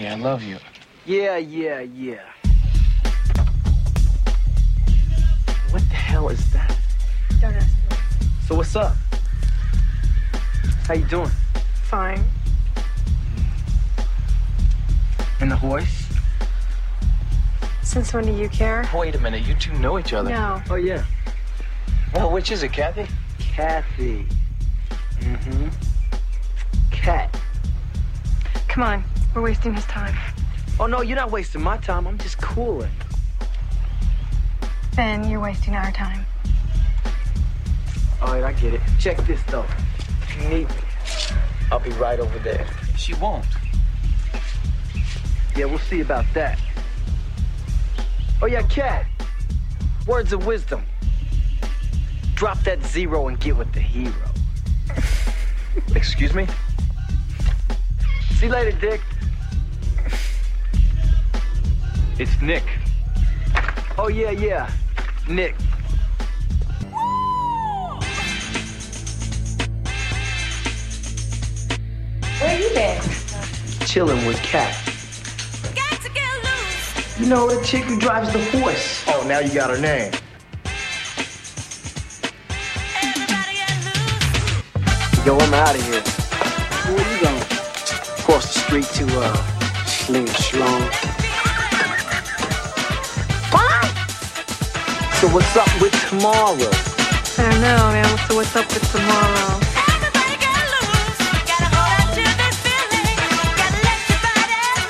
Hey, I love you. Yeah, yeah, yeah. What the hell is that? Don't ask me. So what's up? How you doing? Fine. And the horse? Since when do you care? Wait a minute, you two know each other. No. Oh yeah, Well, which is it, Kathy? Kathy. Mm-hmm. Cat. Come on. We're wasting his time. Oh no, you're not wasting my time. I'm just cooling. Ben, you're wasting our time. All right, I get it. Check this though. If you need me, I'll be right over there. She won't. Yeah, we'll see about that. Oh yeah, Cat. Words of wisdom. Drop that zero and get with the hero. Excuse me? See you later, Dick. It's Nick. Oh yeah, yeah. Nick. Where you been? Chilling with Cat. You know the chick who drives the horse. Oh, now you got her name. Yo, I'm out of here. Where you going? Across the street to uh Schling Schlong. So what's up with tomorrow? I don't know, man. So what's up with tomorrow? Everybody gotta lose. Gotta hold up to this filming. Everybody gotta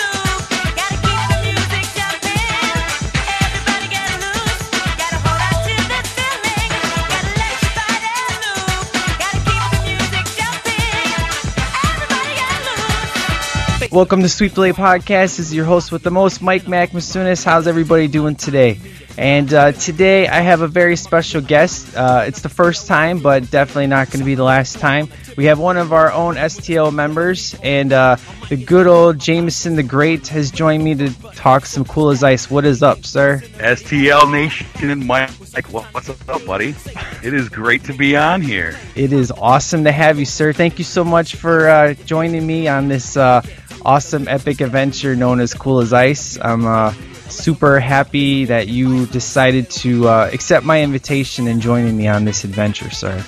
lose. Welcome to Sweet Delay Podcast. This is your host with the most, Mike Mac Masunis. How's everybody doing today? And uh, today I have a very special guest. Uh, it's the first time, but definitely not going to be the last time. We have one of our own STL members, and uh, the good old Jameson the Great has joined me to talk some cool as ice. What is up, sir? STL Nation and Mike, what's up, buddy? It is great to be on here. It is awesome to have you, sir. Thank you so much for uh, joining me on this uh, awesome epic adventure known as Cool as Ice. I'm uh, super happy that you decided to uh, accept my invitation and joining me on this adventure, sir.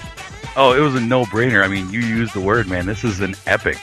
Oh, it was a no-brainer. I mean, you used the word, man. This is an epic,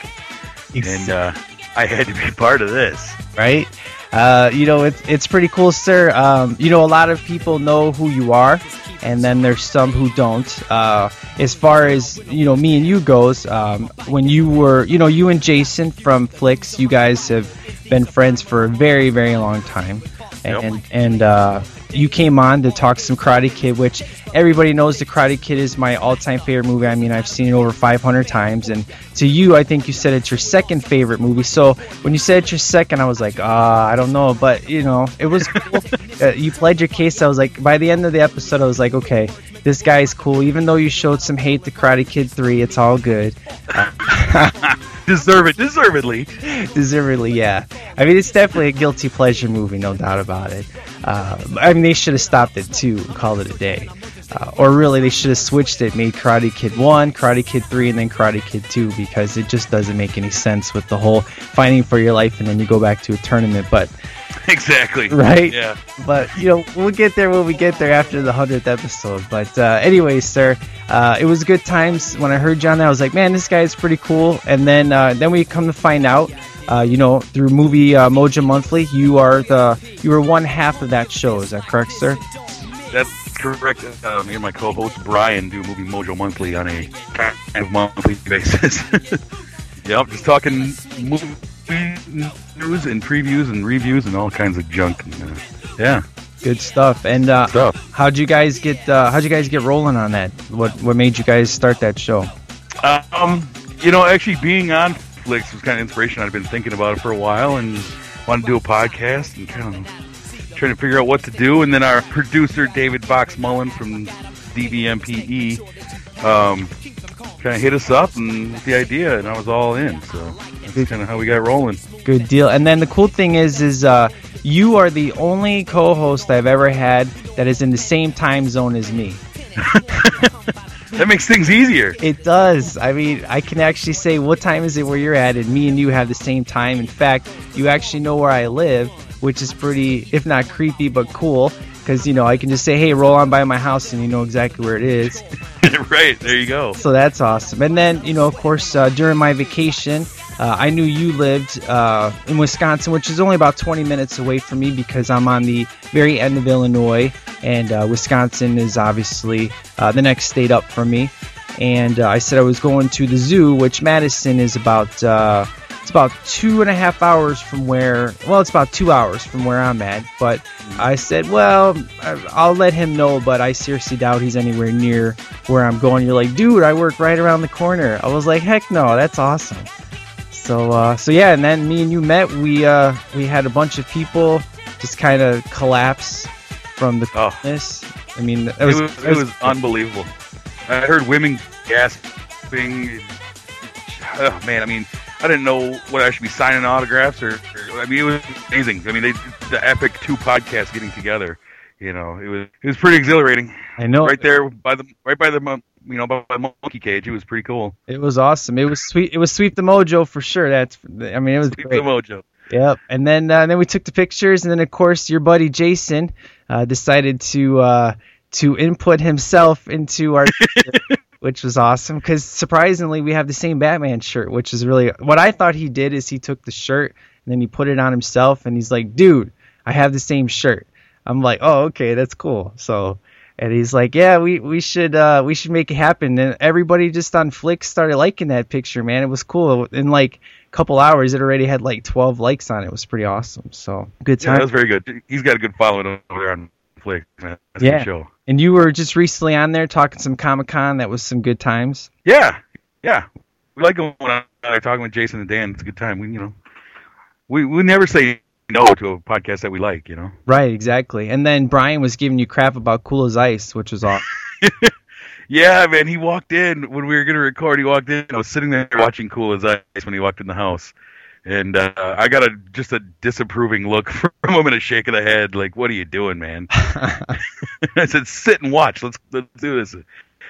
and uh, I had to be part of this. right? Uh, you know, it's it's pretty cool, sir. Um, you know, a lot of people know who you are, and then there's some who don't. Uh, as far as you know, me and you goes, um, when you were, you know, you and Jason from Flicks, you guys have been friends for a very, very long time, Yep. and and uh, you came on to talk some Karate Kid, which everybody knows the Karate Kid is my all-time favorite movie. I mean, I've seen it over 500 times, and to you, I think you said it's your second favorite movie. So when you said it's your second, I was like, ah, I don't know, but you know, it was cool. uh, you played your case. I was like, by the end of the episode, I was like, okay, this guy's cool. Even though you showed some hate to Karate Kid 3, it's all good. Deserve it, deservedly. Deservedly, yeah. I mean, it's definitely a guilty pleasure movie, no doubt about it. Uh, I mean, they should have stopped it too and called it a day. Uh, or really, they should have switched it, made Karate Kid 1, Karate Kid 3, and then Karate Kid 2 because it just doesn't make any sense with the whole fighting for your life and then you go back to a tournament. But Exactly. Right? Yeah. but you know we'll get there when we get there after the hundredth episode. But uh, anyways, sir, uh, it was good times when I heard john that. I was like, man, this guy's pretty cool. And then uh, then we come to find out, uh, you know, through movie uh, Mojo Monthly, you are the you were one half of that show. Is that correct, sir? That's correct. Uh, me and my co-host Brian do Movie Mojo Monthly on a kind of monthly basis. yep, just talking movie news and previews and reviews and all kinds of junk. And, uh, yeah, Good stuff. And uh, stuff. how'd you guys get uh, how'd you guys get rolling on that? What what made you guys start that show? Um, you know, actually being on Flicks was kind of inspiration. I'd been thinking about it for a while and wanted to do a podcast and kind of trying to figure out what to do. And then our producer David Box Mullen from DVMPE um, kind of hit us up and the idea, and I was all in. So that's kind of how we got rolling. Good deal. And then the cool thing is, is uh, you are the only co-host I've ever had that is in the same time zone as me. that makes things easier. It does. I mean, I can actually say what time is it where you're at, and me and you have the same time. In fact, you actually know where I live, which is pretty, if not creepy, but cool. Because you know, I can just say, "Hey, roll on by my house," and you know exactly where it is. right there, you go. So that's awesome. And then, you know, of course, uh, during my vacation, uh, I knew you lived uh, in Wisconsin, which is only about 20 minutes away from me because I'm on the very end of Illinois, and uh, Wisconsin is obviously uh, the next state up from me. And uh, I said I was going to the zoo, which Madison is about uh, it's about two and a half hours from where. Well, it's about two hours from where I'm at. But I said, well, I'll let him know, but I seriously doubt he's anywhere near where I'm going. You're like, dude, I work right around the corner. I was like, heck no, that's awesome. So, uh, so yeah, and then me and you met. We uh, we had a bunch of people just kind of collapse from the Oh. coolness. I mean, it It was, was, it was unbelievable. I heard women gasping. Oh man, I mean, I didn't know what I should be signing autographs or, or- I mean, it was amazing. I mean, they the epic two podcasts getting together. You know, it was it was pretty exhilarating. I know Right there by the right by the you know by the monkey cage. It was pretty cool. it was awesome. It was sweet. It was sweep the mojo for sure. That's I mean, it was Keep great. the mojo. Yep. And then uh, then we took the pictures, and then of course your buddy Jason uh, decided to uh, to input himself into our, which was awesome because surprisingly we have the same Batman shirt, which is really what I thought he did is he took the shirt and then he put it on himself, and he's like, dude, I have the same shirt. I'm like, oh okay, that's cool. So. And he's like, "Yeah, we, we should uh, we should make it happen." And everybody just on Flick started liking that picture, man. It was cool. In like a couple hours, it already had like 12 likes on it. It was pretty awesome. So good Yeah, time. that was very good. He's got a good following over there on Flick. Man. That's Yeah. And you were just recently on there talking some Comic Con. That was some good times. Yeah, yeah. We like going on there talking with Jason and Dan. It's a good time. We, you know, we we never say no to a podcast that we like. You know. Right, exactly. And then Brian was giving you crap about Cool as Ice, which was awesome. Yeah, man. He walked in when we were gonna record. He walked in. I was sitting there watching Cool as Ice when he walked in the house, and uh, I got a just a disapproving look from him and a shake of the head, like, "What are you doing, man?" I said, "Sit and watch. Let's let's do this."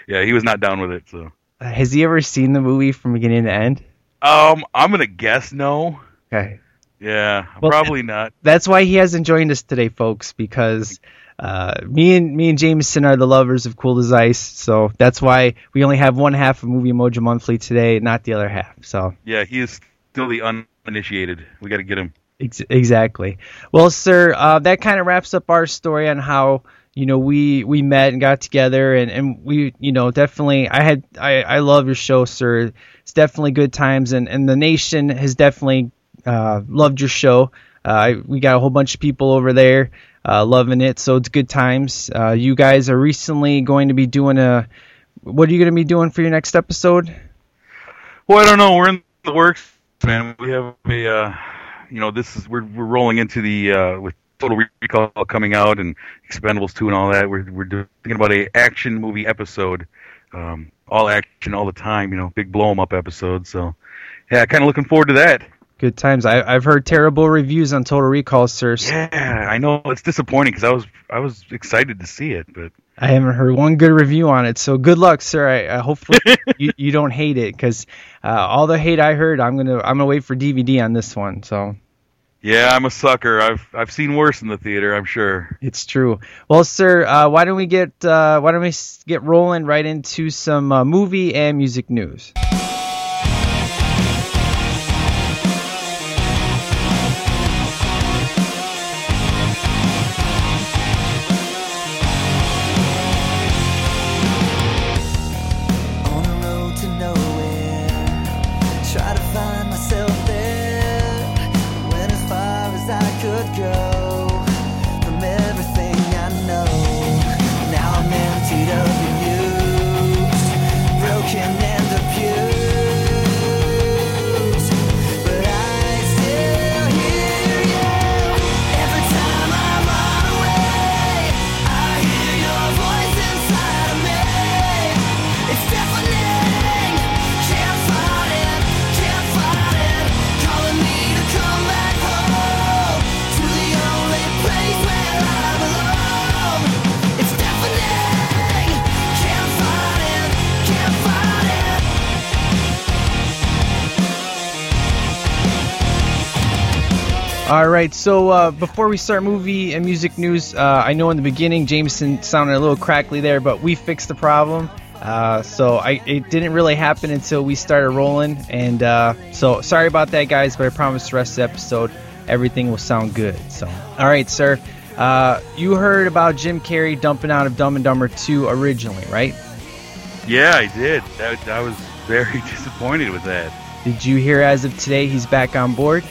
Yeah, he was not down with it. So, Has he ever seen the movie from beginning to end? um, I'm gonna guess no. Okay. Yeah, Well, probably not. That's why he hasn't joined us today, folks, because uh, me and me and Jameson are the lovers of Cool as Ice. So that's why we only have one half of Movie Mojo Monthly today, not the other half. So Yeah, he is still the uninitiated. We got to get him. Ex- exactly. Well, sir, uh, that kind of wraps up our story on how you know we we met and got together, and and we you know definitely I had I I love your show, sir. It's definitely good times, and and the nation has definitely uh, loved your show. Uh, we got a whole bunch of people over there uh, loving it, so it's good times. Uh, you guys are recently going to be doing a. What are you going to be doing for your next episode? Well, I don't know. We're in the works, man. We have a, uh, you know, this is we're we're rolling into the uh, with Total Recall coming out and Expendables two and all that. We're we're thinking about a action movie episode, um, all action all the time. You know, big blow 'em up episode. So, yeah, kind of looking forward to that. Good times. I, I've heard terrible reviews on Total Recall, sir. Yeah, I know it's disappointing because I was I was excited to see it, but I haven't heard one good review on it, so good luck, sir. I, I hopefully you, you don't hate it because uh, all the hate I heard, I'm gonna I'm gonna wait for DVD on this one. So yeah, I'm a sucker. I've I've seen worse in the theater. I'm sure. it's true. Well, sir, uh, why don't we get uh, why don't we get rolling right into some uh, movie and music news? I could go All right, so uh, before we start movie and music news, uh, I know in the beginning Jameson sounded a little crackly there, but we fixed the problem. Uh, so I, it didn't really happen until we started rolling, and uh, so sorry about that, guys. But I promise the rest of the episode everything will sound good. So, all right, sir. Uh, you heard about Jim Carrey dumping out of Dumb and Dumber 2 originally, right? Yeah, I did. That, I was very disappointed with that. Did you hear as of today he's back on board?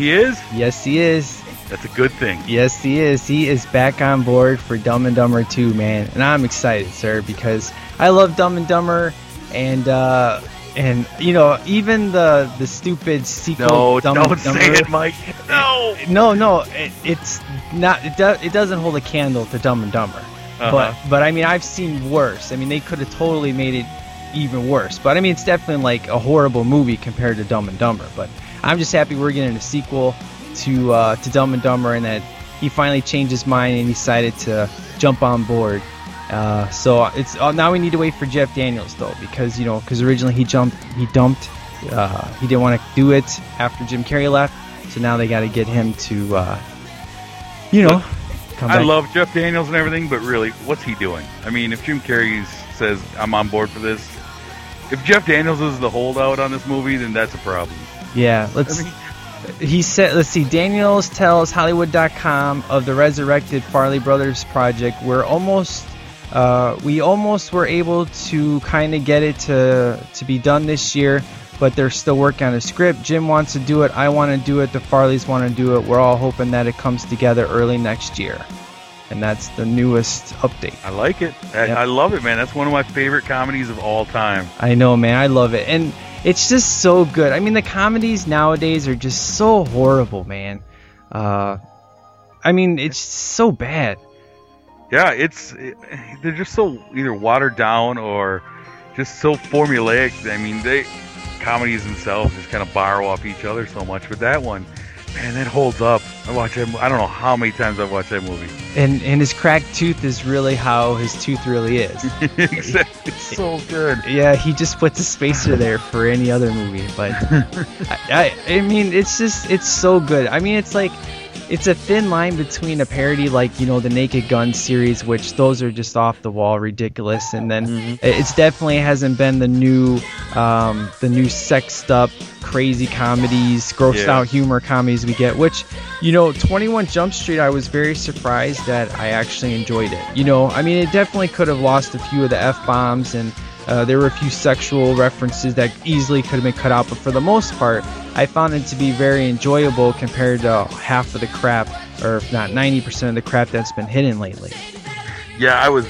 He is? Yes, he is. That's a good thing. Yes, he is. He is back on board for Dumb and Dumber 2, man. And I'm excited, sir, because I love Dumb and Dumber and uh and you know, even the the stupid sequel No, Dumb don't and Dumber say it, Mike. No. No, no, it, it's not it, do, it doesn't hold a candle to Dumb and Dumber. Uh-huh. But but I mean, I've seen worse. I mean, they could have totally made it even worse. But I mean, it's definitely like a horrible movie compared to Dumb and Dumber. But I'm just happy we're getting a sequel to uh, to Dumb and Dumber, and that he finally changed his mind and decided to jump on board. Uh, so it's uh, now we need to wait for Jeff Daniels though, because you know, because originally he jumped, he dumped, uh, he didn't want to do it after Jim Carrey left. So now they got to get him to, uh, you know, come I back. love Jeff Daniels and everything, but really, what's he doing? I mean, if Jim Carrey says I'm on board for this, if Jeff Daniels is the holdout on this movie, then that's a problem. Yeah, let's. I mean, he said, let's see. Daniels tells Hollywood.com of the resurrected Farrelly Brothers project. We're almost, uh, we almost were able to kind of get it to to be done this year, but they're still working on a script. Jim wants to do it. I want to do it. The Farrellys want to do it. We're all hoping that it comes together early next year, and that's the newest update. I like it. I, Yep. I love it, man. That's one of my favorite comedies of all time. I know, man. I love it, and it's just so good. I mean, the comedies nowadays are just so horrible, man. Uh, I mean, it's so bad. Yeah, it's it, they're just so either watered down or just so formulaic. I mean, they comedies themselves just kind of borrow off each other so much. But that one, man, that holds up. I watch that. I don't know how many times I've watched that movie. And and his cracked tooth is really how his tooth really is. exactly. It's so good. yeah, he just puts a spacer there for any other movie, but I, I I mean, it's just it's so good. I mean, it's like it's a thin line between a parody like you know the Naked Gun series, which those are just off the wall ridiculous, and then Mm-hmm. it's definitely hasn't been the new um, the new sexed up crazy comedies, grossed Yeah. out humor comedies we get. Which you know, 21 Jump Street, I was very surprised that I actually enjoyed it. You know, I mean, it definitely could have lost a few of the f bombs and. Uh, there were a few sexual references that easily could have been cut out, but for the most part, I found it to be very enjoyable compared to half of the crap, or if not 90% of the crap that's been hidden lately. Yeah, I was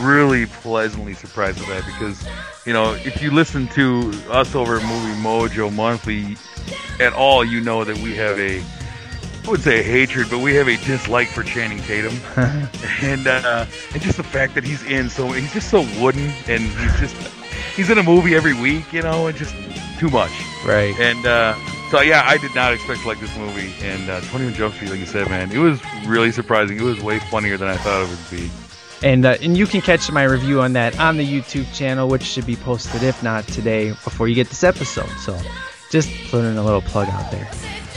really pleasantly surprised with that because, you know, if you listen to us over at Movie Mojo Monthly at all, you know that we have a, I would say hatred, but we have a dislike for Channing Tatum, and uh, and just the fact that he's in so he's just so wooden, and he's just he's in a movie every week, you know, and just too much. Right. And uh, so yeah, I did not expect to like this movie. And uh, 21 Jump Street, like you said, man, it was really surprising. It was way funnier than I thought it would be. And uh, and you can catch my review on that on the YouTube channel, which should be posted if not today before you get this episode. So just putting a little plug out there.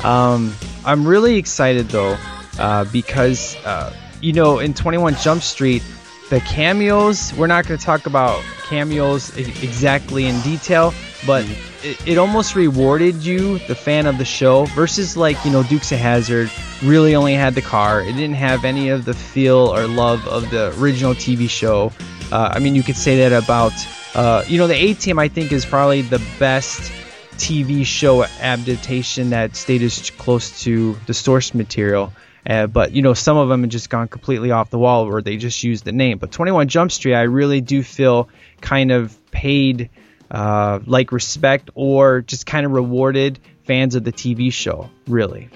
Um, I'm really excited though uh, because uh, you know in 21 Jump Street the cameos. We're not going to talk about cameos exactly in detail, but it, it almost rewarded you, the fan of the show, versus like you know Dukes of Hazzard really only had the car. It didn't have any of the feel or love of the original TV show. Uh, I mean, you could say that about uh, you know the A Team. I think is probably the best TV show adaptation that stayed as close to the source material. Uh, but you know, some of them have just gone completely off the wall, where they just use the name. But 21 Jump Street, I really do feel kind of paid uh, like respect, or just kind of rewarded fans of the TV show. Really,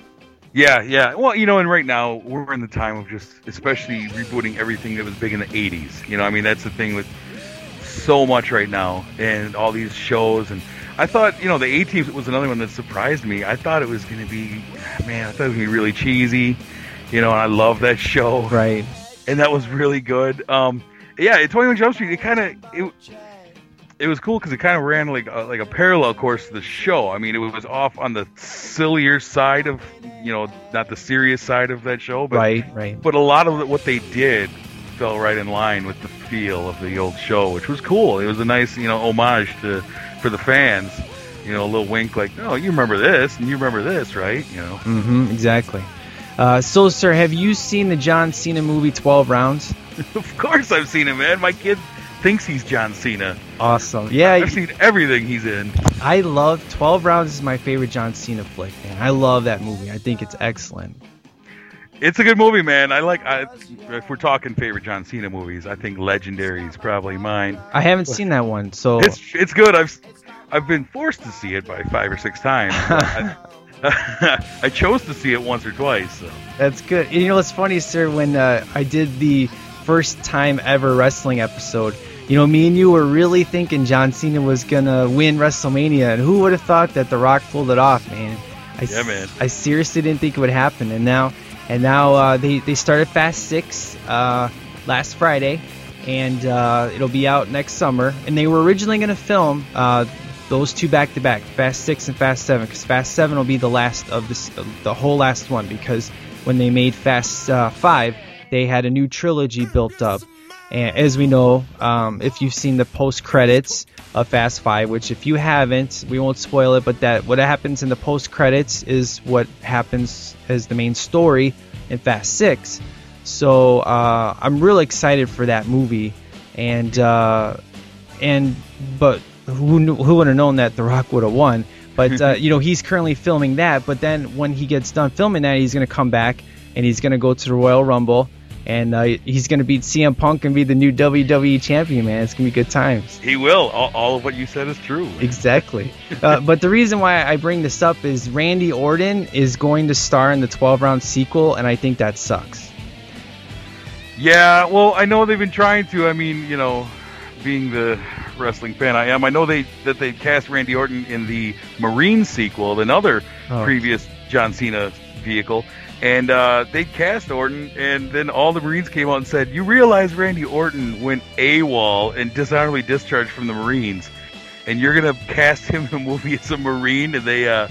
Yeah, yeah. Well, you know, and right now we're in the time of just, especially rebooting everything that was big in the '80s. You know, I mean, that's the thing with so much right now, and all these shows. And I thought, you know, the A Team was another one that surprised me. I thought it was going to be, man, I thought it was going to be really cheesy. You know, and I love that show. right? and that was really good. Um, yeah, at 21 Jump Street, it kind of it, it was cool because it kind of ran like a, like a parallel course to the show. I mean, it was off on the sillier side of you know not the serious side of that show, but right, right. but a lot of what they did fell right in line with the feel of the old show, which was cool. It was a nice you know homage to for the fans. You know, a little wink like, oh, you remember this and you remember this, right? You know. Mm-hmm, exactly. Uh, so, sir, have you seen the John Cena movie Twelve Rounds? of course, I've seen it, man. My kid thinks he's John Cena. Awesome. Yeah, I've seen everything he's in. I love 12 Rounds is my favorite John Cena flick, man. I love that movie. I think it's excellent. It's a good movie, man. I like. I, if we're talking favorite John Cena movies, I think Legendary is probably mine. I haven't seen that one, so It's it's good. I've I've been forced to see it by five or six times. I, I chose to see it once or twice. So. that's good. You know what's funny, sir? When uh, I did the first time ever wrestling episode, you know, me and you were really thinking John Cena was gonna win WrestleMania, and who would have thought that The Rock pulled it off, man? I, Yeah, man. I seriously didn't think it would happen, and now, and now uh, they they started Fast Six uh, last Friday, and uh, it'll be out next summer. And they were originally gonna film uh, those two back to back, Fast Six and Fast Seven, because Fast Seven will be the last of this, the whole last one, because when they made Fast uh, Five, they had a new trilogy built up. And as we know, um, if you've seen the post credits of Fast Five, which if you haven't, we won't spoil it, but that what happens in the post credits is what happens as the main story in Fast Six. So uh, I'm really excited for that movie, and uh, and but who knew, who would have known that The Rock would have won? But uh, you know he's currently filming that. But then when he gets done filming that, he's gonna come back and he's gonna go to the Royal Rumble. And uh, he's gonna beat CM Punk and be the new WWE champion, man. It's gonna be good times. He will. All, all of what you said is true. Exactly. uh, but the reason why I bring this up is Randy Orton is going to star in the 12 round sequel, and I think that sucks. Yeah, well, I know they've been trying to. I mean, you know, being the wrestling fan I am, I know they that they cast Randy Orton in the Marine sequel, another Oh. previous John Cena vehicle, and uh, they cast Orton, and then all the Marines came out and said, "You realize Randy Orton went AWOL and dishonorably discharged from the Marines, and you're gonna cast him in a movie as a Marine?" And they uh,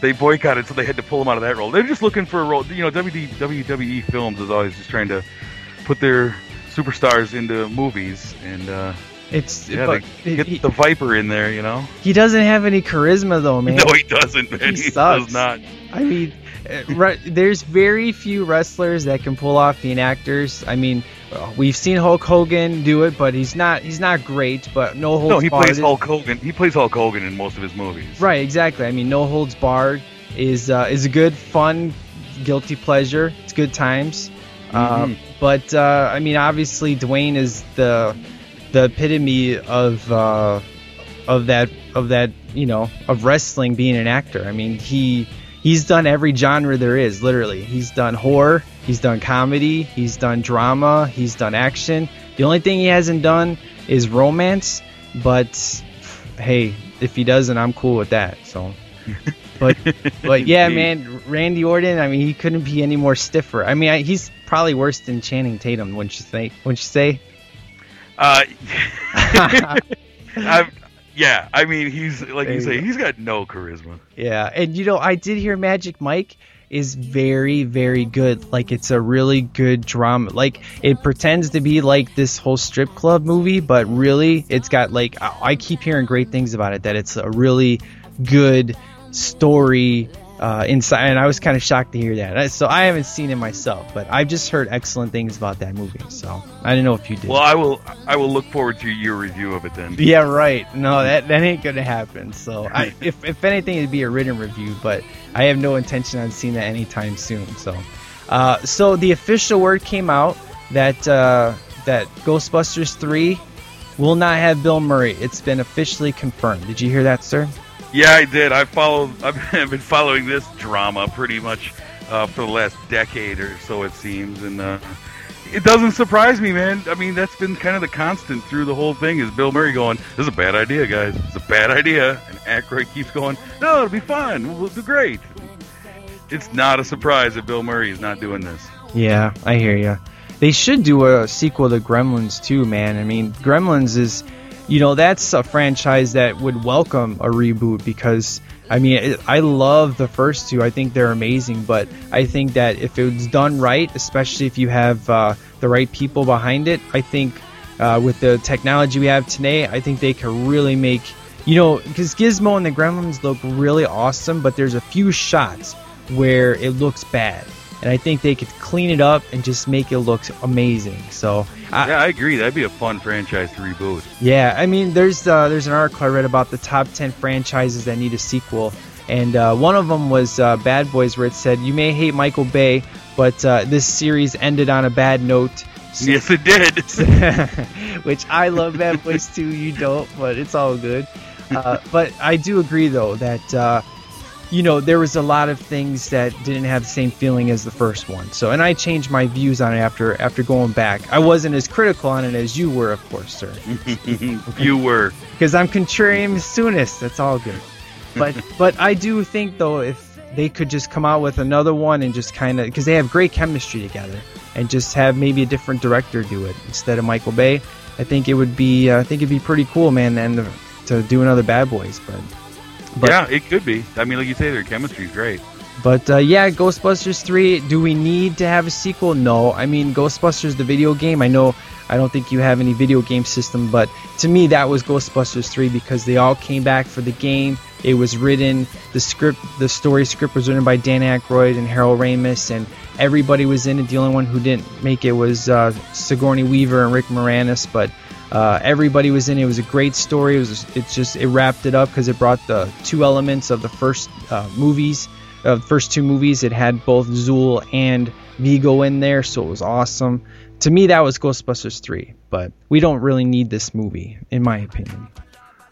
they boycotted, so they had to pull him out of that role. They're just looking for a role. You know, WD, WWE Films is always just trying to put their superstars into movies, and uh, It's yeah, but get he, the Viper in there. You know, he doesn't have any charisma though, man. no, he doesn't, man. He He, sucks. does not. I mean, uh, there's very few wrestlers that can pull off being actors. I mean, uh, we've seen Hulk Hogan do it, but he's not he's not great. But no holds No, he barred. plays Hulk Hogan. He plays Hulk Hogan in most of his movies. Right, exactly. I mean, no holds barred is uh, is a good, fun, guilty pleasure. It's good times. Um, Mhm. but uh, I mean, obviously, Dwayne is the the epitome of uh, of that of that you know of wrestling being an actor. I mean, he he's done every genre there is. Literally, he's done horror, he's done comedy, he's done drama, he's done action. The only thing he hasn't done is romance. But hey, if he doesn't, I'm cool with that. So. But but yeah, man, Randy Orton. I mean, he couldn't be any more stiffer. I mean, I, he's probably worse than Channing Tatum. Wouldn't you think? Wouldn't you say? Uh, I've, yeah, I mean, he's like There you say, go. he's got no charisma. Yeah, and you know, I did hear Magic Mike is very very good. Like it's a really good drama. Like it pretends to be like this whole strip club movie, but really it's got like I keep hearing great things about it. That it's a really good story uh, inside, and I was kind of shocked to hear that. So I haven't seen it myself, but I've just heard excellent things about that movie. So I didn't know if you did. Well, I will, I will look forward to your review of it then. Yeah, right. No, that that ain't gonna happen. So, I, if if anything, it'd be a written review, but I have no intention on seeing that anytime soon. So, uh, so the official word came out that uh, that Ghostbusters three will not have Bill Murray. It's been officially confirmed. Did you hear that, sir? Yeah, I did. I followed. I've been following this drama pretty much uh, for the last decade or so, it seems, and uh, it doesn't surprise me, man. I mean, that's been kind of the constant through the whole thing is Bill Murray going, "This is a bad idea, guys. It's a bad idea," and Aykroyd keeps going, "No, it'll be fun. We'll do great." It's not a surprise that Bill Murray is not doing this. Yeah, I hear you. They should do a sequel to Gremlins too, man. I mean, Gremlins is you know, that's a franchise that would welcome a reboot because I mean, it, I love the first two. I think they're amazing, but I think that if it was done right, especially if you have uh, the right people behind it, I think uh, with the technology we have today, I think they can really make, you know, because Gizmo and the Gremlins look really awesome, but there's a few shots where it looks bad. And I think they could clean it up and just make it look amazing. So, I, yeah, I agree. That'd be a fun franchise to reboot. yeah, I mean, there's uh, there's an article I read about the top ten franchises that need a sequel, and uh, one of them was uh, Bad Boys, where it said you may hate Michael Bay, but uh, this series ended on a bad note. So- Yes, it did. which I love Bad Boys too. You don't, but it's all good. Uh, but I do agree though that uh, you know there was a lot of things that didn't have the same feeling as the first one. So, and I changed my views on it after after going back. I wasn't as critical on it as you were, of course, sir, you were. because I'm contrarian Soonest. That's all good. But but I do think though if they could just come out with another one and just kind of because they have great chemistry together and just have maybe a different director do it instead of Michael Bay. I think it would be uh, I think it'd be pretty cool, man, and to, to do another Bad Boys. But But- yeah, it could be. I mean, like you say, their chemistry's great. but uh, yeah, Ghostbusters three. Do we need to have a sequel? No. I mean, Ghostbusters the video game. I know I don't think you have any video game system, but to me that was Ghostbusters three because they all came back for the game. It was written. The script, the story script was written by Dan Aykroyd and Harold Ramis, and everybody was in it. The only one who didn't make it was uh, Sigourney Weaver and Rick Moranis, but uh, everybody was in it. It was a great story. It was. It's just it wrapped it up because it brought the two elements of the first uh, movies, uh, first two movies. It had both Zuul and Vigo in there, so it was awesome. To me, that was Ghostbusters three, but we don't really need this movie, in my opinion.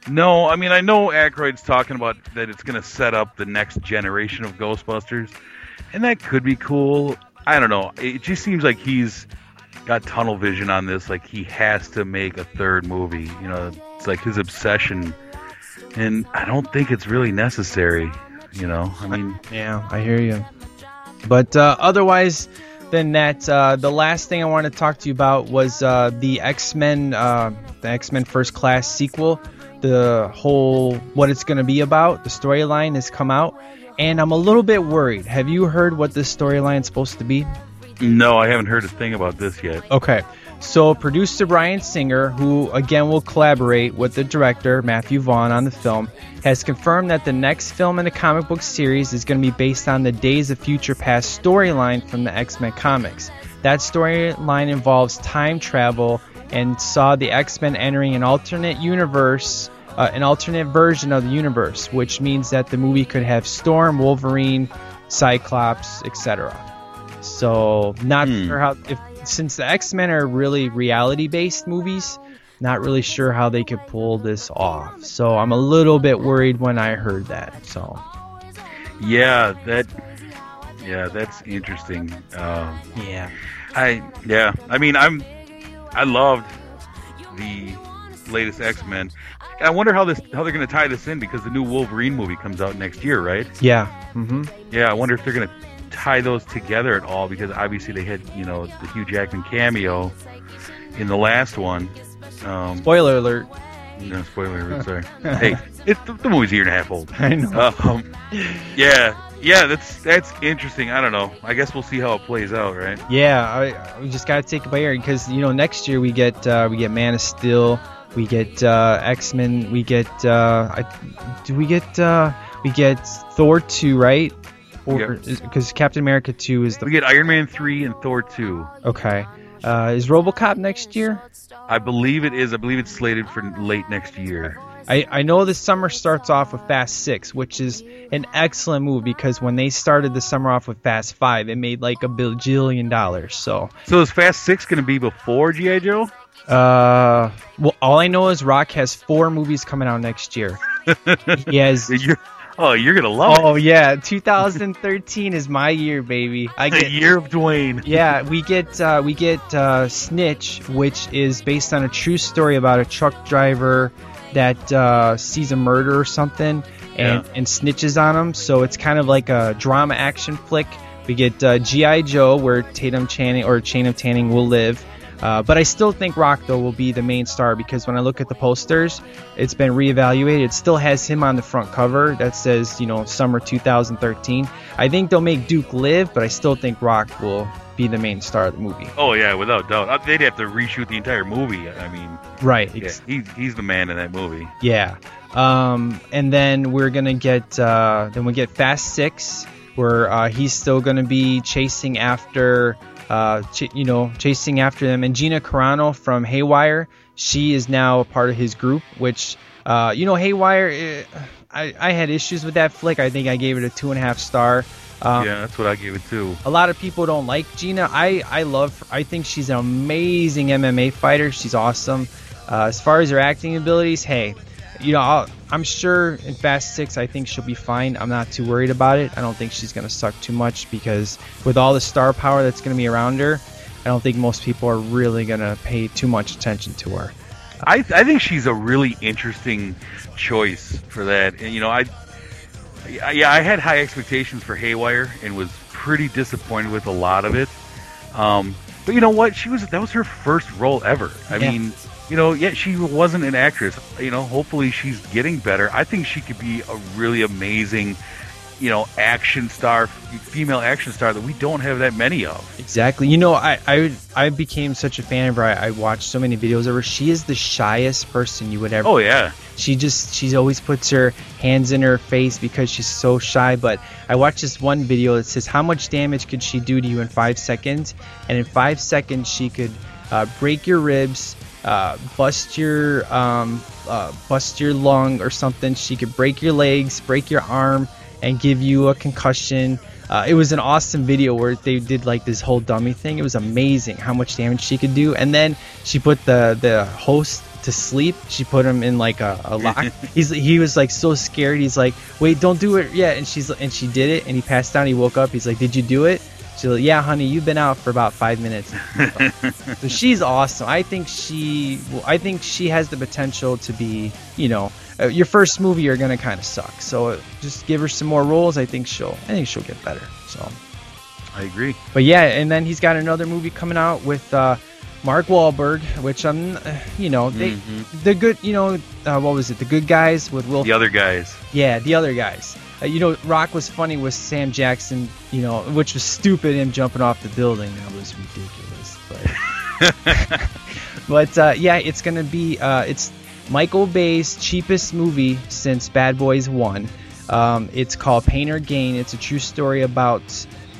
No, I mean, I know Aykroyd's talking about that it's going to set up the next generation of Ghostbusters, and that could be cool. I don't know. It just seems like he's got tunnel vision on this. Like he has to make a third movie. You know, it's like his obsession, and I don't think it's really necessary. You know, I mean, Yeah, I hear you. But uh, otherwise than that, uh, the last thing I want to talk to you about was uh, the X Men, uh, the X Men First Class sequel. The whole what it's going to be about, the storyline has come out, and I'm a little bit worried. Have you heard what this storyline is supposed to be? No, I haven't heard a thing about this yet. Okay. So, producer Bryan Singer, who again will collaborate with the director Matthew Vaughn on the film, has confirmed that the next film in the comic book series is going to be based on the Days of Future Past storyline from the X Men comics. That storyline involves time travel and saw the X Men entering an alternate universe, uh, an alternate version of the universe, which means that the movie could have Storm, Wolverine, Cyclops, etc. So not Hmm. sure how if since the X Men are really reality based movies, not really sure how they could pull this off. So I'm a little bit worried when I heard that. So Yeah, that. Yeah, that's interesting. Um, yeah, I yeah. I mean, I'm. I loved the latest X Men. I wonder how this how they're going to tie this in because the new Wolverine movie comes out next year, right? yeah, hmm Yeah, I wonder if they're going to tie those together at all because obviously they had you know the Hugh Jackman cameo in the last one. Um, Spoiler alert. no, spoiler alert, sorry. hey, it's the, the movie's a year and a half old. I know. Um, yeah, yeah, that's that's interesting. I don't know. I guess we'll see how it plays out, right? Yeah, I, we just gotta take it by ear because you know next year we get uh, we get Man of Steel, we get uh, X Men, we get uh, I, do we get uh, we get Thor two right? Or Yep. because Captain America two is the We get Iron Man three and Thor two. okay. Uh, is RoboCop next year? I believe it is. I believe it's slated for late next year. I, I know the summer starts off with Fast Six, which is an excellent move because when they started the summer off with Fast Five, it made like a bajillion dollars. So, So is Fast Six going to be before GI Joe? uh, well, all I know is Rock has four movies coming out next year. he has. You're, oh, you're going to love Oh yeah, 2013 is my year, baby. I it. The get year of Dwayne. Yeah, we get uh, we get uh, Snitch, which is based on a true story about a truck driver that uh, sees a murder or something and, Yeah. and snitches on him. So it's kind of like a drama action flick. We get uh, GI Joe, where Tatum Channing or Chain of Tanning will live. Uh, but I still think Rock though will be the main star because when I look at the posters, it's been reevaluated. It still has him on the front cover that says you know summer 2013. I think they'll make Duke live, but I still think Rock will be the main star of the movie. Oh yeah, without doubt. Uh, They'd have to reshoot the entire movie. I mean, Right. yeah, he's he's the man in that movie. Yeah. Um, and then we're gonna get uh, then we get Fast Six, where uh, he's still gonna be chasing after uh, ch- you know chasing after them. And Gina Carano from Haywire, she is now a part of his group. Which uh, you know Haywire, eh, I I had issues with that flick. I think I gave it a two and a half star. Um, yeah, that's what I gave it too. a lot of people don't like Gina. I I love. I think she's an amazing MMA fighter. She's awesome. Uh, as far as her acting abilities, hey, you know, I'll, I'm sure in Fast Six, I think she'll be fine. I'm not too worried about it. I don't think she's gonna suck too much because with all the star power that's gonna be around her, I don't think most people are really gonna pay too much attention to her. I I think she's a really interesting choice for that. And you know, I I- yeah, I had high expectations for Haywire and was pretty disappointed with a lot of it. Um, but you know what? She was that was her first role ever. I Yeah. mean, you know, yet she wasn't an actress. You know, hopefully she's getting better. I think she could be a really amazing, you know, action star, female action star that we don't have that many of. Exactly. You know, I I, I became such a fan of her. I, I watched so many videos of her. She is the shyest person you would ever Oh yeah. she just she always puts her hands in her face because she's so shy but i watched this one video that says how much damage could she do to you in five seconds and in five seconds she could uh, break your ribs uh, bust your um, uh, bust your lung or something she could break your legs break your arm and give you a concussion uh, it was an awesome video where they did like this whole dummy thing. It was amazing how much damage she could do. And then she put the the host to sleep. She put him in like a, a lock. He's he was like so scared. He's like, wait, don't do it yet. And she's and she did it. And he passed down. He woke up. He's like, did you do it? She's like, yeah, honey, you've been out for about five minutes. so she's awesome. I think she, well, I think she has the potential to be, you know, uh, your first movie you're gonna kind of suck. So uh, just give her some more roles. I think she'll, I think she'll get better. So, I agree. but yeah, and then he's got another movie coming out with uh, Mark Wahlberg, which I'm, uh, you know, they, Mhm. the good, you know, uh, what was it? The Good Guys with Will. The other guys. Yeah, the other guys. Uh, you know, Rock was funny with Sam Jackson, you know, which was stupid, him jumping off the building. That was ridiculous. But, but uh, yeah, it's going to be, uh, it's Michael Bay's cheapest movie since Bad Boys 1. Um, it's called Pain or Gain. It's a true story about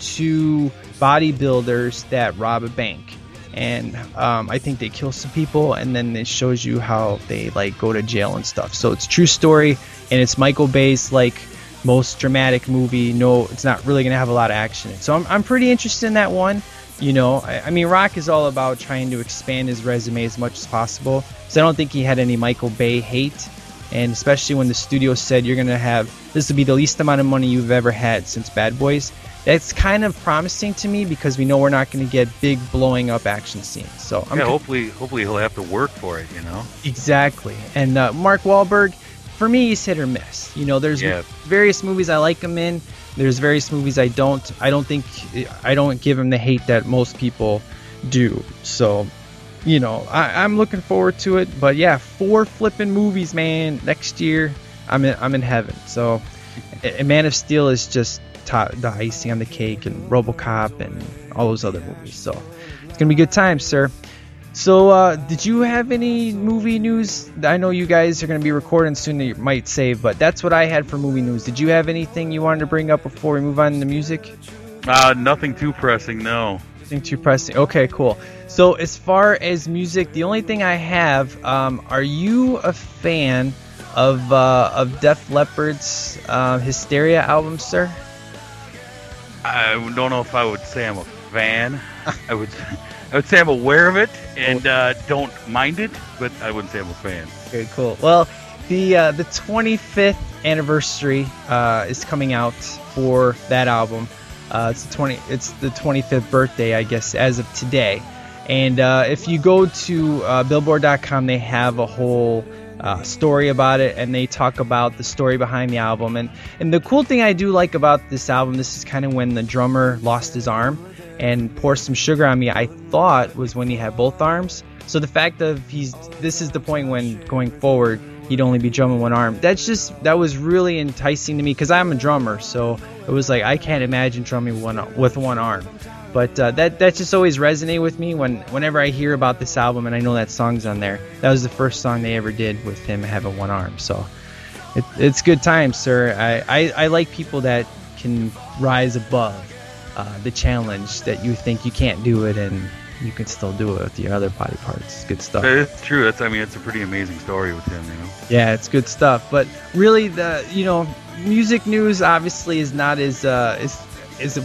two bodybuilders that rob a bank. And um, I think they kill some people, and then it shows you how they like go to jail and stuff. So it's a true story, and it's Michael Bay's like most dramatic movie. No, it's not really gonna have a lot of action. So I'm, I'm pretty interested in that one. You know, I, I mean, Rock is all about trying to expand his resume as much as possible. So I don't think he had any Michael Bay hate, and especially when the studio said you're gonna have this will be the least amount of money you've ever had since Bad Boys. That's kind of promising to me because we know we're not going to get big blowing up action scenes. So I'm yeah, hopefully, hopefully he'll have to work for it. You know. Exactly. And uh, Mark Wahlberg, for me, he's hit or miss. You know, there's Yeah. various movies I like him in. There's various movies I don't. I don't think I don't give him the hate that most people do. So, you know, I, I'm looking forward to it. But yeah, four flipping movies, man. Next year, I'm in, I'm in heaven. So, Man of Steel is just top, the icing on the cake, and RoboCop and all those other movies. So, it's gonna be good times, sir. So, uh, did you have any movie news? I know you guys are going to be recording soon that you might save, but that's what I had for movie news. Did you have anything you wanted to bring up before we move on to music? Uh, nothing too pressing. No. Nothing too pressing. Okay, cool. So, as far as music, the only thing I have, um, are you a fan of uh, of Def Leppard's uh, Hysteria album, sir? I don't know if I would say I'm a fan. I would, I would say I'm aware of it and uh, don't mind it, but I wouldn't say I'm a fan. Very cool. Well, the uh, the 25th anniversary uh, is coming out for that album. Uh, it's the 20. It's the 25th birthday, I guess, as of today. And uh, if you go to uh, Billboard.com, they have a whole uh, story about it, and they talk about the story behind the album. And and the cool thing I do like about this album, this is kind of when the drummer lost his arm. And pour some sugar on me, I thought was when he had both arms. So the fact of he's this is the point when going forward he'd only be drumming one arm. That's just that was really enticing to me because I'm a drummer, so it was like I can't imagine drumming one with one arm. But uh, that that just always resonated with me when whenever I hear about this album and I know that song's on there. That was the first song they ever did with him having one arm. So it, it's good times, sir. I, I, I like people that can rise above uh, the challenge that you think you can't do it and you can still do it with your other body parts. Good stuff. It's true. That's I mean, it's a pretty amazing story with him. You know. Yeah, it's good stuff. But really, the you know, music news obviously is not as uh, is is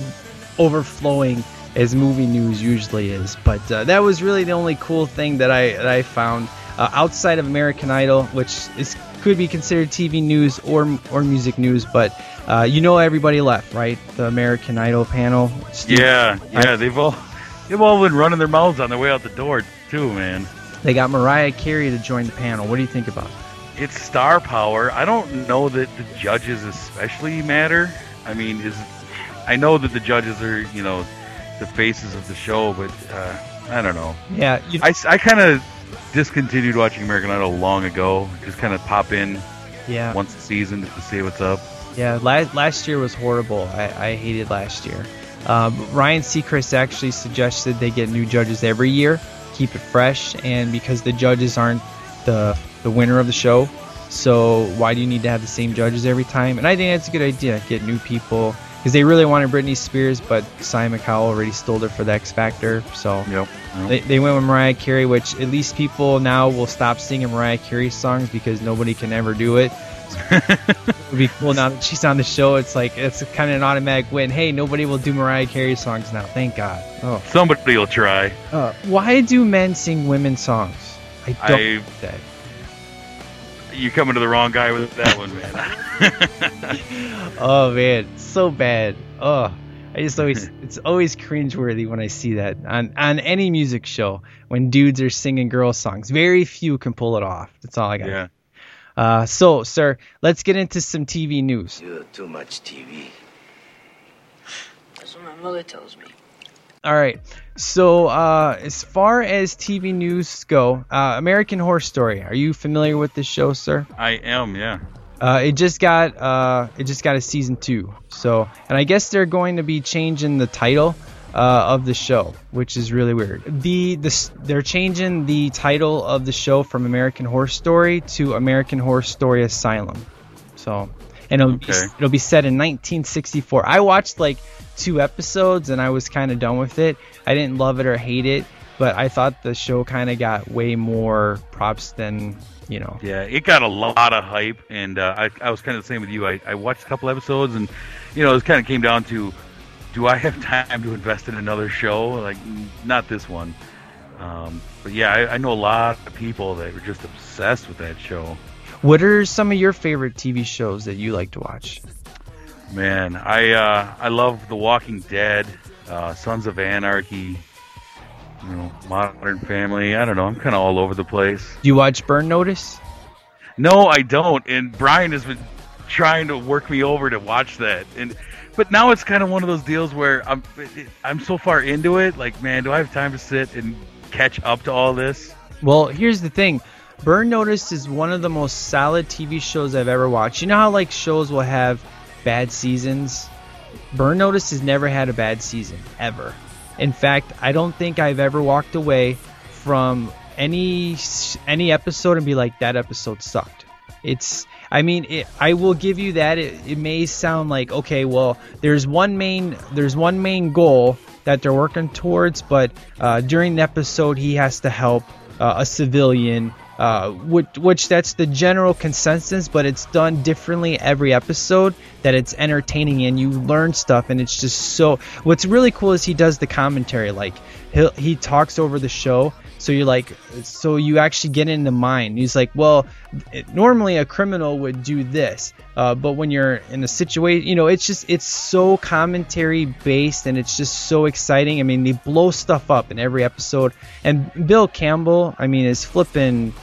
overflowing as movie news usually is. But uh, that was really the only cool thing that I that I found uh, outside of American Idol, which is could be considered TV news or or music news. But uh, you know, everybody left, right? The American Idol panel. Steve- Yeah, yeah. They've all they've all been running their mouths on their way out the door too, man. They got Mariah Carey to join the panel. What do you think about? it? It's star power. I don't know that the judges especially matter. I mean, is I know that the judges are you know the faces of the show, but uh, I don't know. Yeah, you, I, I kind of discontinued watching American Idol long ago. Just kind of pop in yeah. once a season just to see what's up. Yeah, last, last year was horrible. I, I hated last year. Um, Ryan Seacrest actually suggested they get new judges every year, keep it fresh, and because the judges aren't the the winner of the show, so why do you need to have the same judges every time? And I think that's a good idea. Get new people because they really wanted Britney Spears, but Simon Cowell already stole her for the X Factor. So Yep. yep. they, they went with Mariah Carey, which at least people now will stop singing Mariah Carey songs because nobody can ever do it. It would be cool now that she's on the show. It's like it's kind of an automatic win. Hey, nobody will do Mariah Carey songs now. Thank God. Oh, Somebody will try. uh, why do men sing women's songs? I don't I-. You coming to the wrong guy with that one, man. Oh man, so bad. Oh, I just always it's always cringeworthy when I see that on on any music show when dudes are singing girl songs. Very few can pull it off. That's all I got. yeah. Uh, so, sir, let's get into some TV news. You're too much TV. That's what my mother tells me. All right. So, uh, as far as TV news go, uh, American Horror Story. Are you familiar with this show, sir? I am, yeah. Uh, it just got uh, it just got a season two. So, and I guess they're going to be changing the title uh, of the show, which is really weird. The the they're changing the title of the show from American Horror Story to American Horror Story Asylum. So, and it'll, be, Okay. it'll be set in 1964. I watched like two episodes and I was kind of done with it. I didn't love it or hate it, but I thought the show kind of got way more props than you know. Yeah, it got a lot of hype, and uh, I, I was kind of the same with you. I, I watched a couple episodes, and you know, it kind of came down to, do I have time to invest in another show? Like, not this one. Um, but yeah, I, I know a lot of people that were just obsessed with that show. What are some of your favorite TV shows that you like to watch? Man, I uh, I love The Walking Dead, uh, Sons of Anarchy, you know, Modern Family. I don't know. I'm kind of all over the place. Do you watch Burn Notice? No, I don't. And Brian has been trying to work me over to watch that. And but now it's kind of one of those deals where I'm I'm so far into it. Like, man, do I have time to sit and catch up to all this? Well, here's the thing. Burn Notice is one of the most solid TV shows I've ever watched. You know how like shows will have bad seasons? Burn Notice has never had a bad season ever. In fact, I don't think I've ever walked away from any any episode and be like that episode sucked. It's I mean, it, I will give you that. It, it may sound like okay, well, there's one main there's one main goal that they're working towards, but uh, during the episode, he has to help uh, a civilian, uh, which, which that's the general consensus, but it's done differently every episode. That it's entertaining and you learn stuff, and it's just so. What's really cool is he does the commentary, like he he talks over the show, so you're like, so you actually get in the mind. He's like, well, it, normally a criminal would do this, uh, but when you're in a situation, you know, it's just it's so commentary based and it's just so exciting. I mean, they blow stuff up in every episode, and Bill Campbell, I mean, is flipping.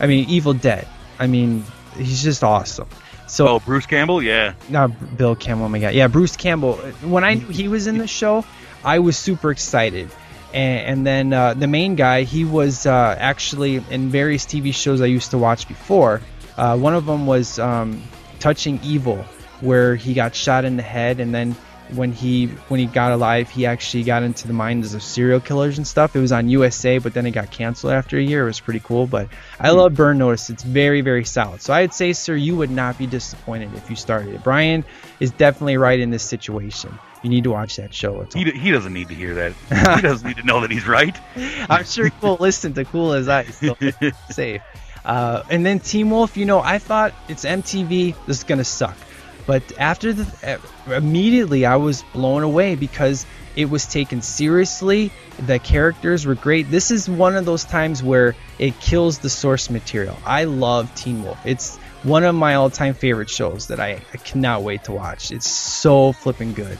I mean, Evil Dead. I mean, he's just awesome. So Oh, Bruce Campbell, yeah. not Bill Campbell. Oh my God, yeah, Bruce Campbell. When I knew he was in the show, I was super excited. And, and then uh, the main guy, he was uh, actually in various TV shows I used to watch before. Uh, one of them was um, Touching Evil, where he got shot in the head, and then when he when he got alive, he actually got into the minds of serial killers and stuff. It was on USA, but then it got canceled after a year. It was pretty cool. But I love Burn Notice. It's very very solid. So I'd say, sir, you would not be disappointed if you started it. Brian is definitely right in this situation. You need to watch that show. It's He, d- he doesn't need to hear that. he doesn't need to know that he's right. I'm sure he will listen to Cool as Ice. So safe. Uh, and then Teen Wolf, you know, I thought it's MTV. This is gonna suck. But after the uh, immediately, I was blown away because it was taken seriously. The characters were great. This is one of those times where it kills the source material. I love Teen Wolf. It's one of my all-time favorite shows that I, I cannot wait to watch. It's so flipping good.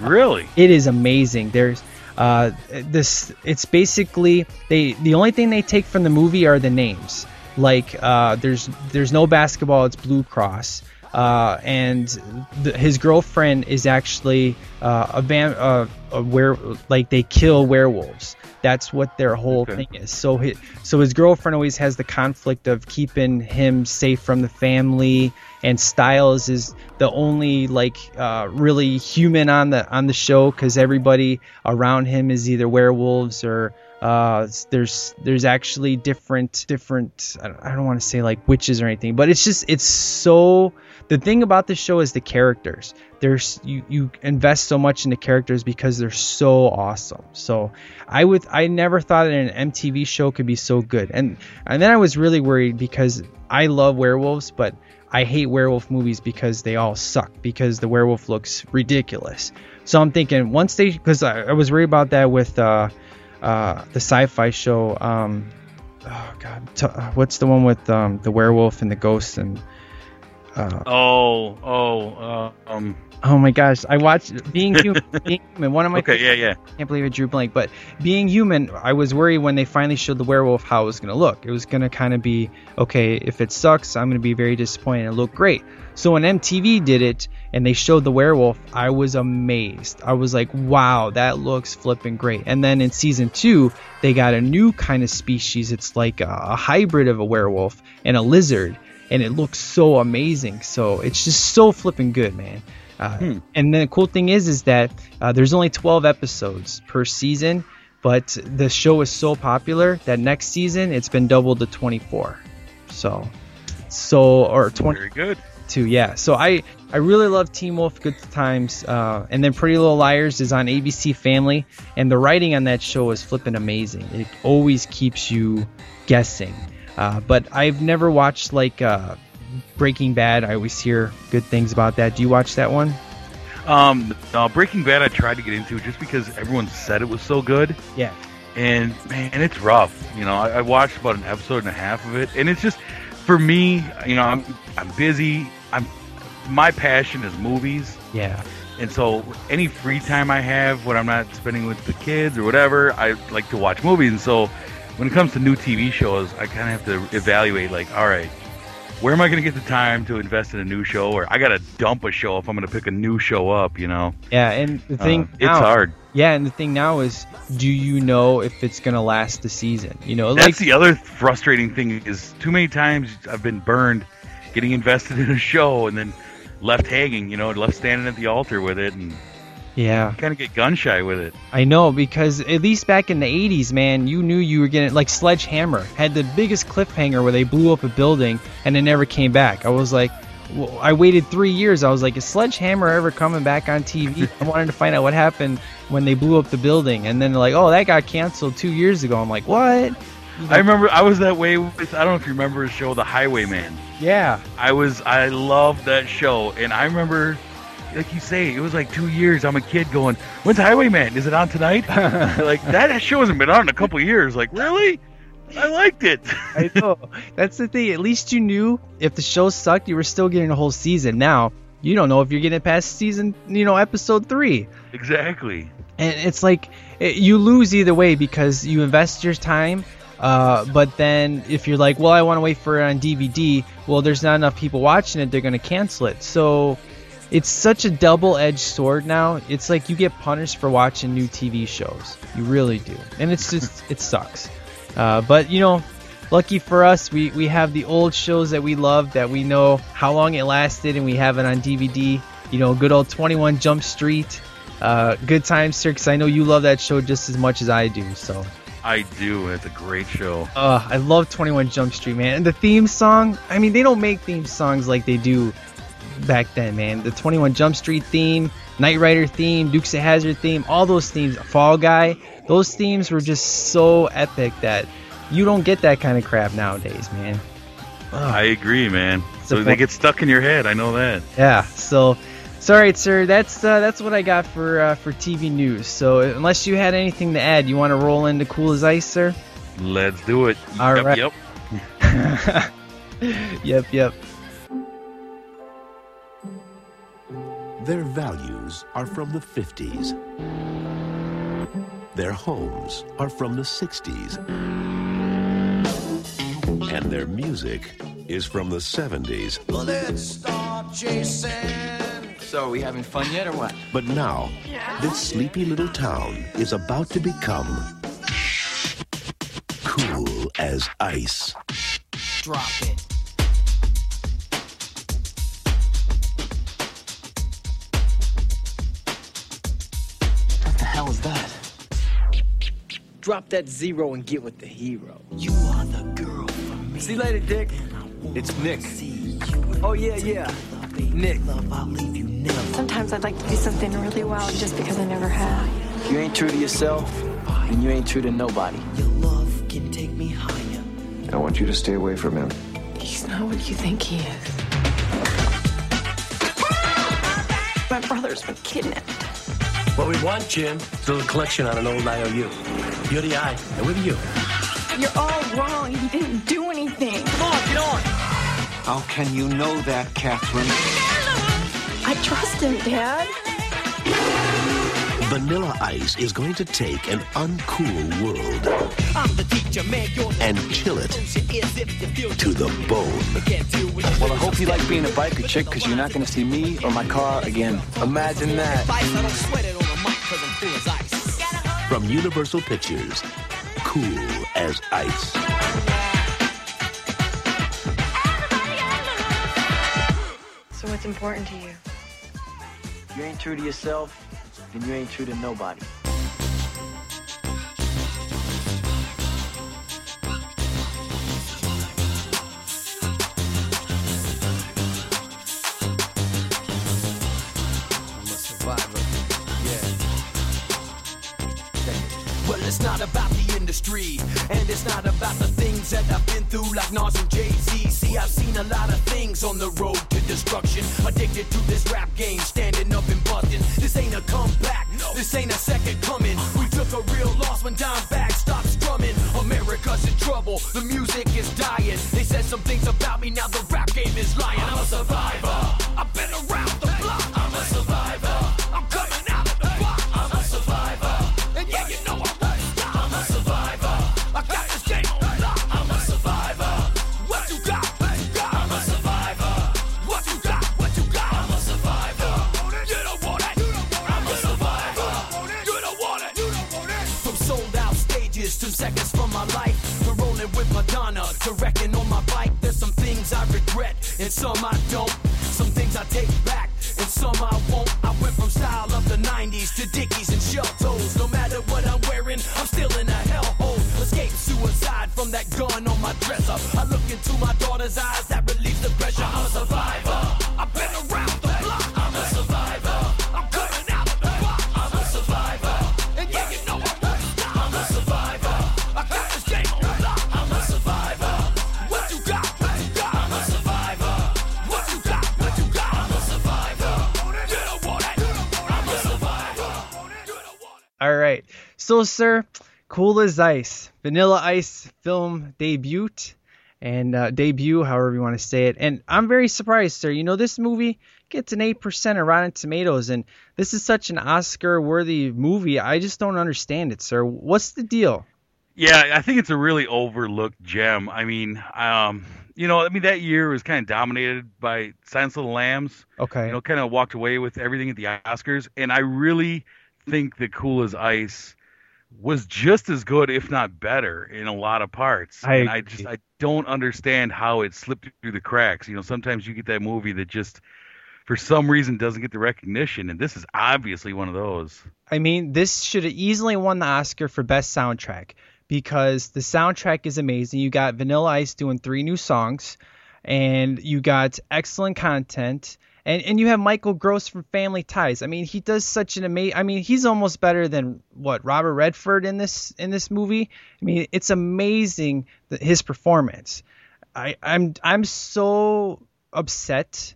Really? It is amazing. There's uh, this. It's basically they. The only thing they take from the movie are the names. Like uh, there's there's no basketball. It's lacrosse. Uh, and the, his girlfriend is actually uh, a van, uh, a were like they kill werewolves. That's what their whole Okay. thing is. So his, so his girlfriend always has the conflict of keeping him safe from the family, and Stiles is the only like uh, really human on the on the show because everybody around him is either werewolves or uh, there's there's actually different different I don't, don't want to say like witches or anything, but it's just it's so the thing about the show is the characters. There's you you invest so much in the characters because they're so awesome. So I would I never thought that an MTV show could be so good. And and then I was really worried because I love werewolves, but I hate werewolf movies because they all suck because the werewolf looks ridiculous. So I'm thinking once they because I, I was worried about that with uh, uh, the sci-fi show. Um, oh God, t- uh, what's the one with um, the werewolf and the ghost and uh, Oh, oh, uh, um. Oh my gosh, I watched Being Human. Being Human one of my Okay, yeah, yeah. I can't believe I drew blank. But being human, I was worried when they finally showed the werewolf how it was going to look. It was going to kind of be okay. If it sucks, I'm going to be very disappointed. It looked great. So when MTV did it and they showed the werewolf, I was amazed. I was like, wow, that looks flipping great. And then in season two, they got a new kind of species. It's like a, a hybrid of a werewolf and a lizard. And it looks so amazing. So it's just so flipping good, man. Uh, And then the cool thing is, is that uh, there's only 12 episodes per season, but the show is so popular that next season it's been doubled to 24. So, so or 20 Very good. too. Yeah. So I I really love Teen Wolf Good Times, uh, and then Pretty Little Liars is on ABC Family, and the writing on that show is flipping amazing. It always keeps you guessing. Uh, but I've never watched like uh, Breaking Bad. I always hear good things about that. Do you watch that one? Um, no, Breaking Bad, I tried to get into just because everyone said it was so good, Yeah. and man, it's rough. You know, I, I watched about an episode and a half of it, and it's just for me. You know, I'm I'm busy. I'm my passion is movies, Yeah. and so any free time I have when I'm not spending with the kids or whatever, I like to watch movies. And so when it comes to new TV shows, I kind of have to evaluate like, all right, where am I going to get the time to invest in a new show, or I got to dump a show if I'm going to pick a new show up. You know, Yeah. And the thing Uh, it's hard. Yeah, and the thing now is, do you know if it's gonna last the season? You know, That's like the other frustrating thing is too many times I've been burned getting invested in a show and then left hanging, you know, left standing at the altar with it and yeah. kind of get gun shy with it. I know because at least back in the 80s, man, you knew you were getting like Sledgehammer had the biggest cliffhanger where they blew up a building and it never came back. I was like, well, I waited three years. I was like, is Sledgehammer ever coming back on TV? I wanted to find out what happened when they blew up the building, and then like, oh, that got canceled two years ago. I'm like, what? I remember I was that way with I don't know if you remember a show The Highwayman. Yeah, I was I loved that show and I remember like you say, it was like two years. I'm a kid going, "When's Highwayman? Is it on tonight?" like that show hasn't been on in a couple years. Like really, I liked it. I know. That's the thing. At least you knew if the show sucked, you were still getting a whole season. Now you don't know if you're getting past season, you know, episode three. exactly. and it's like it, you lose either way because you invest your time uh, but then if you're like well i want to wait for it on dvd well there's not enough people watching it they're going to cancel it so it's such a double-edged sword now. It's like you get punished for watching new TV shows. You really do, and it's just it sucks. Uh, but you know, lucky for us, we we have the old shows that we love that we know how long it lasted, and we have it on DVD. You know, good old 21 Jump Street. Uh, good times, sir, because I know you love that show just as much as I do. So I do. It's a great show. uh, I love 21 Jump Street, man. And the theme song, I mean, they don't make theme songs like they do back then, man. The 21 Jump Street theme, Knight Rider theme, Dukes of Hazzard theme, all those themes, Fall Guy, those themes were just so epic that you don't get that kind of crap nowadays, man. I agree, man. It's So they get stuck in your head. I know that. Yeah, so. So, all right, sir. That's uh, that's what I got for uh, for TV news. So, unless you had anything to add, you want to roll into Cool as Ice, sir? Let's do it. All yep, right. Yep. yep, yep. Their values are from the 50s. Their homes are from the 60s. And their music is from the 70s. So, are we having fun yet or what? But now, this sleepy little town is about to become cool as ice. Drop it. Drop that zero and get with the hero. You are the girl for me. See you later, Dick. It's Nick. Oh, yeah, yeah. Nick. Sometimes I'd like to do something really wild just because I never have. You ain't true to yourself, and you ain't true to nobody. I want you to stay away from him. He's not what you think he is. My brother's been kidnapped. What we want, Jim, is a little collection on an old IOU. You're the I, and we're the you. You're all wrong. He didn't do anything. Come on, get on! How can you know that, Catherine? I trust him, Dad. Vanilla Ice is going to take an uncool world and chill it to the bone. Well, I hope you like being a biker chick, because you're not going to see me or my car again. Imagine that. From Universal Pictures, cool as ice. So what's important to you? You ain't true to yourself, then you ain't true to nobody. It's not about the things that I've been through, like Nas and Jay Z. See, I've seen a lot of things on the road to destruction. Addicted to this rap game, standing up and busting. This ain't a comeback, no. this ain't a second coming. We took a real loss when Dimebag stopped strumming. America's in trouble, the music is dying. They said some things about me, now the rap game is lying. I'm a survivor, my eyes, that relieves the pressure. I'm a survivor. I've been around the block. I'm a survivor. I'm coming out the block. I'm a survivor. And yeah, you know I won't stop. I'm a survivor. I got this game on lock. I'm a survivor. What you got? What you got? I'm a survivor. What you got? What you got? I'm a survivor. You don't want it. I'm a survivor. All right. So, sir, Cool as Ice, Vanilla Ice film debut, and uh, debut, however you want to say it. And I'm very surprised, sir. You know, this movie gets an 8% on Rotten Tomatoes, and this is such an Oscar worthy movie. I just don't understand it, sir. What's the deal? Yeah, I think it's a really overlooked gem. I mean, um, you know, I mean, that year was kind of dominated by Silence of the Lambs. Okay. You know, kind of walked away with everything at the Oscars, and I really think The Cool as Ice was just as good, if not better, in a lot of parts. I and I just I don't understand how it slipped through the cracks. You know, sometimes you get that movie that just for some reason doesn't get the recognition, and this is obviously one of those. I mean, this should have easily won the Oscar for best soundtrack because the soundtrack is amazing. You got Vanilla Ice doing three new songs, and you got excellent content. And, and you have Michael Gross from Family Ties. I mean, he does such an amazing. I mean, he's almost better than what Robert Redford in this in this movie. I mean, it's amazing that his performance. I I'm I'm so upset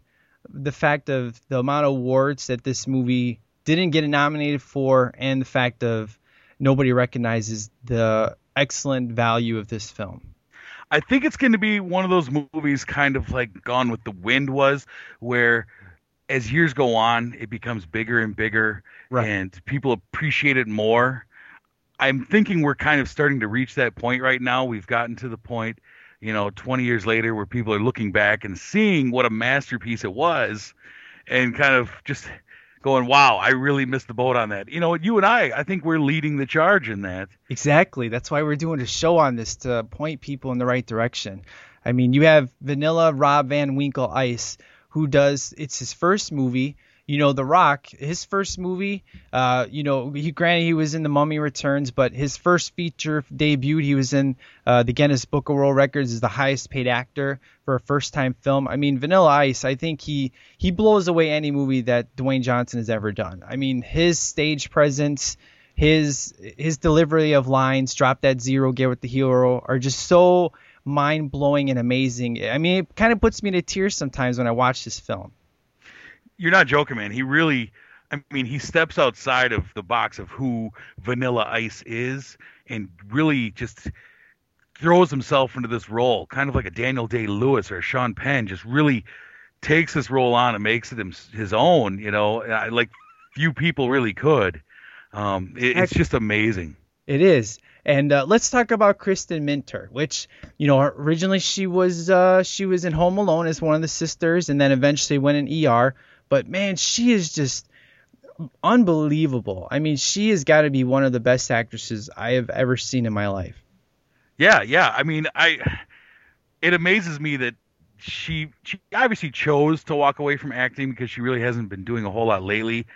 the fact of the amount of awards that this movie didn't get nominated for, and the fact of nobody recognizes the excellent value of this film. I think it's going to be one of those movies, kind of like Gone with the Wind was, where as years go on, it becomes bigger and bigger, Right. and people appreciate it more. I'm thinking we're kind of starting to reach that point right now. We've gotten to the point, you know, 20 years later, where people are looking back and seeing what a masterpiece it was, and kind of just going, "Wow, I really missed the boat on that." You know, you and I, I think we're leading the charge in that. Exactly. That's why we're doing a show on this to point people in the right direction. I mean, you have Vanilla Rob Van Winkle Ice, who does it's his first movie. You know, The Rock, his first movie. Uh, you know, he granted he was in The Mummy Returns, but his first feature debut, he was in uh, the Guinness Book of World Records as the highest paid actor for a first time film. I mean, Vanilla Ice, I think he he blows away any movie that Dwayne Johnson has ever done. I mean, his stage presence his his delivery of lines, drop that zero, get with the hero, are just so mind blowing and amazing. I mean, it kind of puts me to tears sometimes when I watch this film. you're not joking, man. He really, I mean, he steps outside of the box of who Vanilla Ice is, and really just throws himself into this role, kind of like a Daniel Day Lewis or a Sean Penn. Just really takes this role on and makes it his own. You know, like few people really could. Um, it, it's just amazing. It is. And uh, let's talk about Kristin Minter, which you know originally she was uh, she was in Home Alone as one of the sisters, and then eventually went in ER. But man, she is just unbelievable. I mean, she has got to be one of the best actresses I have ever seen in my life. Yeah, yeah. I mean, I it amazes me that she she obviously chose to walk away from acting because she really hasn't been doing a whole lot lately.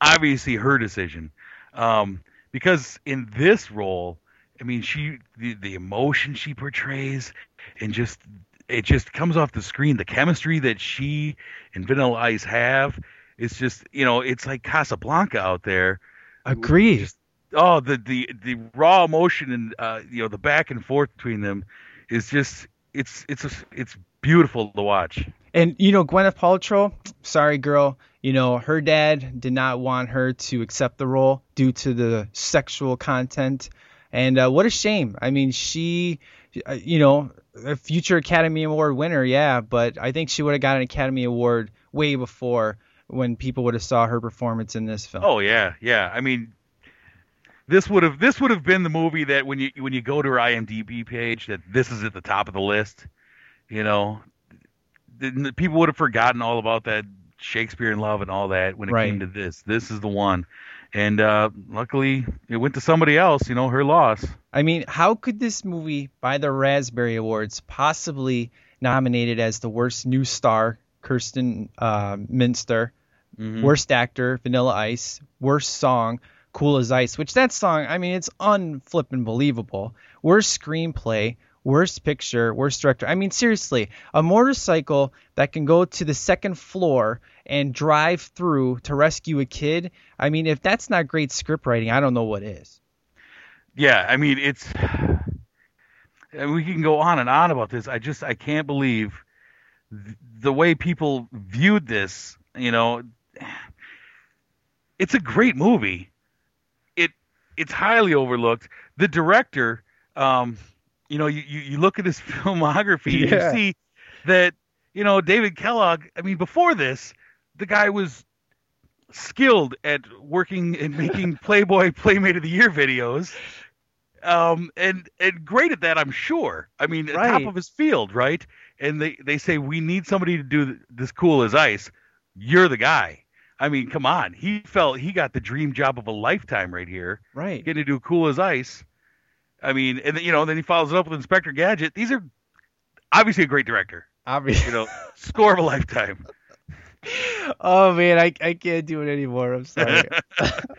Obviously, her decision. Um, because in this role, I mean, she the, the emotion she portrays and just it just comes off the screen. The chemistry that she and Vanilla Ice have, it's just you know, it's like Casablanca out there. Agreed. Just, oh, the the the raw emotion and uh, you know the back and forth between them is just it's it's it's beautiful to watch. And you know, Gwyneth Paltrow, sorry girl, you know, her dad did not want her to accept the role due to the sexual content. And uh, what a shame. I mean, she, uh, you know, a future Academy Award winner, yeah, but I think she would have got an Academy Award way before when people would have saw her performance in this film. Oh yeah, yeah. I mean, this would have this would have been the movie that when you when you go to her IMDb page that this is at the top of the list. You know, people would have forgotten all about that Shakespeare in Love and all that when it Right. came to this. This is the one, and uh, luckily it went to somebody else. You know, her loss. I mean, how could this movie, by the Raspberry Awards, possibly nominated as the worst new star, Kirsten uh, Minster, worst actor, Vanilla Ice, worst song, Cool as Ice, which that song, I mean, it's unflippin' believable. Worst screenplay, worst picture, worst director. I mean, seriously, a motorcycle that can go to the second floor and drive through to rescue a kid. I mean, if that's not great script writing, I don't know what is. Yeah, I mean it's. We can go on and on about this. I just I can't believe th- the way people viewed this. You know, it's a great movie. It it's highly overlooked. The director, um, you know, you, you, you look at his filmography and you see that you know David Kellogg. I mean, before this, the guy was skilled at working and making Playboy Playmate of the Year videos. um, and and great at that, I'm sure. I mean, Right. top of his field, right? And they they say we need somebody to do this cool as ice. You're the guy. I mean, come on. He felt he got the dream job of a lifetime right here, Right. getting to do cool as ice. I mean, and then, you know, then he follows it up with Inspector Gadget. These are obviously a great director. Obviously. You know, score of a lifetime. oh man, I I can't do it anymore. I'm sorry.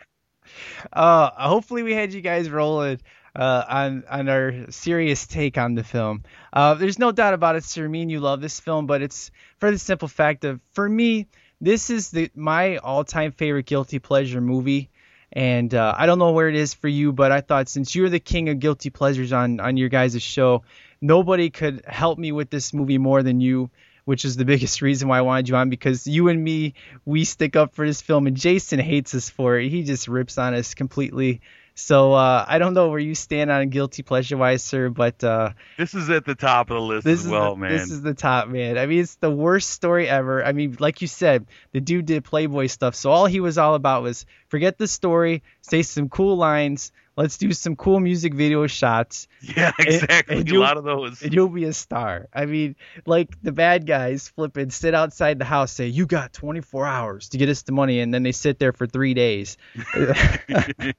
uh, hopefully we had you guys rolling uh, on on our serious take on the film. Uh, there's no doubt about it, sir. Me and you love this film, but it's for the simple fact of for me, this is the my all-time favorite guilty pleasure movie. And uh, I don't know where it is for you, but I thought since you're the king of guilty pleasures on on your guys' show, nobody could help me with this movie more than you which is the biggest reason why I wanted you on because you and me, we stick up for this film, and Jason hates us for it. He just rips on us completely. So uh, I don't know where you stand on guilty pleasure wise, sir, but uh, This is at the top of the list this as well, the, man. this is the top man. I mean, it's the worst story ever. I mean, like you said, the dude did Playboy stuff, so all he was all about was forget the story, say some cool lines, let's do some cool music video shots, yeah, exactly. and a you- lot of those. and you'll be a star. I mean, like the bad guys flipping sit outside the house, say, "You got 24 hours to get us the money," and then they sit there for three days.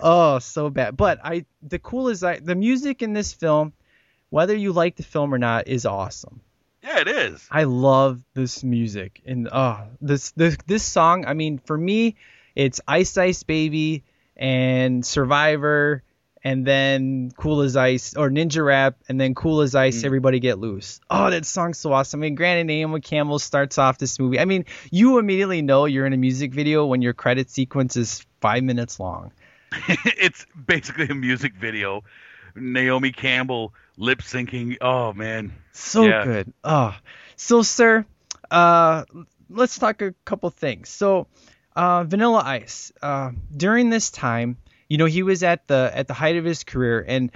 oh, so bad. But I, the cool is I, the music in this film, whether you like the film or not, is awesome. yeah, it is. I love this music and oh this this this song. I mean, for me, it's Ice Ice Baby and Survivor, and then Cool as Ice or Ninja Rap, and then Cool as Ice. Everybody get loose. Oh, that song's so awesome. I mean, granted, Naomi Campbell starts off this movie. I mean, you immediately know you're in a music video when your credit sequence is five minutes long. it's basically a music video. Naomi Campbell lip syncing. Oh man, So Yeah. good. Oh, so sir, uh, let's talk a couple things. So, uh, Vanilla Ice. Uh, during this time, you know, he was at the at the height of his career, and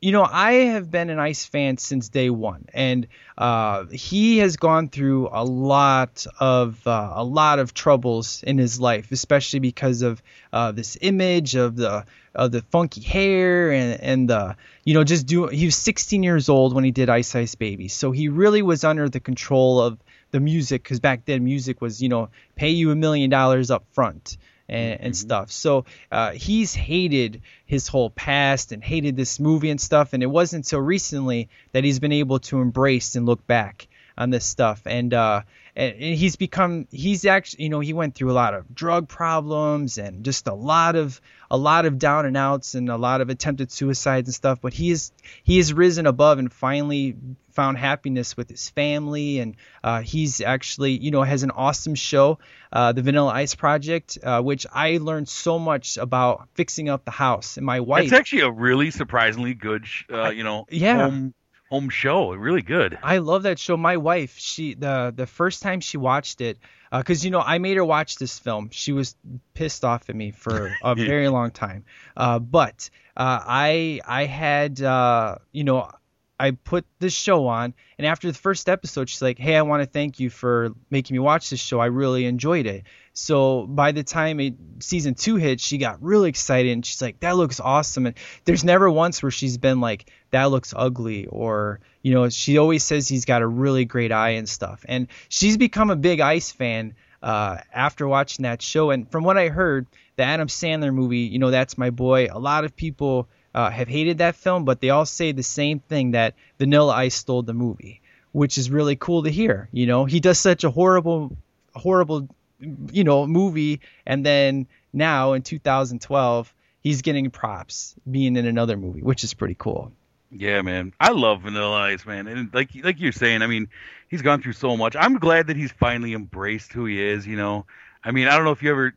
you know, I have been an Ice fan since day one, and uh, he has gone through a lot of uh, a lot of troubles in his life, especially because of uh, this image of the of the funky hair and and the you know just do he was 16 years old when he did Ice Ice Baby, so he really was under the control of the music because back then music was you know pay you a million dollars up front and, and stuff. So uh, he's hated his whole past and hated this movie and stuff. And it wasn't until recently that he's been able to embrace and look back on this stuff. And uh, and, he's become he's actually you know he went through a lot of drug problems and just a lot of a lot of down and outs and a lot of attempted suicides and stuff. But he is he has risen above and finally found happiness with his family and uh, he's actually you know has an awesome show uh, the vanilla ice project uh, which i learned so much about fixing up the house and my wife it's actually a really surprisingly good, uh, you know, yeah. home home show. Really good. I love that show. My wife, she the the first time she watched it, because you know I made her watch this film. She was pissed off at me for a very long time. Uh, but uh, I I had uh, you know I put this show on, and after the first episode, she's like, "Hey, I want to thank you for making me watch this show. I really enjoyed it." So by the time it, season two hit, she got really excited, and she's like, "That looks awesome!" And there's never once where she's been like, "That looks ugly," or you know, she always says he's got a really great eye and stuff. And she's become a big Ice fan uh, after watching that show. And from what I heard, the Adam Sandler movie, you know, that's my boy. A lot of people uh, have hated that film, but they all say the same thing that Vanilla Ice stole the movie, which is really cool to hear. You know, he does such a horrible, horrible, you know, movie, and then now in 2012, he's getting props being in another movie, which is pretty cool. Yeah, man. I love Vanilla Ice, man. And like like you're saying, I mean, he's gone through so much. I'm glad that he's finally embraced who he is, you know. I mean, I don't know if you ever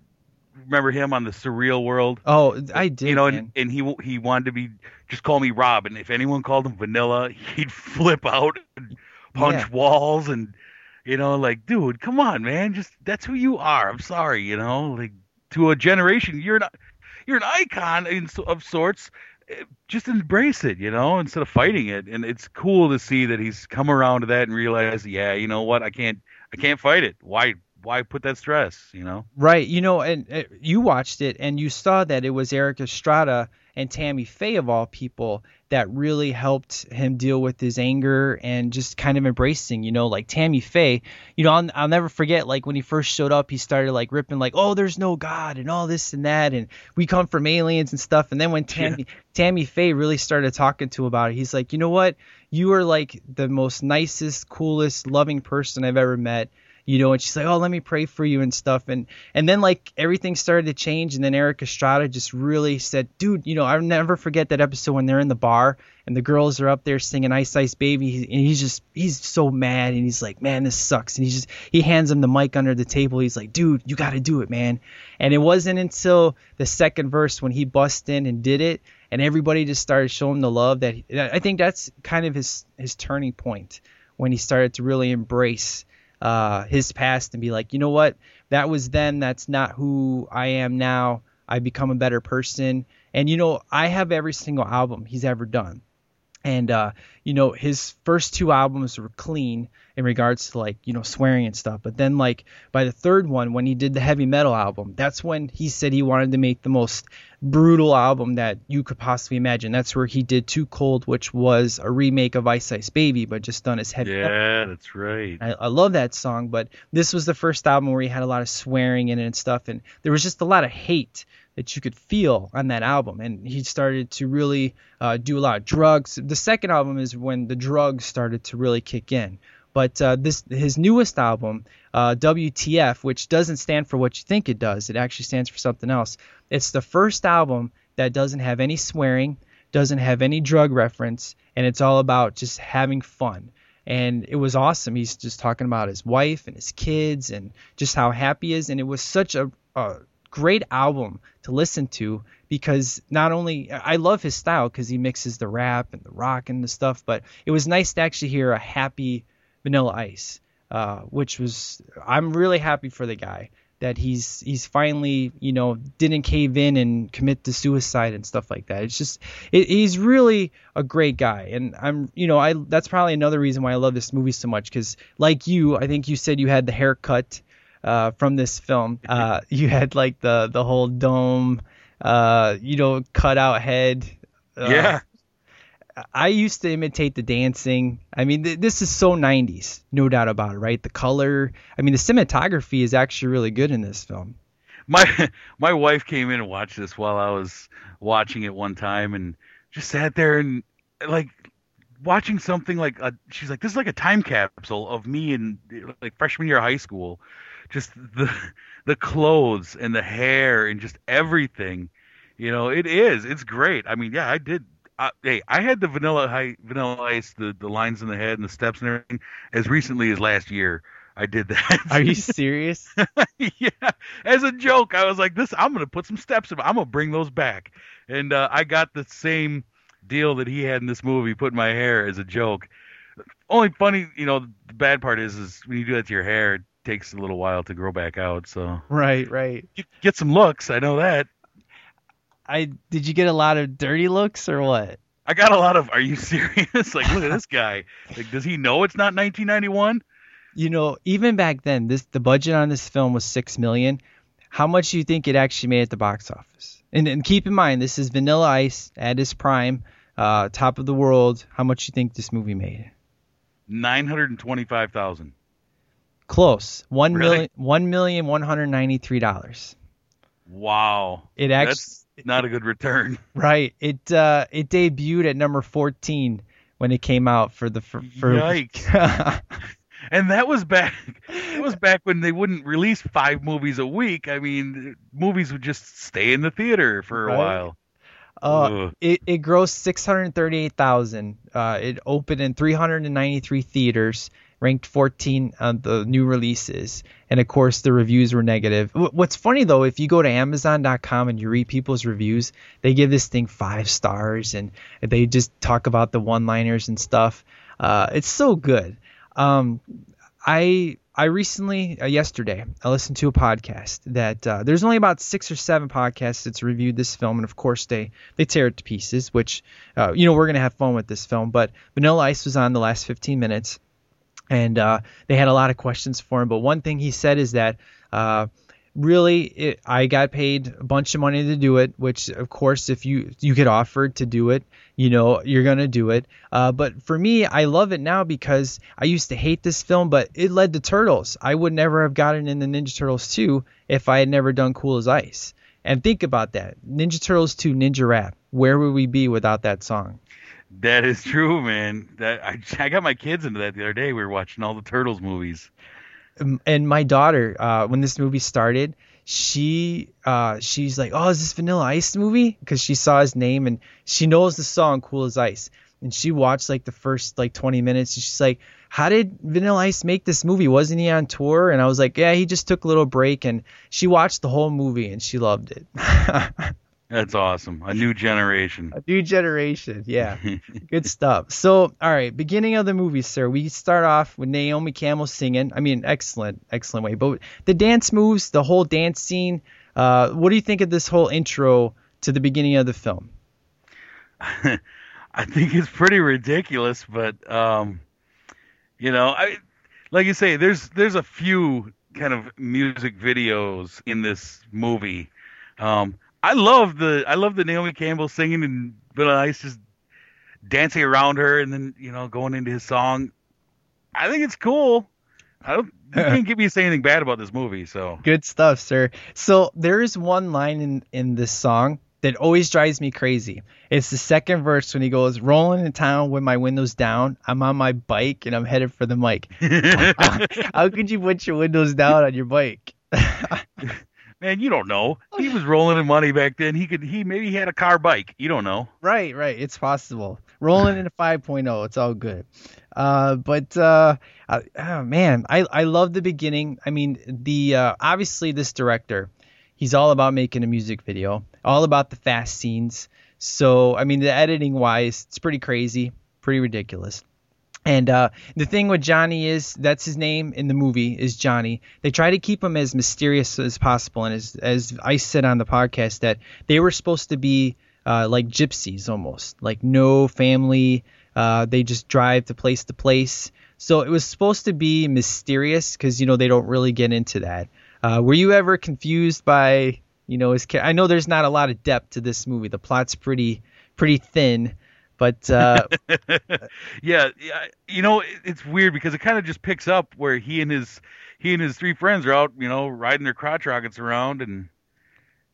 remember him on the Surreal World. Oh, I did. You know, man. and, and he he wanted to be just call me Rob, and if anyone called him Vanilla, he'd flip out and punch Yeah. walls, and you know, like, dude, come on, man, just that's who you are. I'm sorry, you know, like to a generation, you're not you're an icon in, of sorts. Eh, Just embrace it, you know, instead of fighting it. And it's cool to see that he's come around to that and realized, yeah, you know what, I can't I can't fight it. Why why put that stress? You know. Right. You know, and uh, you watched it and you saw that it was Erik Estrada and Tammy Faye of all people that really helped him deal with his anger and just kind of embracing, you know, like Tammy Faye, you know, I'll, I'll never forget like when he first showed up, he started like ripping like, oh, there's no God and all this and that. And we come from aliens and stuff. And then when Tammy, yeah. Tammy Faye really started talking to him about it, he's like, you know what? You are like the most nicest, coolest, loving person I've ever met you know, and she's like, "Oh, let me pray for you and stuff." And and then like everything started to change, and then Erik Estrada just really said, "Dude, you know, I'll never forget that episode when they're in the bar and the girls are up there singing Ice Ice Baby, and he's just he's so mad, and he's like, "Man, this sucks." And he just he hands him the mic under the table. He's like, "Dude, you got to do it, man." And it wasn't until the second verse when he bust in and did it, and everybody just started showing the love that he, I think that's kind of his his turning point when he started to really embrace uh, his past and be like, you know what, that was then. That's not who I am now. I become a better person. And you know, I have every single album he's ever done. And uh, you know, his first two albums were clean in regards to like, you know, swearing and stuff. But then like by the third one, when he did the heavy metal album, that's when he said he wanted to make the most brutal album that you could possibly imagine. That's where he did Too Cold, which was a remake of Ice Ice Baby, but just done as heavy. Yeah, metal. that's right. I, I love that song, but this was the first album where he had a lot of swearing in it and stuff, and there was just a lot of hate that you could feel on that album. And he started to really uh, do a lot of drugs. The second album is when the drugs started to really kick in. But uh, this his newest album, uh, WTF, which doesn't stand for what you think it does. It actually stands for something else. It's the first album that doesn't have any swearing, doesn't have any drug reference, and it's all about just having fun. And it was awesome. He's just talking about his wife and his kids and just how happy he is. And it was such a, a great album to listen to because not only I love his style because he mixes the rap and the rock and the stuff, but it was nice to actually hear a happy Vanilla Ice, uh, which was I'm really happy for the guy that he's he's finally you know didn't cave in and commit to suicide and stuff like that. It's just it, he's really a great guy, and I'm you know I that's probably another reason why I love this movie so much because like you, I think you said you had the haircut uh, from this film. Uh, you had like the the whole dome, uh, you know, cut out head. Uh, yeah. I used to imitate the dancing. I mean, th- this is so 90s, no doubt about it, right? The color. I mean, the cinematography is actually really good in this film. My my wife came in and watched this while I was watching it one time, and just sat there and like watching something like a, she's like, this is like a time capsule of me in like freshman year of high school. Just the the clothes and the hair and just everything. You know, it is. It's great. I mean, yeah, I did uh, hey, I had the vanilla high, vanilla ice, the the lines in the head and the steps and everything as recently as last year. I did that. Are you serious? yeah, as a joke, I was like, "This, I'm gonna put some steps in. I'm gonna bring those back." And uh, I got the same deal that he had in this movie, put my hair as a joke. Only funny, you know, the bad part is, is when you do that to your hair, takes a little while to grow back out. So right, right. You get some looks, I know that. I did you get a lot of dirty looks or what? I got a lot of. Are you serious? like, look at this guy. Like, does he know it's not 1991? You know, even back then, this the budget on this film was six million. How much do you think it actually made at the box office? And, and keep in mind, this is Vanilla Ice at its prime, uh, top of the world. How much do you think this movie made? Nine hundred and twenty-five thousand. Close. One really? million. One million one hundred ninety-three dollars. Wow. It actually. That's not a good return. Right. It uh, it debuted at number 14 when it came out for the for, for Yikes. and that was back it was back when they wouldn't release five movies a week. I mean, movies would just stay in the theater for a right. while. Uh, it, it grossed 638,000. Uh, it opened in 393 theaters ranked 14 on the new releases, and of course the reviews were negative. What's funny though, if you go to Amazon.com and you read people's reviews, they give this thing five stars and they just talk about the one-liners and stuff. Uh, it's so good. Um, I I recently uh, yesterday I listened to a podcast that uh, there's only about six or seven podcasts that's reviewed this film, and of course they they tear it to pieces. Which uh, you know we're gonna have fun with this film, but Vanilla Ice was on the last 15 minutes and uh, they had a lot of questions for him. But one thing he said is that uh, really it, I got paid a bunch of money to do it, which of course if you you get offered to do it, you know you're gonna do it. Uh, but for me, I love it now because I used to hate this film, but it led to Turtles. I would never have gotten in the Ninja Turtles 2 if I had never done Cool as Ice. And think about that, Ninja Turtles 2 Ninja Rap. Where would we be without that song? That is true, man. That I, I got my kids into that the other day. We were watching all the Turtles movies. Um, and my daughter, uh, when this movie started, she uh, she's like, "Oh, is this Vanilla Ice movie?" Because she saw his name and she knows the song "Cool as Ice." And she watched like the first like 20 minutes. And she's like, "How did Vanilla Ice make this movie? Wasn't he on tour?" And I was like, "Yeah, he just took a little break." And she watched the whole movie and she loved it. That's awesome. A new generation. A new generation. Yeah. Good stuff. So, all right, beginning of the movie, sir. We start off with Naomi Campbell singing. I mean, excellent, excellent way. But the dance moves, the whole dance scene. Uh, what do you think of this whole intro to the beginning of the film? I think it's pretty ridiculous, but um, you know, I like you say, there's there's a few kind of music videos in this movie. Um, I love the I love the Naomi Campbell singing and Vanilla Ice just dancing around her and then you know going into his song. I think it's cool. I don't you can't get me to say anything bad about this movie. So good stuff, sir. So there is one line in in this song that always drives me crazy. It's the second verse when he goes, "Rolling in town with my windows down. I'm on my bike and I'm headed for the mic." how, how could you put your windows down on your bike? Man, you don't know. He was rolling in money back then. He could he maybe he had a car bike. You don't know. Right, right. It's possible. Rolling in a 5.0. It's all good. Uh, but uh, uh, oh, man, I I love the beginning. I mean, the uh, obviously this director, he's all about making a music video, all about the fast scenes. So I mean, the editing wise, it's pretty crazy, pretty ridiculous. And uh, the thing with Johnny is that's his name in the movie is Johnny. They try to keep him as mysterious as possible, and as as I said on the podcast that they were supposed to be uh, like gypsies almost, like no family. Uh, they just drive to place to place. So it was supposed to be mysterious because you know they don't really get into that. Uh, were you ever confused by you know his? I know there's not a lot of depth to this movie. The plot's pretty pretty thin. But uh, yeah, yeah, you know, it's weird because it kind of just picks up where he and his he and his three friends are out, you know, riding their crotch rockets around, and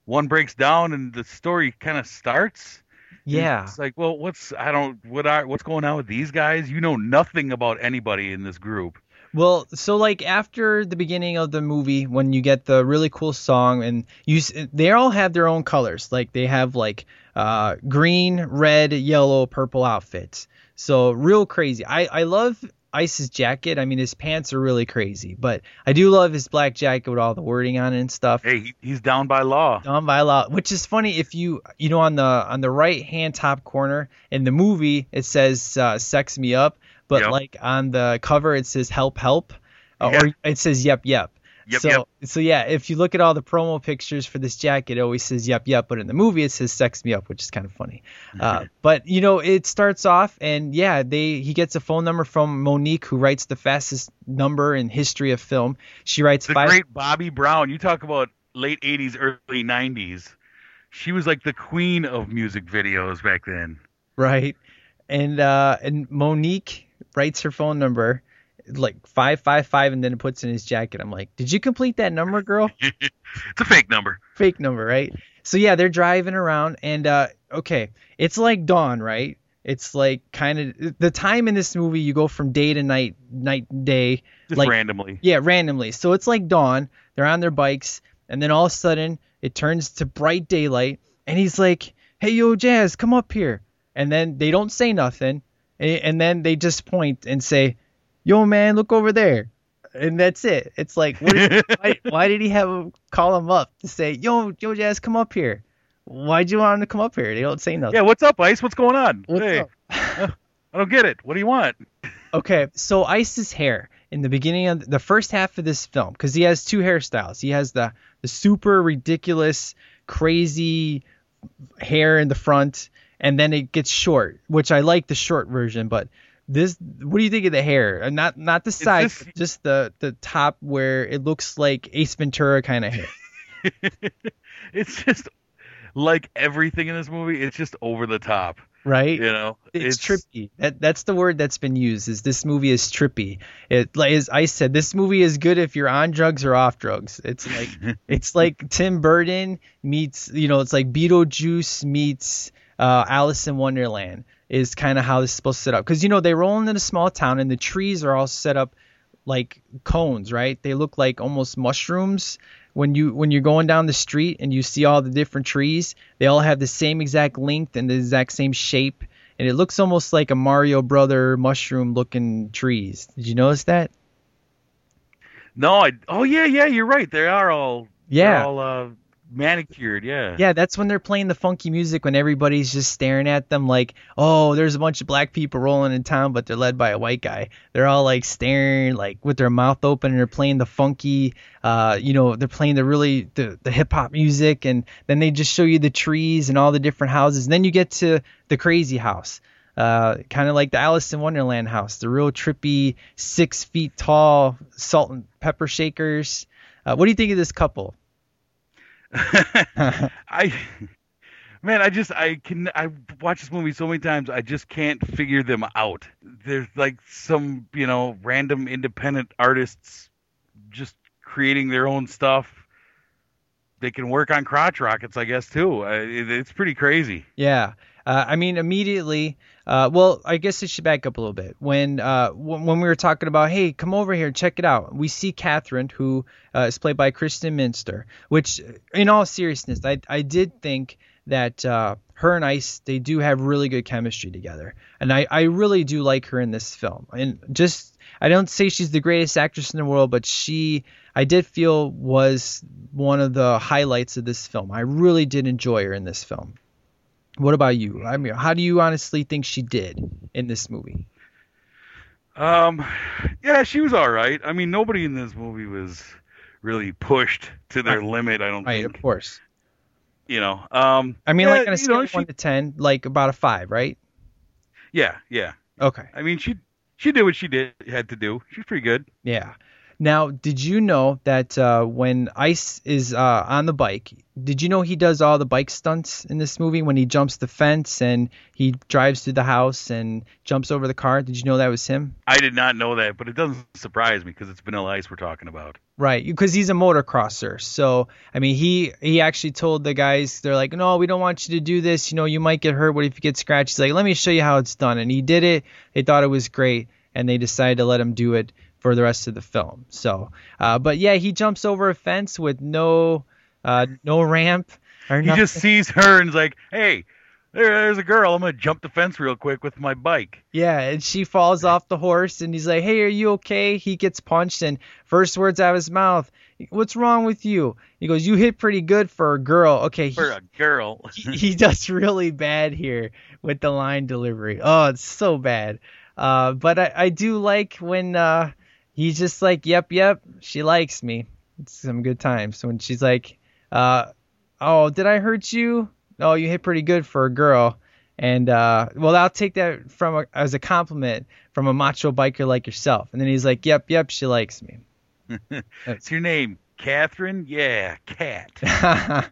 one breaks down, and the story kind of starts. Yeah, it's like, well, what's I don't what are what's going on with these guys? You know nothing about anybody in this group. Well, so like after the beginning of the movie, when you get the really cool song, and you they all have their own colors. Like they have like uh, green, red, yellow, purple outfits. So real crazy. I I love Ice's jacket. I mean, his pants are really crazy, but I do love his black jacket with all the wording on it and stuff. Hey, he's down by law. Down by law, which is funny. If you you know on the on the right hand top corner in the movie, it says uh, "sex me up." But yep. like on the cover it says help help uh, or it says yep yep. Yep, so yep. so yeah, if you look at all the promo pictures for this jacket, it always says yep yep, but in the movie it says sex me up, which is kind of funny. Uh, but you know, it starts off and yeah, they he gets a phone number from Monique, who writes the fastest number in history of film. She writes the five. great Bobbie Brown. You talk about late '80s, early '90s. She was like the queen of music videos back then. Right, and uh, and Monique writes her phone number like 555 and then it puts in his jacket. I'm like, "Did you complete that number, girl?" it's a fake number. Fake number, right? So yeah, they're driving around and uh okay, it's like dawn, right? It's like kind of the time in this movie you go from day to night, night day, just like, randomly. Yeah, randomly. So it's like dawn. They're on their bikes, and then all of a sudden it turns to bright daylight, and he's like, "Hey, yo, Jazz, come up here." And then they don't say nothing, and then they just point and say, "Yo, man, look over there," and that's it. It's like, is, why, why, did he have him call him up to say, "Yo, yo, Jazz, come up here"? Why'd you want him to come up here? They don't say nothing. Yeah, what's up, Ice? What's going on? What's hey, up? I don't get it. What do you want? Okay, so Ice's hair in the beginning of the first half of this film, because he has two hairstyles. He has the the super ridiculous, crazy hair in the front, and then it gets short, which I like the short version, but This, what do you think of the hair? Uh, Not not the side, this- just the the top where it looks like Ace Ventura kind of hair. it's just like everything in this movie. It's just over the top. right? You know, It's, trippy. That that's the word that's been used. Is this movie is trippy? It like as I said, this movie is good if you're on drugs or off drugs. It's like it's like Tim Burton meets you know it's like Beetlejuice meets uh, Alice in Wonderland is kind of how this is supposed to set up because you know they roll into a small town and the trees are all set up like cones, right? They look like almost mushrooms. When you when you're going down the street and you see all the different trees, they all have the same exact length and the exact same shape, and it looks almost like a Mario Brother mushroom looking trees. Did you notice that? No, I. Oh yeah, yeah. You're right. They are all. Yeah. All uh, manicured. Yeah. Yeah, that's when they're playing the funky music when everybody's just staring at them like, oh, there's a bunch of black people rolling in town, but they're led by a white guy. They're all like staring, like with their mouth open, and they're playing the funky, uh, you know, they're playing the really the, the hip hop music, and then they just show you the trees and all the different houses, and then you get to the crazy house. Uh, kind of like the Alice in Wonderland house, the real trippy, six feet tall salt and pepper shakers. Uh, what do you think of this couple? I. Man, I just I can I watch this movie so many times I just can't figure them out. There's like some you know random independent artists just creating their own stuff. They can work on crotch rockets, I guess too. Uh, it's pretty crazy. Yeah. Uh, I mean, immediately. Uh, well, I guess I should back up a little bit. When uh, w- when we were talking about, hey, come over here, check it out. We see Catherine, who uh, is played by Kristin Minter. Which, in all seriousness, I I did think that uh, her and Ice they do have really good chemistry together, and I I really do like her in this film. And just I don't say she's the greatest actress in the world, but she I did feel was one of the highlights of this film. I really did enjoy her in this film. What about you? I mean, how do you honestly think she did in this movie? Um, yeah, she was all right. I mean, nobody in this movie was really pushed to their limit. I don't Right, think. of course. You know. Um, I mean, yeah, like on a scale know, of she- one to ten, like about a five, right? Yeah, yeah. Okay. I mean, she she did what she did had to do. She's pretty good. Yeah. Now, did you know that uh, when Ice is uh, on the bike, did you know he does all the bike stunts in this movie when he jumps the fence and he drives through the house and jumps over the car? Did you know that was him? I did not know that, but it doesn't surprise me because it's Vanilla Ice we're talking about. Right, because he's a motocrosser. So, I mean, he he actually told the guys, they're like, no, we don't want you to do this. You know, you might get hurt. What if you get scratched? He's like, let me show you how it's done. And he did it. They thought it was great, and they decided to let him do it for the rest of the film. So, uh, but yeah, he jumps over a fence with no uh, no ramp or He just sees her and is like, "Hey, there, there's a girl. I'm gonna jump the fence real quick with my bike." Yeah, and she falls off the horse, and he's like, "Hey, are you okay?" He gets punched, and first words out of his mouth, "What's wrong with you?" He goes, "You hit pretty good for a girl." Okay, For a girl. he, he does really bad here with the line delivery. Oh, it's so bad. Uh, but I, I do like when uh, he's just like, "Yep, yep, she likes me." It's some good times when she's like, uh, "Oh, did I hurt you?" Oh, you hit pretty good for a girl. And uh, well, I'll take that from a, as a compliment from a macho biker like yourself. And then he's like, "Yep, yep, she likes me." What's your name? Catherine? Yeah, Cat.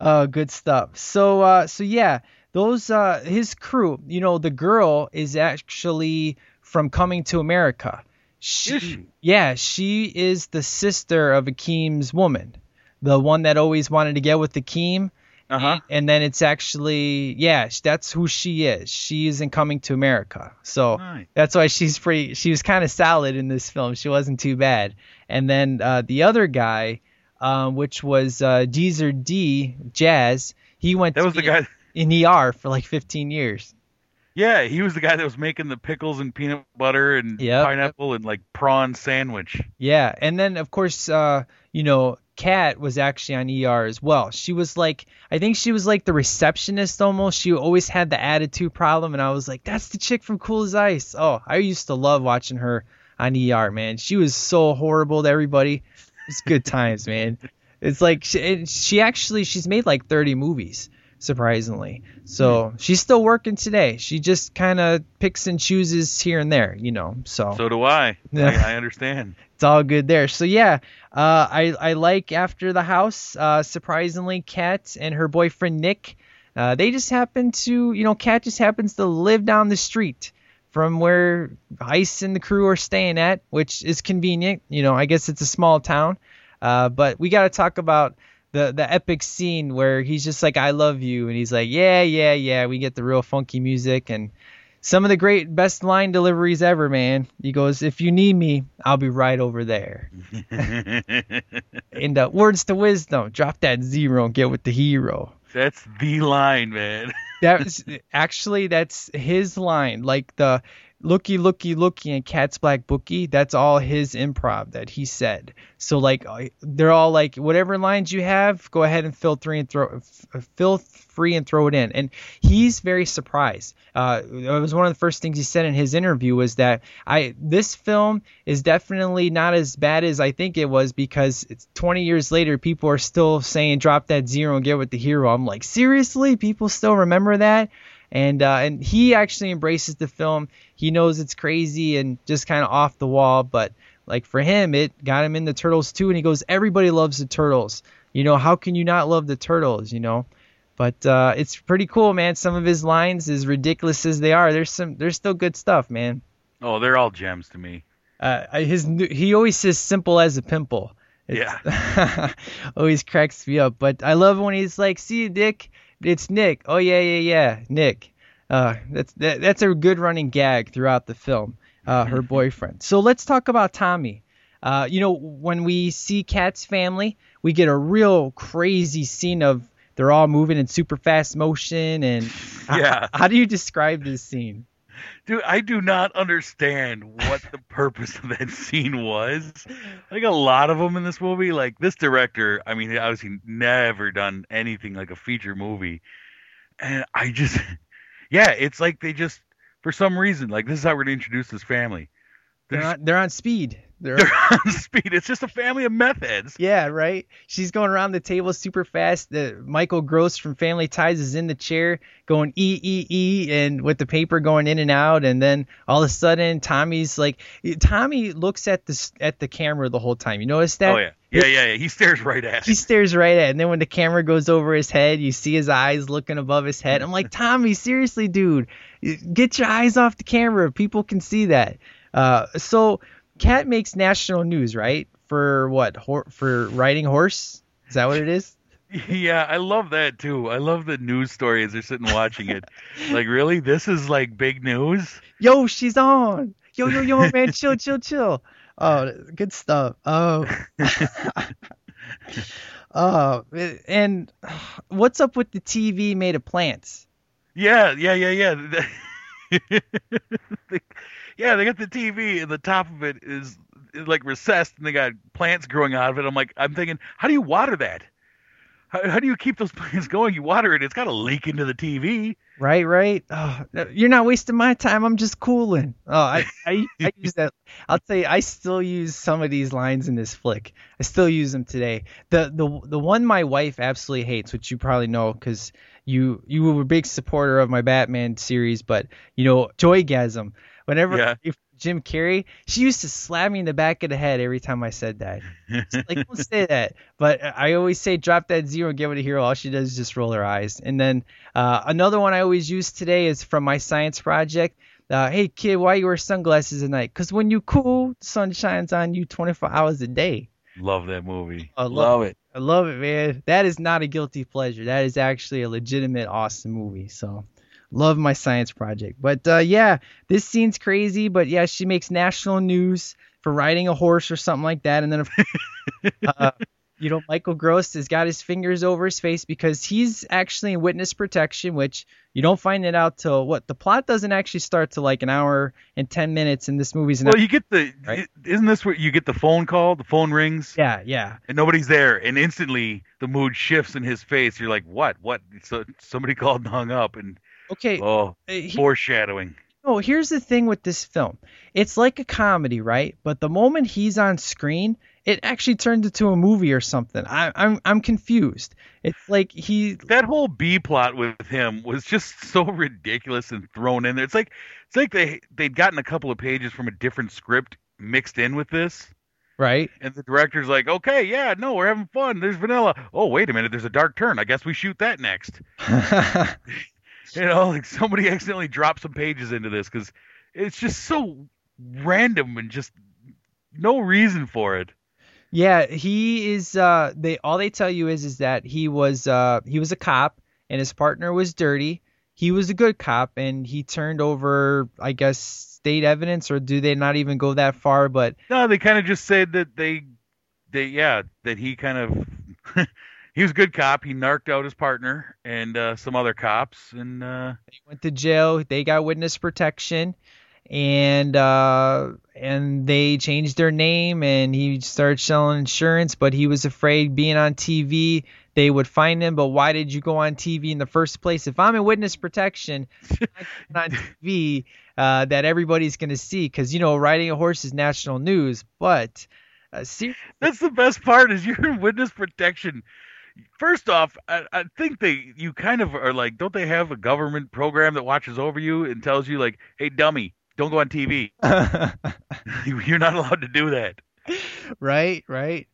Oh, good stuff. So, uh, so yeah, those uh, his crew. You know, the girl is actually from Coming to America. She? Yeah, she is the sister of Akeem's woman, the one that always wanted to get with Akeem. Uh huh. And then it's actually, yeah, that's who she is. She isn't coming to America. So Nice. that's why she's pretty, she was kind of solid in this film. She wasn't too bad. And then uh, the other guy, um, which was uh, Deezer D, Jazz, he went That to was the guy. in ER for like 15 years. Yeah, he was the guy that was making the pickles and peanut butter and Yep. pineapple and like prawn sandwich. Yeah, and then of course, uh, you know, Kat was actually on ER as well. She was like, I think she was like the receptionist almost. She always had the attitude problem, and I was like, that's the chick from Cool as Ice. Oh, I used to love watching her on ER, man. She was so horrible to everybody. It's good times, man. It's like she, she actually she's made like 30 movies. Surprisingly. So she's still working today. She just kind of picks and chooses here and there, you know. So So do I. Yeah. I, I understand. it's all good there. So yeah, uh, I I like after the house. Uh, surprisingly, Kat and her boyfriend Nick, uh, they just happen to, you know, Kat just happens to live down the street from where Ice and the crew are staying at, which is convenient. You know, I guess it's a small town. Uh, but we got to talk about the the epic scene where he's just like, "I love you," and he's like, "Yeah, yeah, yeah." We get the real funky music and some of the great best line deliveries ever, man. He goes, "If you need me, I'll be right over there." and uh, words to wisdom, drop that zero and get with the hero. That's the line, man. That's actually that's his line. Like the looky looky looky and cat's black bookie that's all his improv that he said. So like uh, they're all like whatever lines you have go ahead and fill three and throw fill free and throw it in. And he's very surprised. Uh it was one of the first things he said in his interview was that i this film is definitely not as bad as i think it was because it's 20 years later people are still saying drop that zero and get with the hero. I'm like seriously? People still remember that? And uh, and he actually embraces the film. He knows it's crazy and just kind of off the wall, but like for him, it got him in the Turtles too. And he goes, everybody loves the Turtles. You know, how can you not love the Turtles? You know, but uh, it's pretty cool, man. Some of his lines, as ridiculous as they are, there's some there's still good stuff, man. Oh, they're all gems to me. Uh, his he always says simple as a pimple. Yeah. always cracks me up. But I love when he's like, "See, Dick, it's Nick. Oh yeah, yeah, yeah, Nick." Uh, that's that, that's a good running gag throughout the film. Uh, her boyfriend. So let's talk about Tommy. Uh, you know, when we see Kat's family, we get a real crazy scene of they're all moving in super fast motion. And Yeah. how, how do you describe this scene? Dude, I do not understand what the purpose of that scene was. I think a lot of them in this movie, like this director, I mean, he obviously never done anything like a feature movie. And I just, yeah, it's like they just, for some reason, like this is how we're going to introduce this family. They're They're, on, they're on speed. They're, they're on speed. It's just a family of meth heads. Yeah, right. She's going around the table super fast. The Michael Gross from Family Ties is in the chair going e e e and with the paper going in and out and then all of a sudden Tommy's like Tommy looks at the at the camera the whole time. You notice that? Oh, yeah. Yeah, yeah, yeah. He stares right at He it. stares right at it, and then when the camera goes over his head, you see his eyes looking above his head. I'm like, Tommy, seriously, dude, get your eyes off the camera. People can see that. Uh, so, Cat makes national news, right? For what? Hor- for riding horse? Is that what it is? Yeah, I love that too. I love the news story as they're sitting watching it. like, really? This is like big news? Yo, she's on. Yo, yo, yo, man, chill, chill, chill. Oh, good stuff. Oh. Oh, and what's up with the TV made of plants? Yeah, yeah, yeah, yeah. Yeah, they got the TV, and the top of it is, is like recessed, and they got plants growing out of it. I'm like, I'm thinking, how do you water that? How, how do you keep those plants going? You water it, it's got to leak into the TV. Right, right. Oh, you're not wasting my time. I'm just cooling. Oh, I, I, I use that. I'll tell you, I still use some of these lines in this flick. I still use them today. The the the one my wife absolutely hates, which you probably know because you you were a big supporter of my Batman series, but you know, Joygasm. Whenever Yeah. Jim Carrey, she used to slap me in the back of the head every time I said that. She's like, don't say that. But I always say, drop that zero and give it a hero. All she does is just roll her eyes. And then uh, another one I always use today is from my science project. Uh, hey kid, why you wear sunglasses at night? Cause when you cool, the sun shines on you 24 hours a day. Love that movie. I love, Love it. I love it, man. That is not a guilty pleasure. That is actually a legitimate, awesome movie. So, love my science project. But uh, yeah, this scene's crazy. But yeah, she makes national news for riding a horse or something like that. And then, uh, you know, Michael Gross has got his fingers over his face because he's actually in witness protection, which you don't find it out till what the plot doesn't actually start till like an hour and ten minutes, and this movie's Well, you get the, Right. isn't this where you get the phone call? The phone rings, yeah, yeah. and nobody's there, and instantly the mood shifts in his face. You're like, what? What? So somebody called and hung up, and Okay, oh, uh, he- foreshadowing. No, here's the thing with this film. It's like a comedy, right? But the moment he's on screen, it actually turns into a movie or something. I, I'm I'm confused. It's like he that whole B plot with him was just so ridiculous and thrown in there. It's like it's like they they'd gotten a couple of pages from a different script mixed in with this. right. And the director's like, okay, yeah, no, we're having fun. There's vanilla. Oh, wait a minute, there's a dark turn. I guess we shoot that next. You know, like somebody accidentally dropped some pages into this because it's just so random and just no reason for it. Yeah, he is. Uh, they all they tell you is is that he was uh he was a cop and his partner was dirty. He was a good cop and he turned over, I guess, state evidence, or do they not even go that far? But No, they kind of just said that they, they yeah, that he kind of he was a good cop. He narked out his partner and uh, some other cops, and uh, they went to jail. They got witness protection, and uh, and they changed their name. And he started selling insurance, but he was afraid being on TV they would find him. But why did you go on TV in the first place? If I'm in witness protection, I'm on TV uh, that everybody's gonna see, because you know riding a horse is national news. But uh, that's the best part is you're in witness protection. First off, I, I think they you kind of are like, don't they have a government program that watches over you and tells you like, hey, dummy, don't go on TV. You're not allowed to do that. right, right.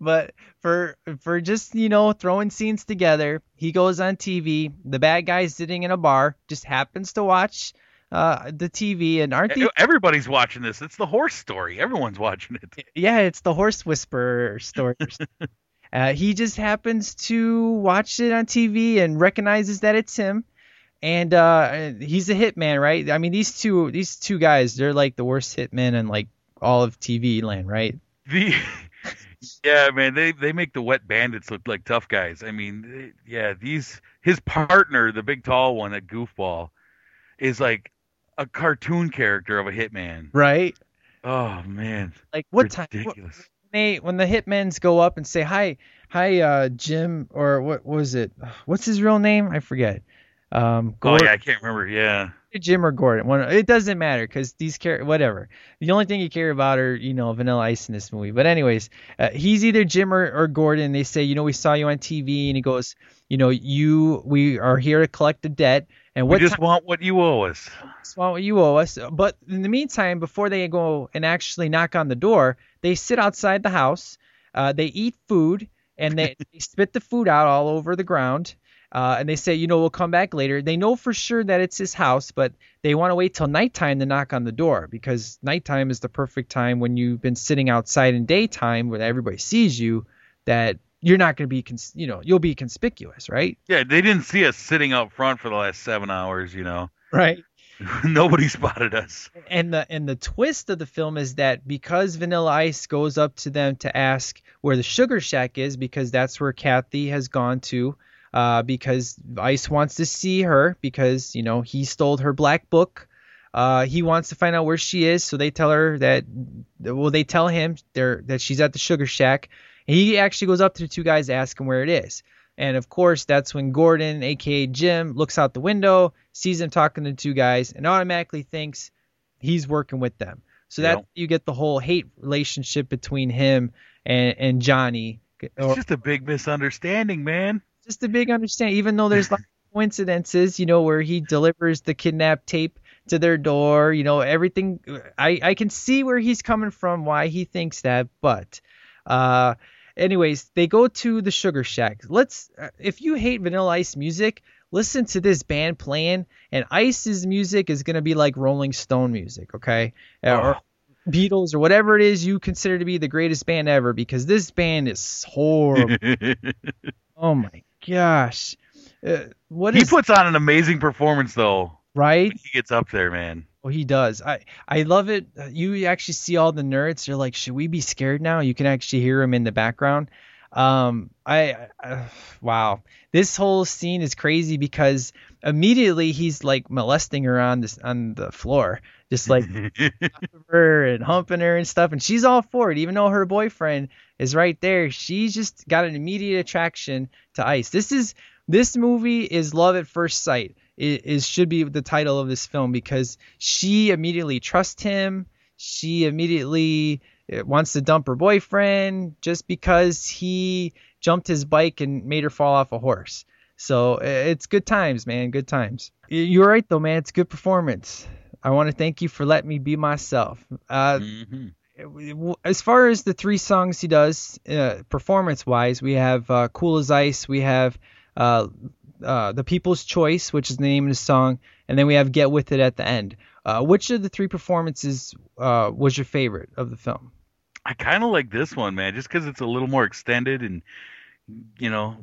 But for for just you know throwing scenes together, he goes on TV. The bad guy's sitting in a bar, just happens to watch uh, the TV, and aren't these? Everybody's watching this. It's the horse story. Everyone's watching it. Yeah, it's the horse whisperer story. uh, he just happens to watch it on TV and recognizes that it's him. And uh, he's a hitman, right? I mean, these two these two guys, they're like the worst hitmen in like all of TV land, right? The yeah, man, they they make the wet bandits look like tough guys. I mean, yeah, these his partner, the big tall one, that goofball, is like a cartoon character of a hitman. Right? Oh man, Like what time? ridiculous. when they when the hitmen's go up and say hi hi uh Jim or what was it? What's his real name? I forget. Um Oh yeah, I can't remember. Yeah, Jim or Gordon. One it doesn't matter because these care whatever. The only thing you care about are you know Vanilla Ice in this movie. But anyways uh, he's either Jim or, or Gordon. They say you know we saw you on TV and he goes you know you we are here to collect the debt and we just time- want what you owe us. want what you owe us. But in the meantime, before they go and actually knock on the door, they sit outside the house. Uh, they eat food and they, they spit the food out all over the ground. Uh, and they say, you know, we'll come back later. They know for sure that it's his house, but they want to wait till nighttime to knock on the door because nighttime is the perfect time when you've been sitting outside in daytime where everybody sees you that you're not going to be, cons- you know, you'll be conspicuous, right? Yeah, they didn't see us sitting out front for the last seven hours. You know, Right. nobody spotted us. and the and the twist of the film is that because Vanilla Ice goes up to them to ask where the Sugar Shack is because that's where Kathy has gone to uh, because Ice wants to see her because you know he stole her black book. Uh, he wants to find out where she is, so they tell her that well they tell him they're, that she's at the Sugar Shack. And he actually goes up to the two guys to ask where it is. And of course, that's when Gordon, aka Jim, looks out the window, sees him talking to the two guys, and automatically thinks he's working with them. So that Yep. you get the whole hate relationship between him and, and Johnny. It's just a big misunderstanding, man. just a big understanding, even though there's like coincidences, you know, where he delivers the kidnap tape to their door, you know, everything. I, I can see where he's coming from, why he thinks that, but, uh, anyways, they go to the Sugar Shack. Let's, uh, if you hate Vanilla Ice music, listen to this band playing, and Ice's music is gonna be like Rolling Stone music, okay? Uh, Or Beatles or whatever it is you consider to be the greatest band ever, because this band is horrible. oh my gosh, uh, what he is puts on an amazing performance though. right? He gets up there, man. Oh, he does. I I love it. Uh, You actually see all the nerds. They're like, should we be scared now? You can actually hear him in the background. Um, I, uh, wow, this whole scene is crazy because immediately he's like molesting her on this on the floor, just like her and humping her and stuff, and she's all for it, even though her boyfriend is right there. She's just got an immediate attraction to Ice. This is this movie is love at first sight. Is, is should be the title of this film because she immediately trusts him. She immediately uh, wants to dump her boyfriend just because he jumped his bike and made her fall off a horse. So uh, it's good times, man. Good times. You're right though, man. It's good performance. I want to thank you for letting me be myself. Uh, w- as far as the three songs he does, uh, performance wise, we have uh, Cool as Ice, we have uh, uh, The People's Choice, which is the name of the song, and then we have Get With It at the end. Uh, which of the three performances uh, was your favorite of the film? I kind of like this one, man, just because it's a little more extended and you know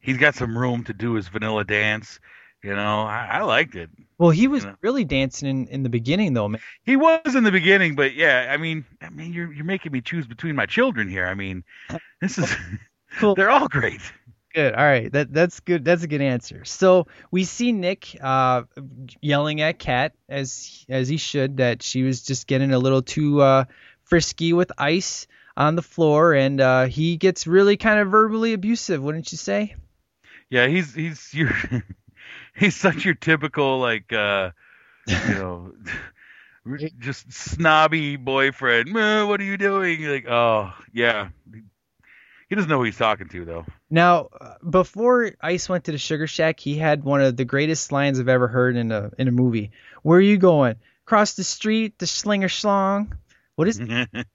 he's got some room to do his vanilla dance. You know, I, I liked it. Well, he was You know. really dancing in, in the beginning, though, man. He was in the beginning, but yeah, I mean, I mean, you're you're making me choose between my children here. I mean, this is Cool. they're all great. Good. All right. That that's good. That's a good answer. So we see Nick uh, yelling at Kat as as he should that she was just getting a little too uh, frisky with ice on the floor, and uh, he gets really kind of verbally abusive, wouldn't you say? Yeah, he's he's your he's such your typical like uh you know just snobby boyfriend. "Meh, What are you doing? You're like, oh yeah. He doesn't know who he's talking to though. Now, before Ice went to the Sugar Shack, he had one of the greatest lines I've ever heard in a in a movie. Where are you going? Across the street, the slinger schlong. What is what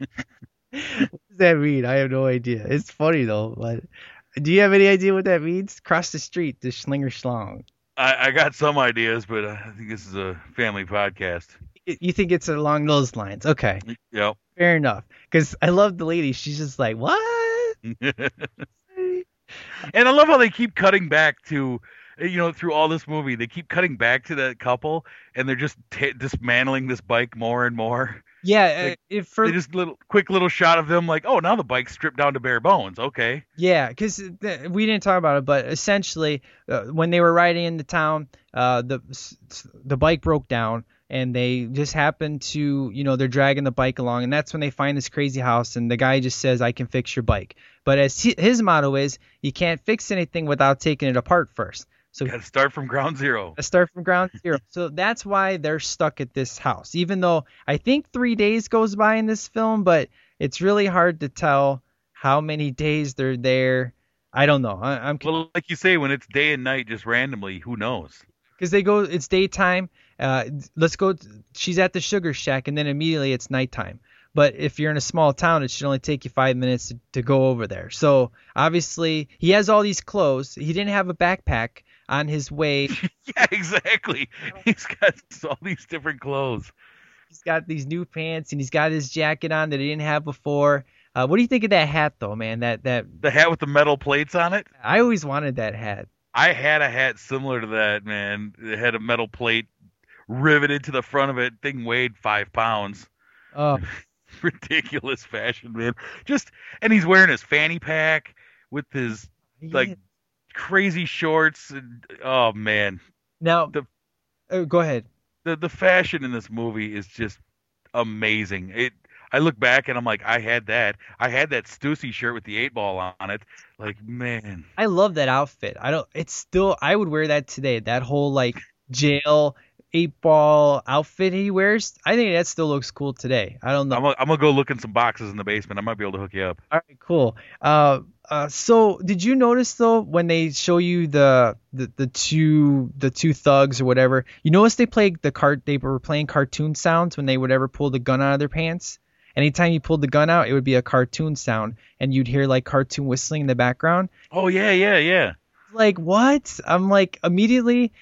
does that mean? I have no idea. It's funny though, but do you have any idea what that means? Cross the street, the slinger schlong. I, I got some ideas, but I think this is a family podcast. You think it's along those lines? Okay, Yep. fair enough. Because I love the lady. She's just like, what? and I love how they keep cutting back to, you know, through all this movie, they keep cutting back to that couple, and they're just t- dismantling this bike more and more. Yeah, Like, uh, if for They just little quick little shot of them, like, oh, now the bike's stripped down to bare bones. Okay. Yeah, because th- we didn't talk about it, but essentially, uh, when they were riding into town, uh, the the bike broke down, and they just happen to, you know, they're dragging the bike along, and that's when they find this crazy house, and the guy just says, "I can fix your bike," but as he, his motto is, you can't fix anything without taking it apart first. So Got to start from ground zero. start from ground zero. so that's why they're stuck at this house. Even though I think three days goes by in this film, but it's really hard to tell how many days they're there. I don't know. I, I'm Well, like you say, when it's day and night, just randomly, who knows? because they go. It's daytime. Uh, let's go. She's at the sugar shack, and then immediately it's nighttime. But if you're in a small town, it should only take you five minutes to, to go over there. So obviously, he has all these clothes. He didn't have a backpack on his way. Yeah, exactly. He's got all these different clothes. He's got these new pants and he's got his jacket on that he didn't have before. Uh, what do you think of that hat though, man? That that The hat with the metal plates on it. I always wanted that hat. I had a hat similar to that, man. It had a metal plate riveted to the front of it. Thing weighed five pounds. Oh, Ridiculous fashion, man. Just and he's wearing his fanny pack with his like crazy shorts. And, oh man, now the- oh, go ahead. the the fashion in this movie is just amazing. It. I look back and I'm like, I had that. I had that Stussy shirt with the eight ball on it. Like, man, I love that outfit. I don't. It's still. I would wear that today. That whole like jail eight ball outfit he wears. I think that still looks cool today. I don't know. I'm gonna, go look in some boxes in the basement. I might be able to hook you up. All right, cool. Uh, uh, so did you notice though when they show you the, the the two the two thugs or whatever? You notice they play the cart. They were playing cartoon sounds when they would ever pull the gun out of their pants. Anytime you pulled the gun out, it would be a cartoon sound, and you'd hear like cartoon whistling in the background. Oh yeah, yeah, yeah. Like what? I'm like immediately.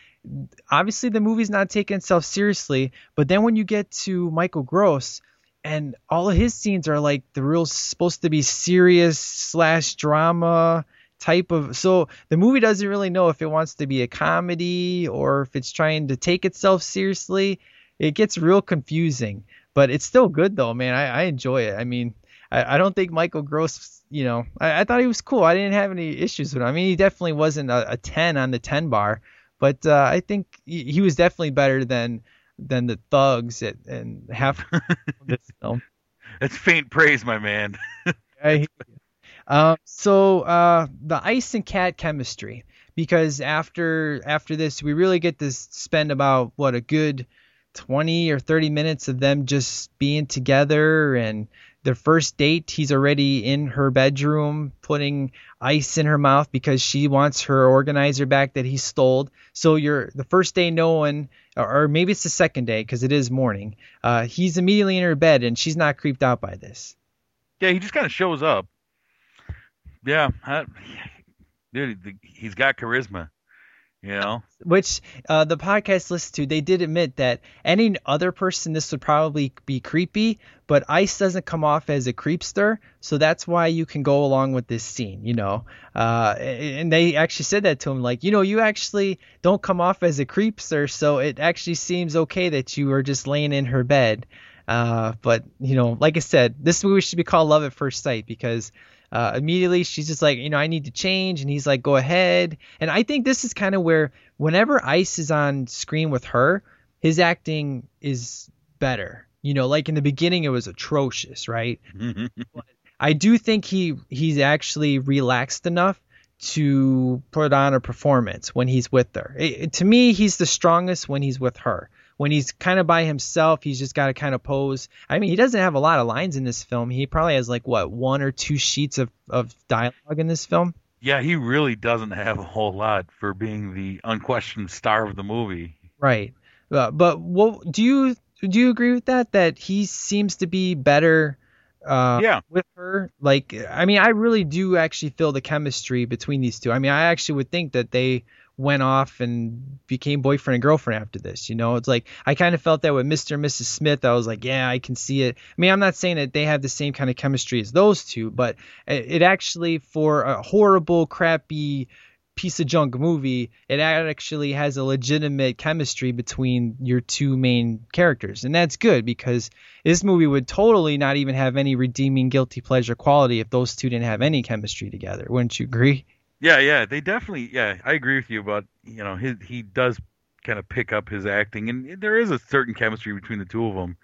Obviously, the movie's not taking itself seriously, but then when you get to Michael Gross, and all of his scenes are like the real supposed to be serious slash drama type of so the movie doesn't really know if it wants to be a comedy or if it's trying to take itself seriously. It gets real confusing but it's still good though man. I, I enjoy it. I mean I, I don't think michael gross you know I, I thought he was cool. I didn't have any issues with him. I mean he definitely wasn't a, a 10 on the 10 bar but uh, i think he, he was definitely better than than the thugs at, and half of this film That's faint praise, my man. I. Um, so uh, the ice and cat chemistry. because after after this we really get to spend about what a good 20 or 30 minutes of them just being together and their first date he's already in her bedroom putting ice in her mouth because she wants her organizer back that he stole so you're the first day or, or maybe it's the second day because it is morning uh, he's immediately in her bed and she's not creeped out by this Yeah, he just kind of shows up. Yeah, I, dude, he's got charisma. You know, which uh, the podcast listened to, they did admit that any other person this would probably be creepy, but Ice doesn't come off as a creepster, so that's why you can go along with this scene, you know. Uh, and they actually said that to him, like, you know, you actually don't come off as a creepster, so it actually seems okay that you are just laying in her bed. Uh, but you know, like I said, this movie should be called Love at First Sight because uh, immediately she's just like, you know, I need to change, and he's like, go ahead. And I think this is kind of where whenever Ice is on screen with her, his acting is better. You know, like in the beginning, it was atrocious, right? I do think he he's actually relaxed enough to put on a performance when he's with her. It, it- to me, he's the strongest when he's with her. When he's kind of by himself, he's just got to kind of pose. I mean, he doesn't have a lot of lines in this film. He probably has like what one or two sheets of of dialogue in this film. yeah, he really doesn't have a whole lot for being the unquestioned star of the movie. Right. Uh, but what do you do you agree with that? That he seems to be better uh, Yeah. with her. Like, I mean, I really do actually feel the chemistry between these two. I mean, I actually would think that they went off and became boyfriend and girlfriend after this. You know, it's like I kind of felt that with Mr. and Mrs. Smith. I was like, yeah, I can see it. I mean, I'm not saying that they have the same kind of chemistry as those two, but it, actually for a horrible, crappy piece of junk movie, it actually has a legitimate chemistry between your two main characters. And that's good because this movie would totally not even have any redeeming guilty pleasure quality if those two didn't have any chemistry together. Wouldn't you agree? Yeah, yeah, they definitely. Yeah, I agree with you about you know his he does kind of pick up his acting, and there is a certain chemistry between the two of them.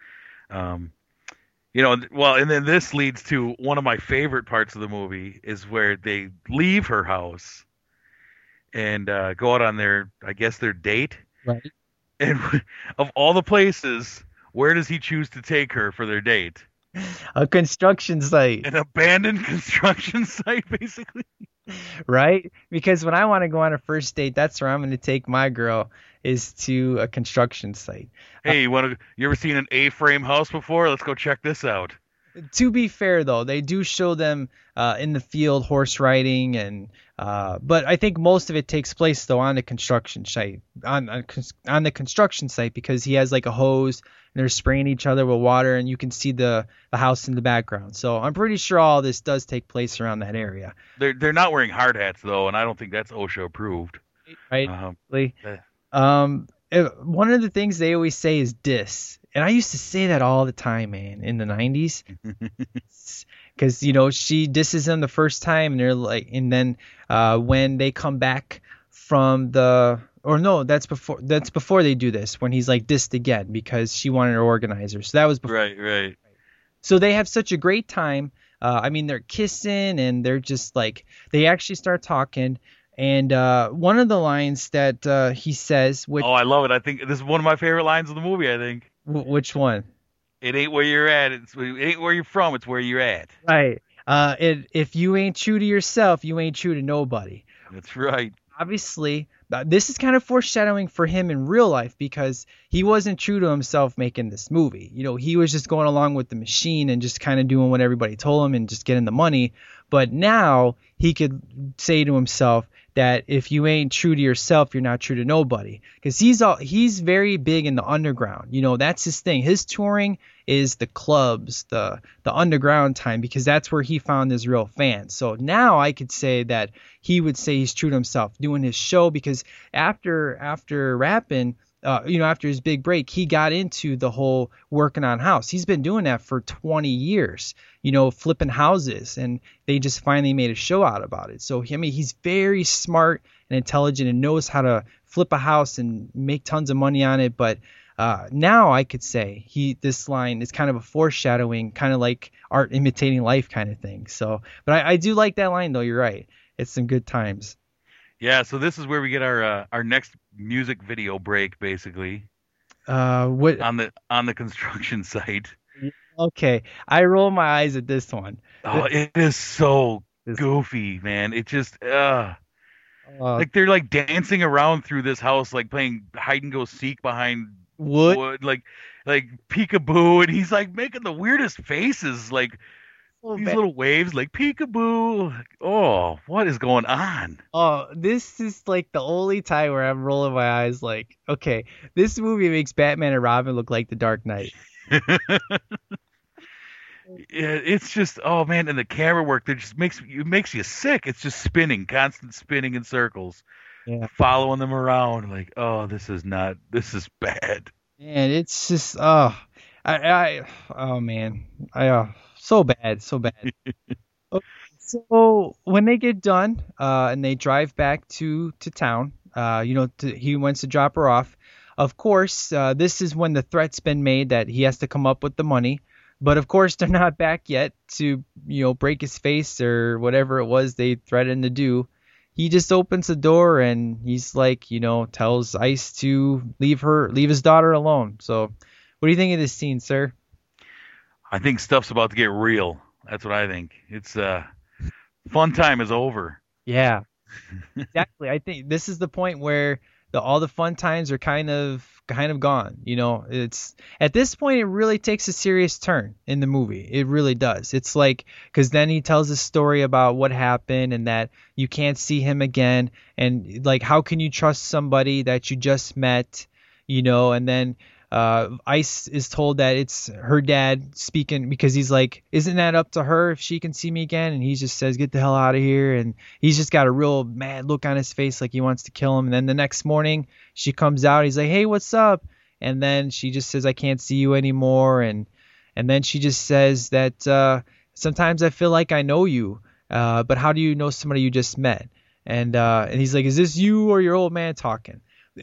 Um, you know, well, and then this leads to one of my favorite parts of the movie is where they leave her house and uh, go out on their, I guess, their date. Right. And of all the places, where does he choose to take her for their date? A construction site, An abandoned construction site, basically. Right? Because when I want to go on a first date, that's where I'm going to take my girl is to a construction site. Hey, you want to? You ever seen an A-frame house before? Let's go check this out. to be fair though they do show them uh, in the field horse riding and uh, but I think most of it takes place though on the construction site on on, on the construction site because he has like a hose and they're spraying each other with water and you can see the the house in the background. So I'm pretty sure all this does take place around that area. They're they're not wearing hard hats though, and I don't think that's OSHA approved. right. Um, Um, uh, one of the things they always say is dis, and I used to say that all the time, man, in the '90s, because you know she disses him the first time, and they're like, and then uh, when they come back from the, or no, that's before that's before they do this, when he's like dissed again because she wanted her organizer, so that was before. right, right. So they have such a great time. Uh, I mean, they're kissing and they're just like they actually start talking. And uh, one of the lines that uh, he says, which Oh, I love it. I think this is one of my favorite lines of the movie. I think wh- which one? It ain't where you're at. It's it ain't where you're from. It's where you're at. Right. Uh, it, if you ain't true to yourself, you ain't true to nobody. That's right. Obviously, uh, this is kind of foreshadowing for him in real life because he wasn't true to himself making this movie. You know, he was just going along with the machine and just kind of doing what everybody told him and just getting the money. But now he could say to himself that if you ain't true to yourself, you're not true to nobody. Because he's all he's very big in the underground. You know, that's his thing. His touring is the clubs, the the underground time, because that's where he found his real fans. So now I could say that he would say he's true to himself doing his show because after after rapping uh, you know, after his big break, he got into the whole working on house. He's been doing that for 20 years, you know, flipping houses, and they just finally made a show out about it. So, I mean, he's very smart and intelligent and knows how to flip a house and make tons of money on it. But uh, now I could say he this line is kind of a foreshadowing, kind of like art imitating life kind of thing. So, but I, I do like that line though. You're right. It's some good times. Yeah, so this is where we get our uh, our next music video break, basically Uh, what? on the on the construction site. Okay, I roll my eyes at this one. Oh, it is so This- goofy, man. It just uh Uh, like they're like dancing around through this house, like playing hide and go seek behind wood. wood, like like peekaboo, and he's like making the weirdest faces, like these bad. little waves, like peekaboo. Oh, what is going on? Oh, this is like the only time where I'm rolling my eyes. Like, okay, this movie makes Batman and Robin look like The Dark Knight. Yeah, it's just oh man, and the camera work that just makes it makes you sick. It's just spinning, constant spinning in circles, Yeah. following them around. Like, oh, this is not, this is bad. And it's just oh, I, I oh man, I uh, so bad, so bad. okay, so when they get done, uh, and they drive back to to town, uh, you know, to, he wants to drop her off. Of course, uh, this is when the threat's been made that he has to come up with the money. But of course, they're not back yet to you know break his face or whatever it was they threatened to do. He just opens the door and he's like, you know, tells Ice to leave her, leave his daughter alone. So, what do you think of this scene, sir? I think stuff's about to get real. That's what I think. It's uh, fun time is over. Yeah, exactly. I think this is the point where the all the fun times are kind of kind of gone. You know, it's at this point it really takes a serious turn in the movie. It really does. It's like because then he tells a story about what happened and that you can't see him again, and like how can you trust somebody that you just met? You know, and then uh, Ice is told that it's her dad speaking because he's like, isn't that up to her if she can see me again? And he just says, get the hell out of here. And he's just got a real mad look on his face, like he wants to kill him. And then the next morning, she comes out. He's like, hey, what's up? And then she just says, I can't see you anymore. And and then she just says that uh, sometimes I feel like I know you, uh, but how do you know somebody you just met? And uh, and he's like, is this you or your old man talking?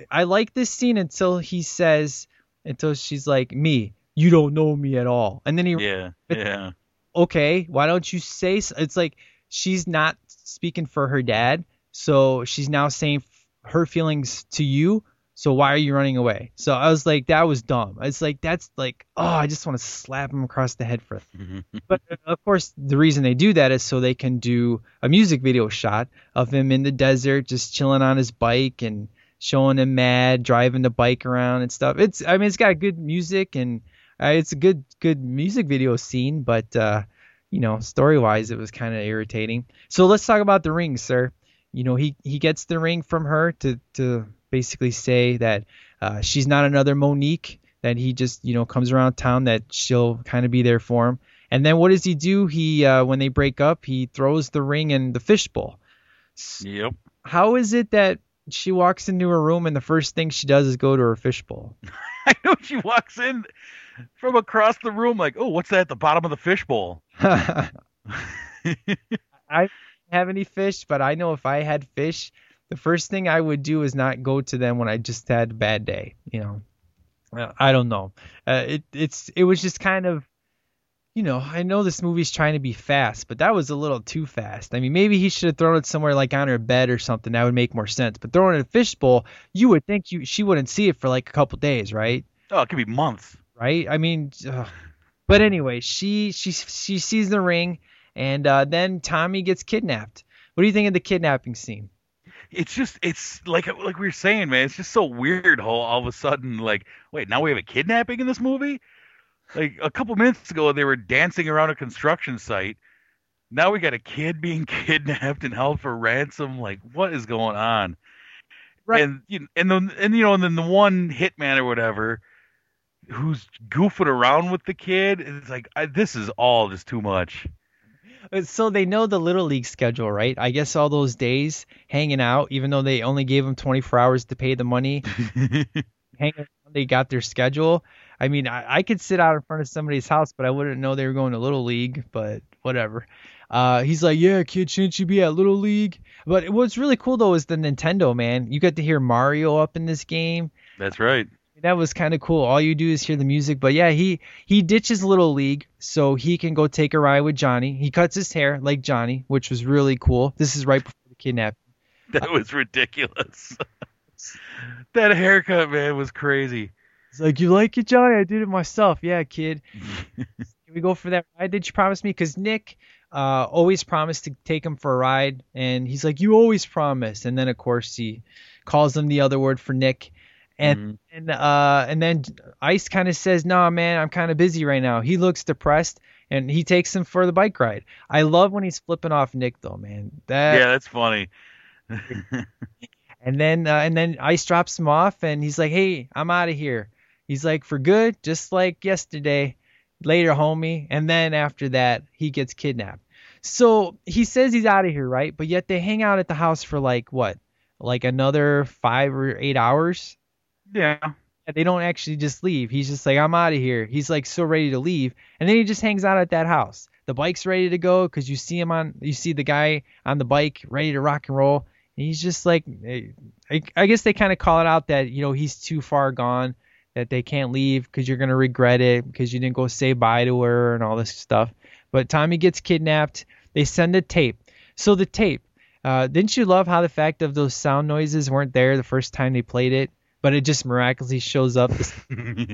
I like this scene until he says, until she's like, me, you don't know me at all. And then he, Yeah, yeah. okay, why don't you say, so? it's like she's not speaking for her dad. So she's now saying f- her feelings to you. So why are you running away? So I was like, that was dumb. It's like, that's like, oh, I just want to slap him across the head for it. but uh, of course, the reason they do that is so they can do a music video shot of him in the desert, just chilling on his bike and showing him mad, driving the bike around and stuff. It's, I mean, it's got good music and uh, it's a good, good music video scene, but, uh, you know, story wise, it was kind of irritating. So let's talk about the ring, sir. You know, he, he gets the ring from her to, to basically say that uh, she's not another Monique, that he just, you know, comes around town, that she'll kind of be there for him. And then what does he do? He, uh, when they break up, he throws the ring in the fishbowl. Yep. How is it that she walks into her room and the first thing she does is go to her fishbowl? I know she walks in from across the room like, oh, what's that at the bottom of the fishbowl? I don't have any fish, but I know if I had fish, the first thing I would do is not go to them when I just had a bad day. You know, Uh, I don't know. Uh, it it's it was just kind of, you know, I know this movie's trying to be fast, but that was a little too fast. I mean, maybe he should have thrown it somewhere like on her bed or something. That would make more sense. But throwing it in a fishbowl, you would think you she wouldn't see it for like a couple days, right? Oh, it could be months. right? I mean, ugh. but anyway, she she she sees the ring, and uh, then Tommy gets kidnapped. What do you think of the kidnapping scene? It's just, it's like, like we were saying, man. It's just so weird how all of a sudden, like, wait, now we have a kidnapping in this movie. Like a couple minutes ago, they were dancing around a construction site. Now we got a kid being kidnapped and held for ransom. Like, what is going on? Right. And you and then and you know, and then the one hitman or whatever who's goofing around with the kid. It's like I, this is all just too much. Uh, So they know the little league schedule, right? I guess all those days hanging out, even though they only gave them 24 hours to pay the money, hanging they got their schedule. I mean, I, I could sit out in front of somebody's house, but I wouldn't know they were going to little league. But whatever. Uh, he's like, yeah, kid, shouldn't you be at little league? But what's really cool though is the Nintendo man. You get to hear Mario up in this game. That's right. that was kind of cool. All you do is hear the music. But yeah, he he ditches Little League so he can go take a ride with Johnny. He cuts his hair like Johnny, which was really cool. This is right before the kidnapping. that was ridiculous. that haircut, man, was crazy. He's like, "You like it, Johnny? I did it myself." Yeah, kid. Can we go for that ride? Did you promise me? Because Nick uh, always promised to take him for a ride, and he's like, "You always promise." And then of course he calls him the other word for Nick, and and uh, and then Ice kind of says, "Nah, man, I'm kind of busy right now." He looks depressed, and he takes him for the bike ride. I love when he's flipping off Nick, though, man. That yeah, that's funny. and then uh, and then Ice drops him off, and he's like, "Hey, I'm out of here." He's like, "For good, just like yesterday." Later, homie. And then after that, he gets kidnapped. So he says he's out of here, right? But yet they hang out at the house for like what, like another five or eight hours. Yeah. They don't actually just leave. He's just like, I'm out of here. He's like so ready to leave, and then he just hangs out at that house. The bike's ready to go because you see him on, you see the guy on the bike ready to rock and roll. And he's just like, eh, I, I guess they kind of call it out that you know he's too far gone, that they can't leave because you're gonna regret it because you didn't go say bye to her and all this stuff. But Tommy gets kidnapped. They send a tape. So the tape, uh, didn't you love how the fact of those sound noises weren't there the first time they played it, but it just miraculously shows up?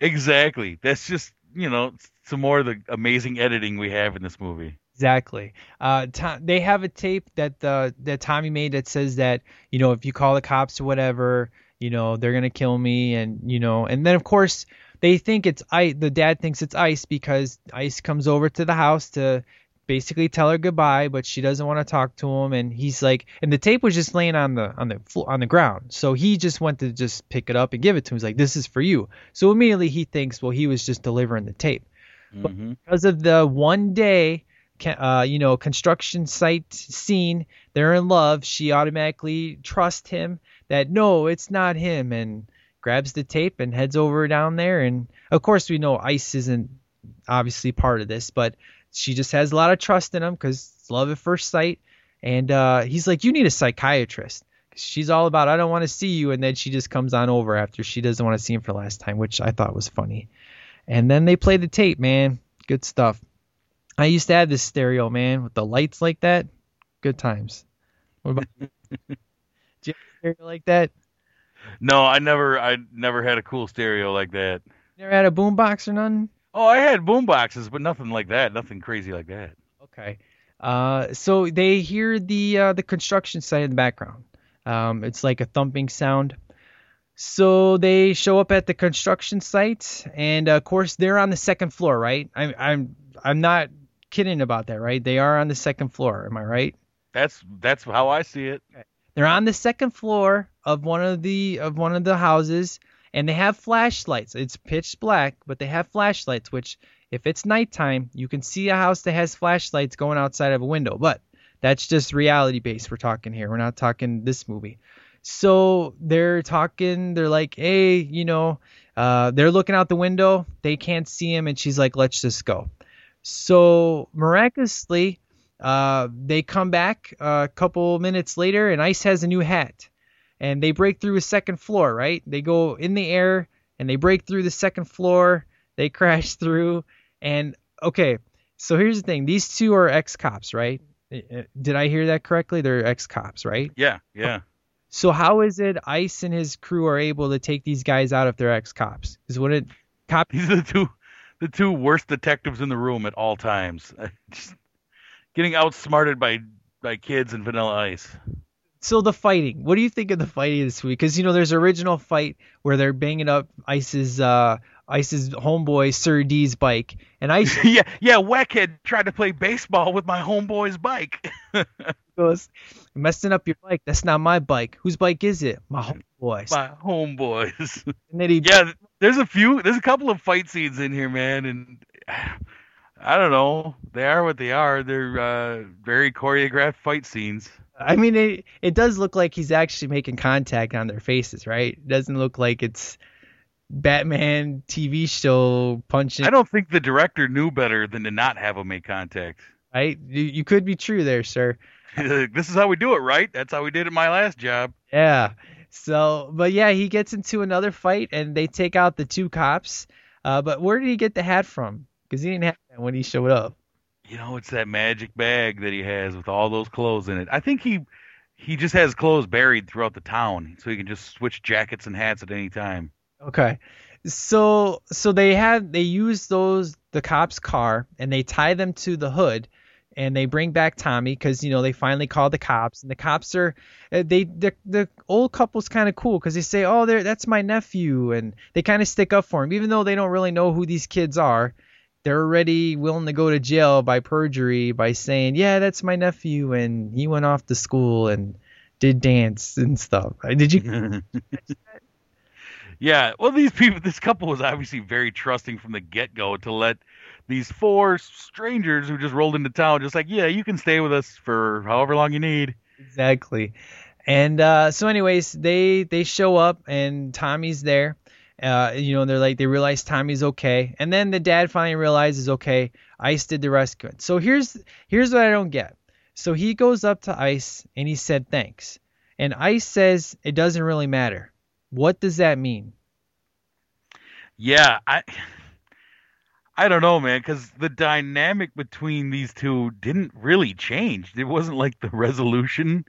exactly. That's just you know some more of the amazing editing we have in this movie. Exactly. Uh, to- they have a tape that the that Tommy made that says that you know if you call the cops or whatever, you know they're gonna kill me, and you know, and then of course they think it's ice. The dad thinks it's ice because ice comes over to the house to basically tell her goodbye, but she doesn't want to talk to him, and he's like, and the tape was just laying on the on the floor, on the ground, so he just went to just pick it up and give it to him. He's like, this is for you. So immediately he thinks, well, he was just delivering the tape. But because of the one day, uh, you know, construction site scene, they're in love. She automatically trusts him that no, it's not him, and grabs the tape and heads over down there. And of course, we know Ice isn't obviously part of this, but she just has a lot of trust in him because love at first sight. And uh, he's like, you need a psychiatrist." She's all about, I don't want to see you. And then she just comes on over after she doesn't want to see him for the last time, which I thought was funny. And then they play the tape, man. Good stuff. I used to have this stereo, man, with the lights like that. Good times. What about Do you have a stereo like that? No, I never, I never had a cool stereo like that. Never had a boombox or none? Oh, I had boom boxes, but nothing like that. Nothing crazy like that. Okay. Uh, so they hear the uh, the construction site in the background. Um, it's like a thumping sound. So they show up at the construction site, and of course they're on the second floor, right? I'm I'm I'm not kidding about that, right? They are on the second floor. Am I right? That's that's how I see it. They're on the second floor of one of the of one of the houses, and they have flashlights. It's pitch black, but they have flashlights. Which, if it's nighttime, you can see a house that has flashlights going outside of a window. But that's just reality based. We're talking here. We're not talking this movie. So they're talking. They're like, hey, you know, uh, they're looking out the window. They can't see him, and she's like, let's just go. So miraculously, uh, they come back a couple minutes later, and Ice has a new hat. And they break through a second floor, right? They go in the air and they break through the second floor. They crash through. And okay, so here's the thing: these two are ex cops, right? Uh, Did I hear that correctly? They're ex cops, right? Yeah, yeah. So how is it Ice and his crew are able to take these guys out if they're ex cops? Is what it cop These are the two, the two worst detectives in the room at all times. Just getting outsmarted by by kids and Vanilla Ice. so the fighting. What do you think of the fighting this week? Because you know there's original fight where they're banging up Ice's uh Ice's homeboy Sir D's bike, and Ice yeah, yeah. Wackhead tried to play baseball with my homeboy's bike. goes, "Messing up your bike. That's not my bike. Whose bike is it? My homeboy's." my homeboys. And then he yeah, there's a few. There's a couple of fight scenes in here, man, and I don't know. They are what they are. They're uh, very choreographed fight scenes. I mean, it it does look like he's actually making contact on their faces, right? It doesn't look like it's Batman TV show punching. I don't think the director knew better than to not have them make contact. Right? You, you could be true there, sir. this is how we do it, right? That's how we did it my last job. Yeah. So, but yeah, he gets into another fight and they take out the two cops. Uh, but where did he get the hat from? Because he didn't have that when he showed up. you know, it's that magic bag that he has with all those clothes in it. I think he he just has clothes buried throughout the town, so he can just switch jackets and hats at any time. Okay. So so they had they use those the cop's car and they tie them to the hood and they bring back Tommy because you know they finally called the cops and the cops are uh, they the, the old couple's kind of cool because they say oh there that's my nephew and they kind of stick up for him even though they don't really know who these kids are they're already willing to go to jail by perjury by saying yeah that's my nephew and he went off to school and did dance and stuff. Uh, did you? Yeah, well, these people, this couple was obviously very trusting from the get go to let these four strangers who just rolled into town, just like, yeah, you can stay with us for however long you need. exactly. And uh, so anyways they they show up and tommy's there uh, you know they're like they realize tommy's okay and then the dad finally realizes okay ice did the rescue so here's here's what i don't get so he goes up to ice and he said thanks and ice says it doesn't really matter what does that mean Yeah, I, I don't know, man, because the dynamic between these two didn't really change. It wasn't like the resolution.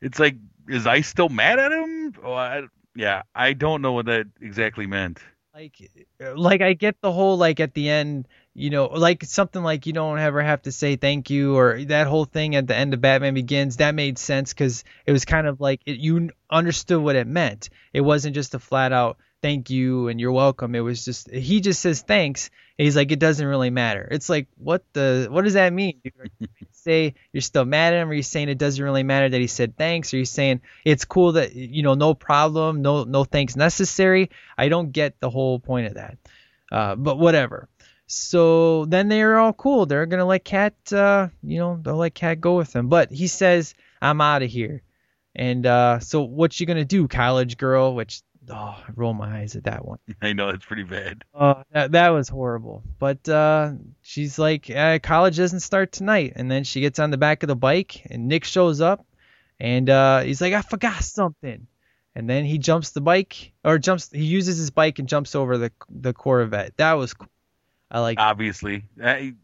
It's like, is Ice still mad at him? Oh, I, yeah, I don't know what that exactly meant. like like I get the whole like at the end, you know, like something like you don't ever have to say thank you or that whole thing at the end of Batman Begins. That made sense because it was kind of like it, you understood what it meant. It wasn't just a flat out thank you and you're welcome. It was just he just says thanks. He's like it doesn't really matter. It's like what the what does that mean? you say you're still mad at him? Are you saying it doesn't really matter that he said thanks? Are you saying it's cool that you know no problem, no no thanks necessary? I don't get the whole point of that. Uh, but whatever. So then they're all cool. They're gonna let Cat, uh, you know, they'll let Cat go with him. But he says, "I'm out of here." And uh, so what you gonna do, college girl? Which oh, I roll my eyes at that one. I know it's pretty bad. Uh, that that was horrible. But uh, she's like, uh, college doesn't start tonight. And then she gets on the back of the bike, and Nick shows up, and uh, he's like, I forgot something. And then he jumps the bike, or jumps. He uses his bike and jumps over the the Corvette. That was cool. I like. Obviously, Uh, he-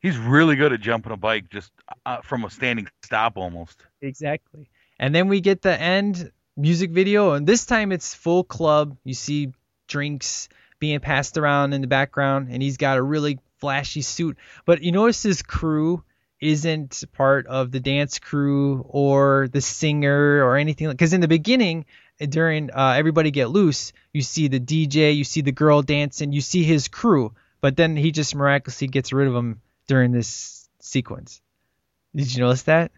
he's really good at jumping a bike just uh, from a standing stop almost. Exactly. And then we get the end music video, and this time it's full club. You see drinks being passed around in the background, and he's got a really flashy suit. But you notice his crew isn't part of the dance crew or the singer or anything. Because in the beginning, during uh, Everybody Get Loose, you see the DJ, you see the girl dancing, you see his crew. But then he just miraculously gets rid of them during this sequence. Did you notice that?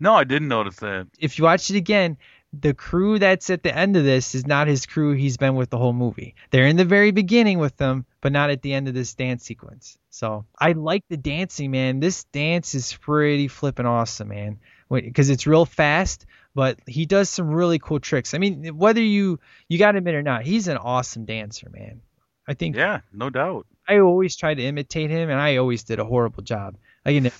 No, I didn't notice that. if you watch it again, the crew that's at the end of this is not his crew he's been with the whole movie. They're in the very beginning with them, but not at the end of this dance sequence. So I like the dancing, man. This dance is pretty flipping awesome, man. Because it's real fast, but he does some really cool tricks. I mean, whether you you got to admit or not, he's an awesome dancer, man. I think Yeah, no doubt. I always try to imitate him, and I always did a horrible job. I can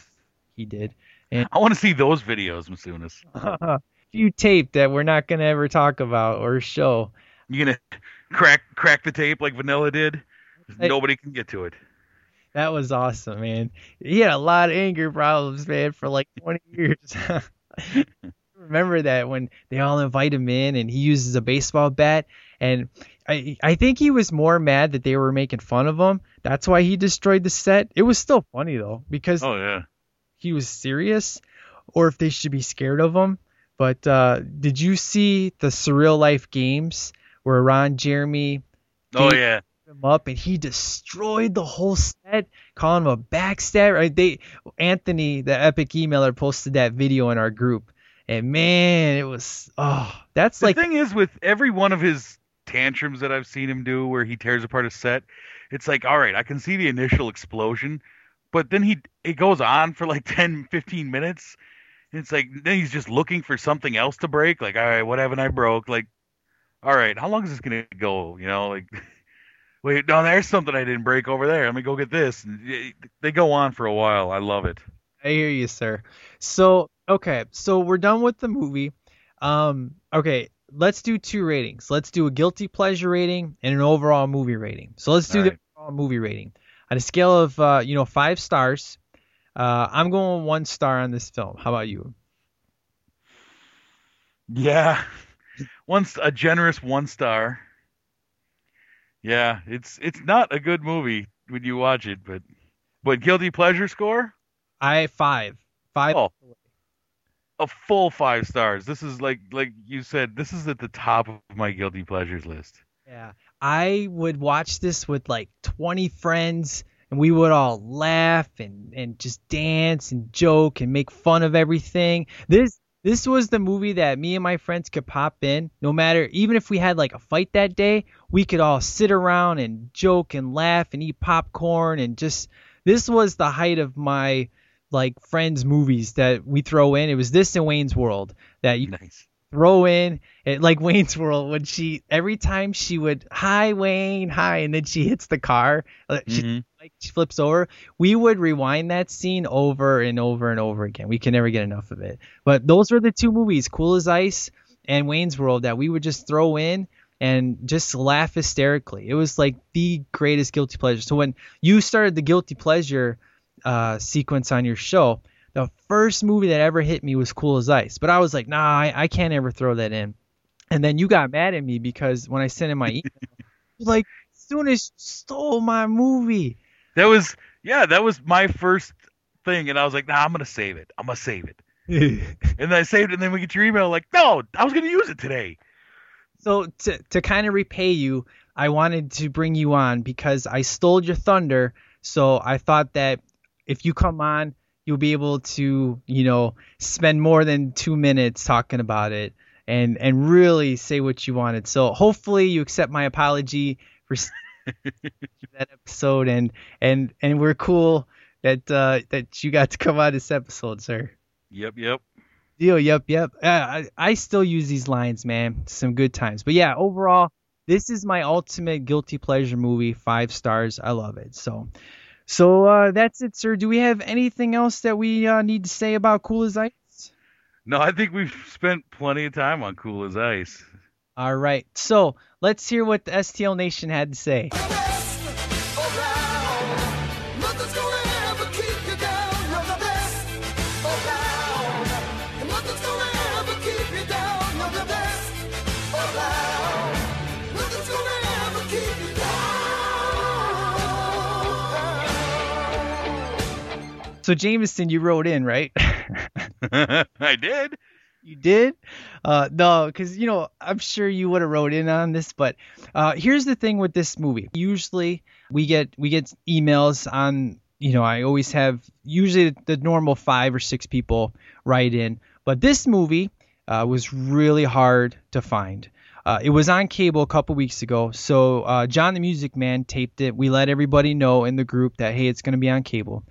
he did. And I want to see those videos, Masunas. few tape that we're not gonna ever talk about or show. You gonna crack crack the tape like Vanilla did? Hey. Nobody can get to it. That was awesome, man. He had a lot of anger problems, man, for like 20 years. Remember that when they all invite him in and he uses a baseball bat, and I I think he was more mad that they were making fun of him. That's why he destroyed the set. It was still funny though because Oh yeah. he was serious, or if they should be scared of him. But uh, did you see the Surreal Life games where Ron Jeremy Oh yeah. him up and he destroyed the whole set, calling him a backstab. Right? They Anthony, the epic emailer, posted that video in our group, and man, it was oh, that's The like thing is, with every one of his tantrums that I've seen him do, where he tears apart a set, it's like, all right, I can see the initial explosion, but then he it goes on for like 10, 15 minutes. And it's like then he's just looking for something else to break. Like, all right, what haven't I broke? Like, all right, how long is this gonna go? You know, like, wait, no, there's something I didn't break over there. Let me go get this. And they go on for a while. I love it. I hear you, sir. So okay, so we're done with the movie. Um, okay, let's do two ratings. Let's do a guilty pleasure rating and an overall movie rating. So let's do the overall movie rating. on a scale of uh, you know five stars, uh, I'm going one star on this film. How about you? Yeah, once a generous one star. Yeah, it's it's not a good movie when you watch it, but but guilty pleasure score? I five five. Oh, a full five stars. This is like like you said. This is at the top of my guilty pleasures list. Yeah, I would watch this with like 20 friends, and we would all laugh and and just dance and joke and make fun of everything. This this was the movie that me and my friends could pop in no matter even if we had like a fight that day we could all sit around and joke and laugh and eat popcorn and just this was the height of my like friends movies that we throw in it was this and wayne's world that you Nice. throw in it, like Wayne's World when she every time she would hi Wayne hi and then she hits the car uh, she Mhm. Flips over we would rewind that scene over and over and over again. We can never get enough of it. But those were the two movies Cool as Ice and Wayne's World that we would just throw in and just laugh hysterically. It was like the greatest guilty pleasure. So when you started the guilty pleasure uh, sequence on your show the first movie that ever hit me was Cool as Ice, but I was like, nah, I, I can't ever throw that in. And then you got mad at me because when I sent in my email, like, soon as you stole my movie. That was yeah, that was my first thing, and I was like, nah, I'm gonna save it. I'm gonna save it. And then I saved it, and then we get your email like, no, I was gonna use it today. so to to kind of repay you, I wanted to bring you on because I stole your thunder. So I thought that if you come on, you'll be able to, you know, spend more than two minutes talking about it and and really say what you wanted. So hopefully you accept my apology for that episode and and and we're cool that uh that you got to come on this episode, sir. Yep, yep. Deal. Yep. Yep. Uh, I I still use these lines, man. Some good times. But yeah, overall, this is my ultimate guilty pleasure movie. Five stars. I love it. So, so uh, that's it, sir. Do we have anything else that we uh, need to say about Cool as Ice? No, I think we've spent plenty of time on Cool as Ice. All right. So let's hear what the STL Nation had to say. Nothing's gonna ever keep you down. You're the best around. And nothing's gonna ever keep you down. You're the best around. Nothing's gonna ever keep you down. So Jameson, you wrote in, right? I did. You did? Uh, no, because you know I'm sure you would have wrote in on this, but uh, here's the thing with this movie. Usually we get we get emails on. You know, I always have usually the normal five or six people write in, but this movie uh, was really hard to find. Uh, it was on cable a couple weeks ago, so uh, John the Music Man taped it. We let everybody know in the group that hey, it's going to be on cable.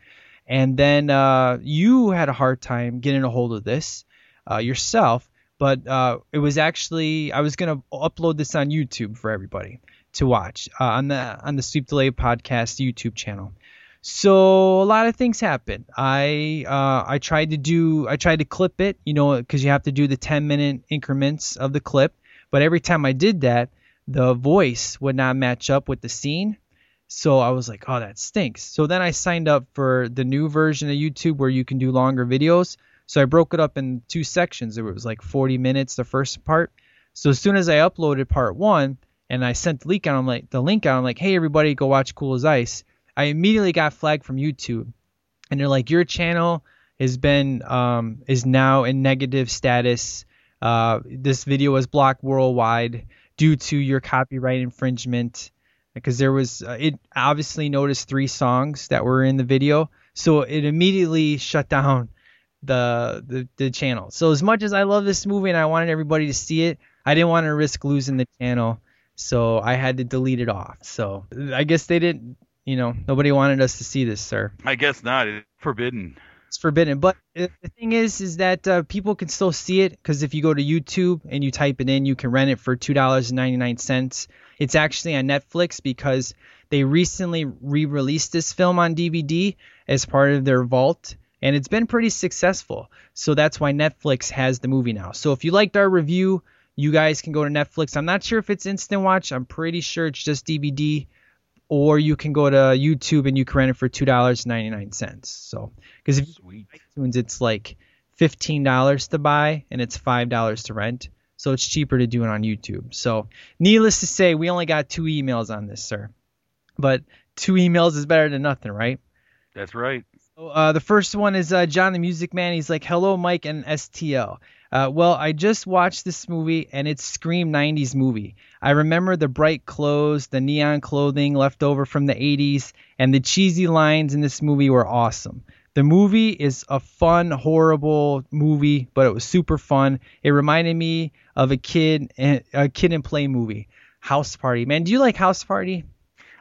And then uh, you had a hard time getting a hold of this uh, yourself, but uh, it was actually I was gonna upload this on YouTube for everybody to watch uh, on the on the Sleep Delay Podcast YouTube channel. So a lot of things happened. I uh, I tried to do I tried to clip it, you know, because you have to do the 10 minute increments of the clip. But every time I did that, the voice would not match up with the scene. So I was like, oh, that stinks. So then I signed up for the new version of YouTube where you can do longer videos. So I broke it up in two sections. It was like 40 minutes the first part. So as soon as I uploaded part one and I sent the link out, I'm like the link out, I'm like, hey everybody, go watch Cool as Ice. I immediately got flagged from YouTube, and they're like, your channel has been um, is now in negative status. Uh, this video was blocked worldwide due to your copyright infringement because there was uh, it obviously noticed three songs that were in the video, so it immediately shut down the, the the channel. So as much as I love this movie and I wanted everybody to see it, I didn't want to risk losing the channel, so I had to delete it off. So I guess they didn't, you know, nobody wanted us to see this, sir. I guess not. It's forbidden. It's forbidden. But the thing is, is that uh, people can still see it because if you go to YouTube and you type it in, you can rent it for two dollars and ninety nine cents. It's actually on Netflix because they recently re-released this film on DVD as part of their vault, and it's been pretty successful. So that's why Netflix has the movie now. So if you liked our review, you guys can go to Netflix. I'm not sure if it's instant watch. I'm pretty sure it's just DVD or you can go to YouTube and you can rent it for two dollars ninety nine cents. So because if you Sweet. iTunes, it's like fifteen dollars to buy and it's five dollars to rent. So it's cheaper to do it on YouTube. So needless to say, we only got two emails on this, sir. But two emails is better than nothing, right? That's right. Uh, the first one is uh, John the Music Man. He's like, "Hello, Mike and STL." Uh, well, I just watched this movie and it's Scream 90s movie. I remember the bright clothes, the neon clothing left over from the 80s, and the cheesy lines in this movie were awesome. The movie is a fun, horrible movie, but it was super fun. It reminded me of a kid, and a kid and play movie, House Party. Man, do you like House Party?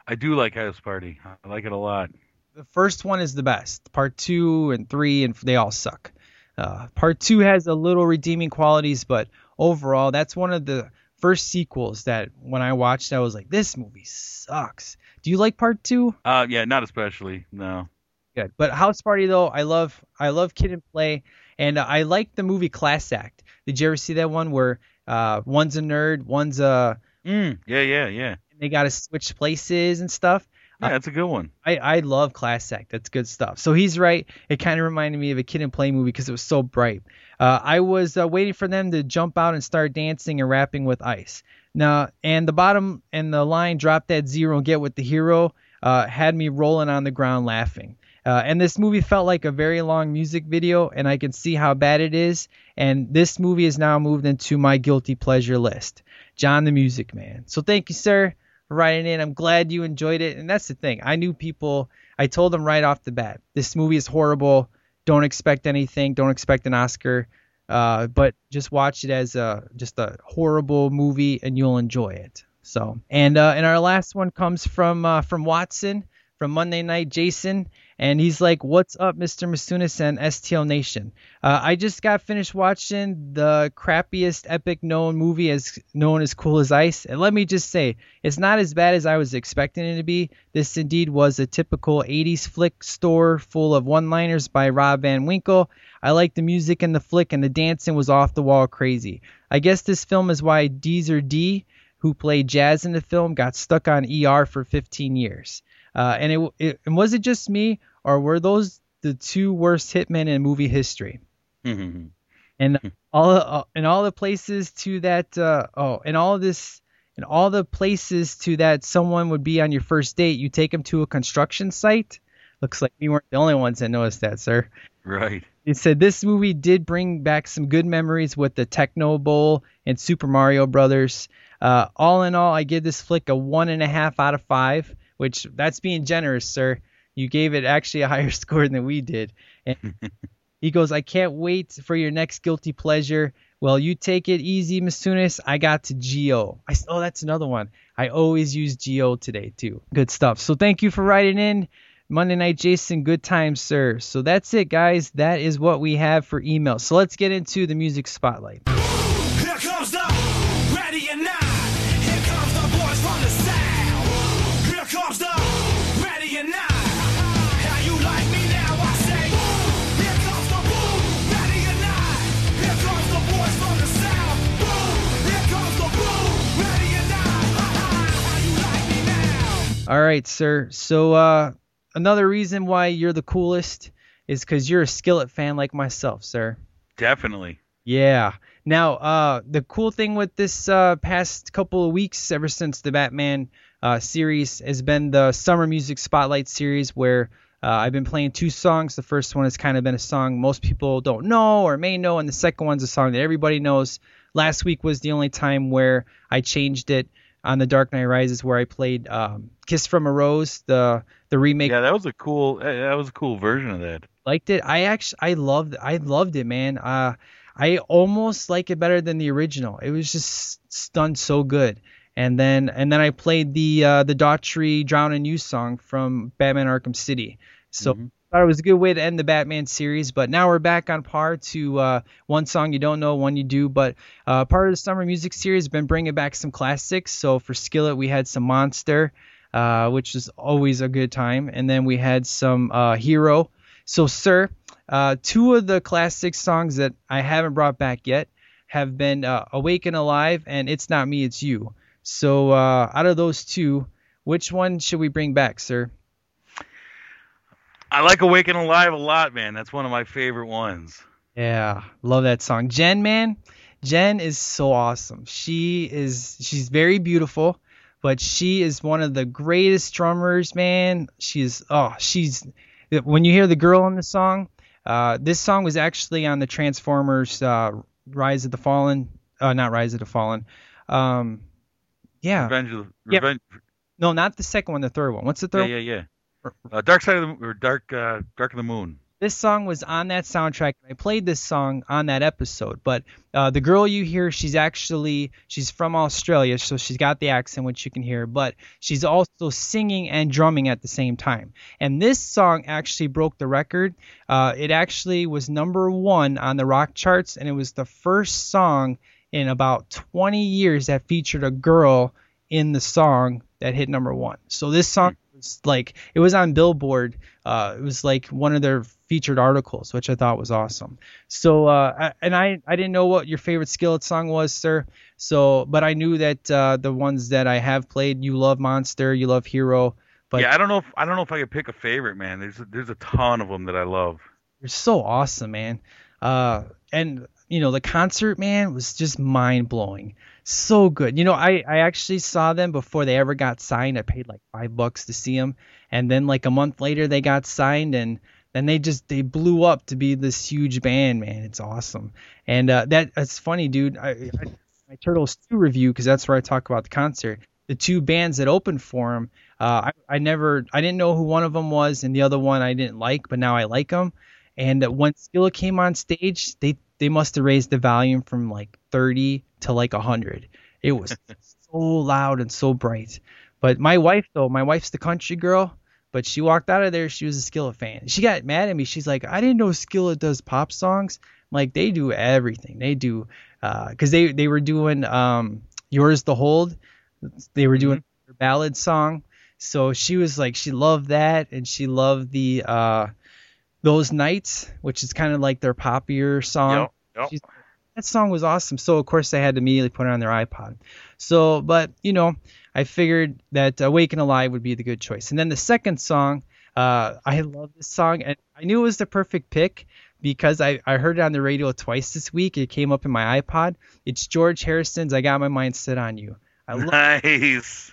I do like House Party. I like it a lot. The first one is the best. Part two and three, and they all suck. Uh, part two has a little redeeming qualities, but overall, that's one of the first sequels that when I watched, I was like, this movie sucks. Do you like part two? Uh, yeah, not especially. No. Good. But House Party though, I love I love Kid and Play, and uh, I like the movie Class Act. Did you ever see that one where uh, one's a nerd, one's a Mm, yeah, yeah, yeah. they got to switch places and stuff? Yeah, that's a good one. I, I love Class Act. That's good stuff. So he's right. It kind of reminded me of a Kid and Play movie because it was so bright. Uh, I was uh, waiting for them to jump out and start dancing and rapping with ice. Now, and the bottom and the line "Drop that zero and get with the hero" uh, had me rolling on the ground laughing. Uh, and this movie felt like a very long music video, and I can see how bad it is. And this movie is now moved into my guilty pleasure list. John the Music Man. So thank you, sir, writing in. I'm glad you enjoyed it. And that's the thing. I knew people. I told them right off the bat, this movie is horrible. Don't expect anything. Don't expect an Oscar. Uh, but just watch it as a just a horrible movie, and you'll enjoy it. So, and uh, and our last one comes from uh, from Watson from Monday Night Jason, and he's like, "What's up, Mr. Masunis and STL Nation? Uh, I just got finished watching the crappiest epic known movie as known as Cool as Ice, and let me just say, it's not as bad as I was expecting it to be. This indeed was a typical 80s flick store full of one-liners by Rob Van Winkle. I liked the music in the flick, and the dancing was off the wall crazy. I guess this film is why Deezer D, who played jazz in the film, got stuck on ER for 15 years. Uh, and it, it and was it just me, or were those the two worst hitmen in movie history? Mm-hmm. And all uh, and all the places to that uh, oh, and all this and all the places to that someone would be on your first date, you take them to a construction site. Looks like we weren't the only ones that noticed that, sir. Right. It said this movie did bring back some good memories with the Tecmo Bowl and Super Mario Brothers. Uh, all in all, I give this flick a one and a half out of five, which that's being generous, sir. You gave it actually a higher score than we did. And he goes, I can't wait for your next guilty pleasure. Well, you take it easy, Masunis. I got to Geo. I, oh, that's another one. I always use Geo today too. Good stuff. So thank you for writing in. Monday Night Jason, good times, sir. So that's it, guys. That is what we have for email. So let's get into the music spotlight. All right, sir. So uh, another reason why you're the coolest is because you're a Skillet fan like myself, sir. Definitely. Yeah. Now, uh, the cool thing with this uh, past couple of weeks, ever since the Batman uh, series, has been the Summer Music Spotlight series, where uh, I've been playing two songs. The first one has kind of been a song most people don't know or may know, and the second one's a song that everybody knows. Last week was the only time where I changed it on The Dark Knight Rises, where I played um, "Kiss from a Rose," the the remake Yeah, that was a cool. That was a cool version of that. liked it. I actually I loved I loved it, man. Uh, I almost like it better than the original. It was just done so good. And then and then I played the uh, the Daughtry Drown in You song from Batman Arkham City. So Mhm. thought it was a good way to end the Batman series. But now we're back on par to uh, one song you don't know, one you do. But uh, part of the summer music series has been bringing back some classics. So for Skillet we had some Monster, uh, which is always a good time, and then we had some uh, Hero. So, sir, uh, two of the classic songs that I haven't brought back yet have been uh, Awake and Alive and It's Not Me, It's You. So, uh, out of those two, which one should we bring back, sir? I like Awake and Alive a lot, man. That's one of my favorite ones. Yeah, love that song. Jen, man, Jen is so awesome. She is she's very beautiful, but she is one of the greatest drummers, man. She's oh, she's when you hear the girl in the song, uh, this song was actually on the Transformers uh, Rise of the Fallen, uh, not Rise of the Fallen. Um, yeah. Revenge of Yeah. Revenge. No, not the second one, the third one. What's the Yeah, third? yeah, yeah. Uh, Dark Side of the or Dark uh, Dark of the Moon. This song was on that soundtrack. I played this song on that episode, but uh, the girl you hear, she's actually she's from Australia, so she's got the accent, which you can hear, but she's also singing and drumming at the same time. And this song actually broke the record. Uh, it actually was number one on the rock charts, and it was the first song in about 20 years that featured a girl in the song that hit number one. So this song was like it was on Billboard. Uh, it was like one of their featured articles, which I thought was awesome. So uh, I- and I I didn't know what your favorite Skillet song was, sir. So but I knew that uh, the ones that I have played, you love Monster, you love Hero, but yeah, I don't know. If, I don't know if I could pick a favorite, man. There's a, there's a ton of them that I love. They're so awesome, man. Uh, and you know the concert, man, was just mind blowing. So good. You know, I I actually saw them before they ever got signed. I paid like five bucks to see them, and then like a month later they got signed, and then they just they blew up to be this huge band, man. It's awesome. And uh, that that's funny, dude. I, I my Turtles 2 review because that's where I talk about the concert. The two bands that opened for him, uh, I, I never, I didn't know who one of them was, and the other one I didn't like, but now I like them. And uh, when Skillet came on stage, they they must have raised the volume from like 30 to like 100. It was so loud and so bright. But my wife though, my wife's the country girl, but she walked out of there. She was a Skillet fan. She got mad at me. She's like, I didn't know Skillet does pop songs. I'm like they do everything. They do because they they were doing um Yours to Hold. They were doing their ballad song. So she was like she loved that and she loved the uh those nights, which is kind of like their poppier song. Yep, yep. She's- that song was awesome. So of course they had to immediately put it on their iPod. So, but you know, I figured that "Awake and Alive" would be the good choice. And then the second song, uh, I love this song, and I knew it was the perfect pick because I, I heard it on the radio twice this week. It came up in my iPod. It's George Harrison's "I Got My Mind Set on You." I love Nice.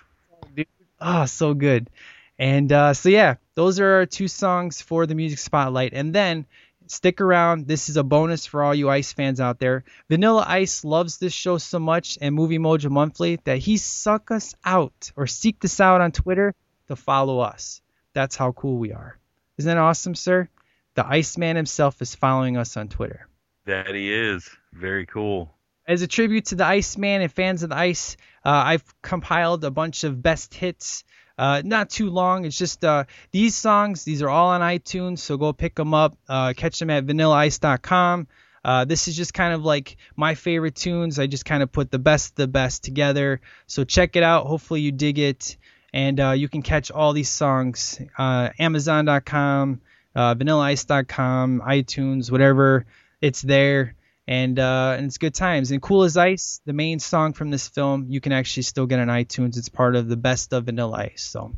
Ah, so good. And uh, so yeah, those are our two songs for the music spotlight. And then stick around. This is a bonus for all you Ice fans out there. Vanilla Ice loves this show so much and Movie Mojo Monthly that he suck us out or seek us out on Twitter to follow us. That's how cool we are. Isn't that awesome, sir? The Iceman himself is following us on Twitter. That he is. Very cool. As a tribute to the Iceman and fans of the Ice, uh, I've compiled a bunch of best hits. Uh, not too long. It's just uh, these songs. These are all on iTunes, so go pick them up. Uh, catch them at vanillaice.com. Uh, this is just kind of like my favorite tunes. I just kind of put the best of the best together. So check it out. Hopefully you dig it. And uh, you can catch all these songs uh, Amazon.com, vanillaice.com, iTunes, whatever. It's there and uh, and it's good times. And Cool as Ice, the main song from this film, you can actually still get on iTunes. It's part of the best of Vanilla Ice. So,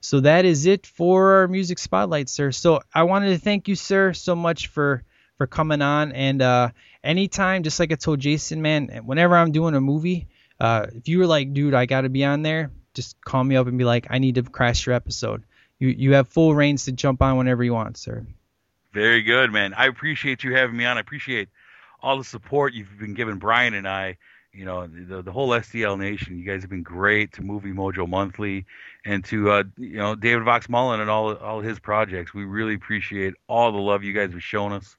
so that is it for our music spotlight, sir. So I wanted to thank you, sir, so much for for coming on. And uh, anytime, just like I told Jason, man, whenever I'm doing a movie, uh, if you were like, dude, I got to be on there, just call me up and be like, I need to crash your episode. You you have full reins to jump on whenever you want, sir. Very good, man. I appreciate you having me on. I appreciate all the support you've been giving Brian and I. You know, the the whole SDL Nation. You guys have been great to Movie Mojo Monthly and to uh, you know David Vox Mullen and all all his projects. We really appreciate all the love you guys have shown us.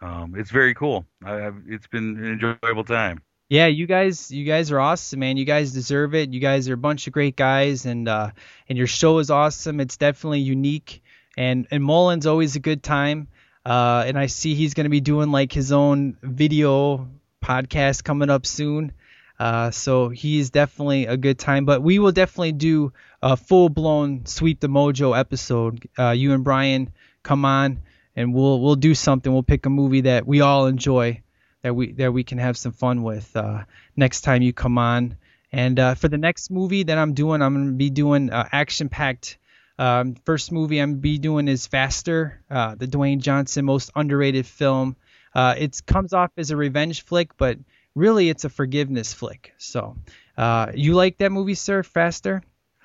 Um, it's very cool. I, it's been an enjoyable time. Yeah, you guys, you guys are awesome, man. You guys deserve it. You guys are a bunch of great guys, and uh, and your show is awesome. It's definitely unique, and and Mullen's always a good time. Uh, and I see he's going to be doing like his own video podcast coming up soon. Uh, so he's definitely a good time. But we will definitely do a full blown Sweep the Mojo episode. Uh, you and Brian come on, and we'll we'll do something. We'll pick a movie that we all enjoy that we that we can have some fun with uh, next time you come on. And uh, for the next movie that I'm doing, I'm gonna be doing uh, action-packed. Um, first movie I'm be doing is Faster, uh, the Dwayne Johnson most underrated film. Uh, it comes off as a revenge flick, but really it's a forgiveness flick. So, uh, you like that movie, sir? Faster?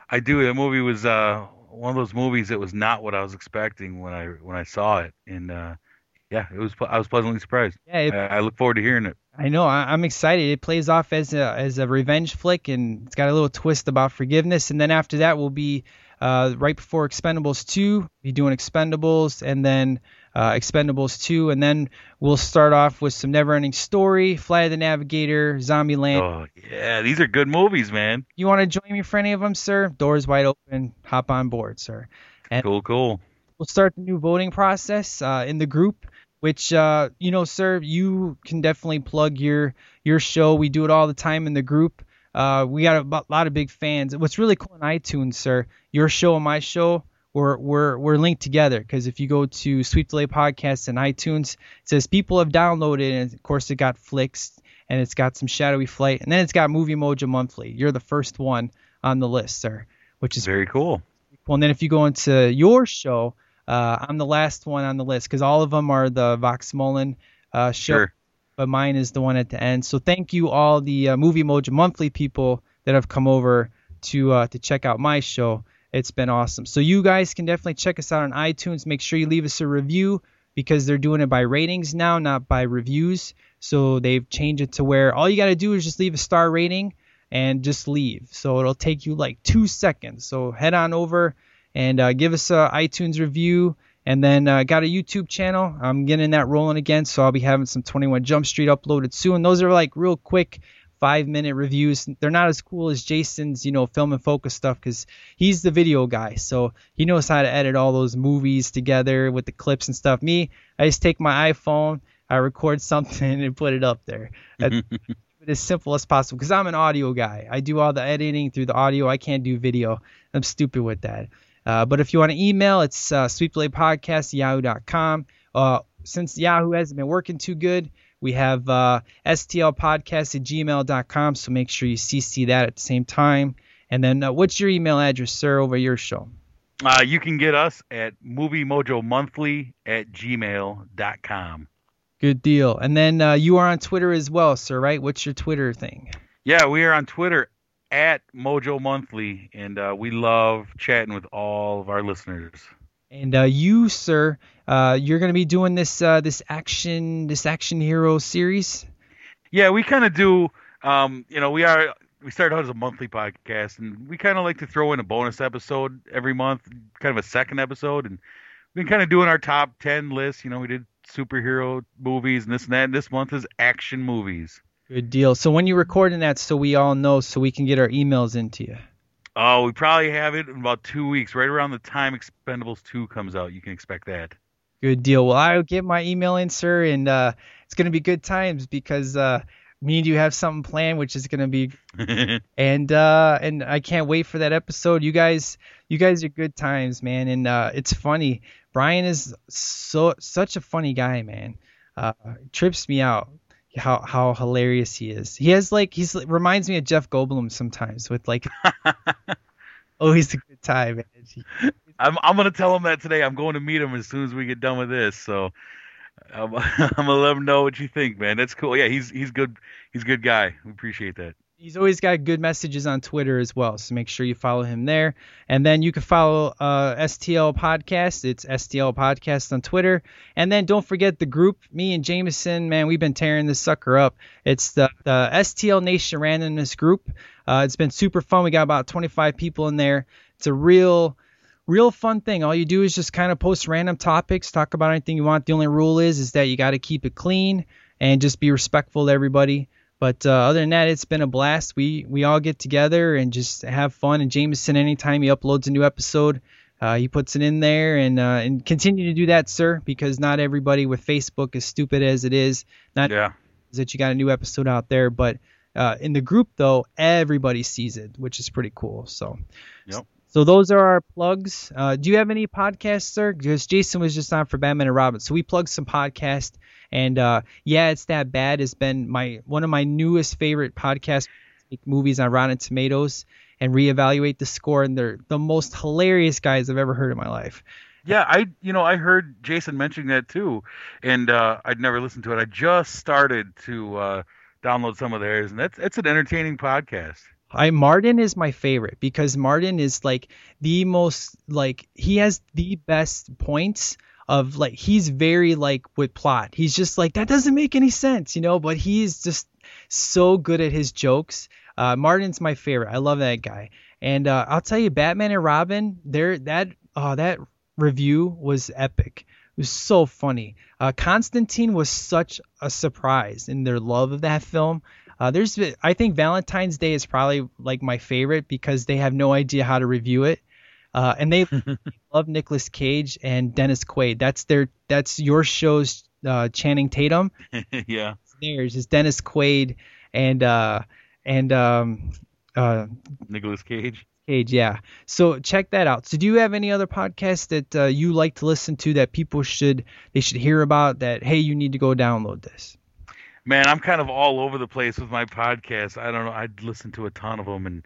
I do. That movie was uh, one of those movies that was not what I was expecting when I when I saw it, and uh, yeah, it was. I was pleasantly surprised. Yeah, it- I, I look forward to hearing it. I know. I, I'm excited. It plays off as a as a revenge flick, and it's got a little twist about forgiveness. And then after that, we'll be uh, right before Expendables 2. Be doing Expendables, and then uh, Expendables 2, and then we'll start off with some Neverending Story, Flight of the Navigator, Zombieland. Oh yeah, these are good movies, man. You want to join me for any of them, sir? Doors wide open. Hop on board, sir. And Cool, cool. we'll start the new voting process uh, in the group which uh, you know sir you can definitely plug your your show we do it all the time in the group uh, we got a lot of big fans. What's really cool on itunes sir your show and my show we're we're, we're linked together. Because if you go to sweet delay podcast and itunes it says people have downloaded and of course it got flicks and it's got some shadowy flight and then it's got movie mojo monthly. You're the first one on the list sir which is Very cool. well, and then if you go into your show, uh, I'm the last one on the list because all of them are the Vox Mullen uh, show, Sure. But mine is the one at the end. So thank you all the uh, Movie Mojo Monthly people that have come over to uh, to check out my show. It's been awesome. So you guys can definitely check us out on iTunes. Make sure you leave us a review because they're doing it by ratings now, not by reviews. So they've changed it to where all you got to do is just leave a star rating and just leave. So it'll take you like two seconds. So head on over and uh, give us a iTunes review. And then uh, got a YouTube channel. I'm getting that rolling again, so I'll be having some 21 Jump Street uploaded soon. Those are like real quick five minute reviews. They're not as cool as Jason's, you know, film and focus stuff because he's the video guy, so he knows how to edit all those movies together with the clips and stuff. Me, I just take my iPhone, I record something and put it up there. As simple as possible because I'm an audio guy. I do all the editing through the audio. I can't do video. I'm stupid with that. Uh, but if you want to email, it's uh, yahoo.com. Uh, since Yahoo hasn't been working too good, we have uh, stlpodcast at gmail.com. So make sure you CC that at the same time. And then uh, what's your email address, sir, over your show? Uh, you can get us at Movie Mojo Monthly at gmail.com. Good deal. And then uh, you are on Twitter as well, sir, right? What's your Twitter thing? Yeah, we are on Twitter at Mojo Monthly, and uh, we love chatting with all of our listeners. And uh, you, sir, uh, you're going to be doing this uh, this action this action hero series. Yeah, we kind of do. Um, you know, we are we started out as a monthly podcast, and we kind of like to throw in a bonus episode every month, kind of a second episode, and we've been kind of doing our top ten list. You know, we did superhero movies and this and that. And this month is action movies. Good deal. So when you're recording that, so we all know, so we can get our emails into you. Oh, we probably have it in about two weeks, right around the time Expendables 2 comes out. You can expect that. Good deal. Well, I'll get my email in, sir, and uh, it's going to be good times because uh, me and you have something planned, which is going to be, and uh, and I can't wait for that episode. You guys, you guys are good times, man, and uh, it's funny. Brian is so such a funny guy, man. Uh, trips me out how how hilarious he is. He has like he's reminds me of Jeff Goldblum sometimes with like, oh, he's a good time. I'm I'm gonna tell him that today. I'm going to meet him as soon as we get done with this. So I'm, I'm gonna let him know what you think, man. That's cool. Yeah, he's he's good. He's a good guy. We appreciate that. He's always got good messages on Twitter as well, so make sure you follow him there. And then you can follow uh, STL Podcast. It's STL Podcast on Twitter. And then don't forget the group. Me and Jameson, man, we've been tearing this sucker up. It's the, the STL Nation Randomness group. Uh, it's been super fun. We got about 25 people in there. It's a real real fun thing. All you do is just kind of post random topics, talk about anything you want. The only rule is is that you got to keep it clean and just be respectful to everybody. But uh, other than that, it's been a blast. We we all get together and just have fun. And Jameson, anytime he uploads a new episode, uh, he puts it in there and uh, and continue to do that, sir, because not everybody with Facebook is stupid as it is. Not Yeah. that you got a new episode out there, but uh, in the group though, everybody sees it, which is pretty cool. So. Yep. So those are our plugs. Uh, do you have any podcasts, sir? Because Jason was just on for Batman and Robin, so we plugged some podcasts. And uh, yeah, it's that bad. Has been my one of my newest favorite podcasts. movies on Rotten Tomatoes and reevaluate the score, and they're the most hilarious guys I've ever heard in my life. Yeah, I you know I heard Jason mentioning that too, and uh, I'd never listened to it. I just started to uh, download some of theirs, and that's it's an entertaining podcast. I Martin is my favorite because Martin is like the most like he has the best points of like he's very like with plot. He's just like that doesn't make any sense, you know, but he's just so good at his jokes. Uh, Martin's my favorite. I love that guy. And uh, I'll tell you, Batman and Robin, there that oh that review was epic. It was so funny. Uh, Constantine was such a surprise in their love of that film. Uh, there's, I think Valentine's Day is probably like my favorite because they have no idea how to review it, uh, and they love Nicolas Cage and Dennis Quaid. That's their, that's your show's uh, Channing Tatum. yeah, theirs is Dennis Quaid and uh, and um, uh, Nicolas Cage. Cage, yeah. So check that out. So do you have any other podcasts that uh, you like to listen to that people should they should hear about? That hey, you need to go download this. Man, I'm kind of all over the place with my podcast. I don't know. I listen to a ton of them, and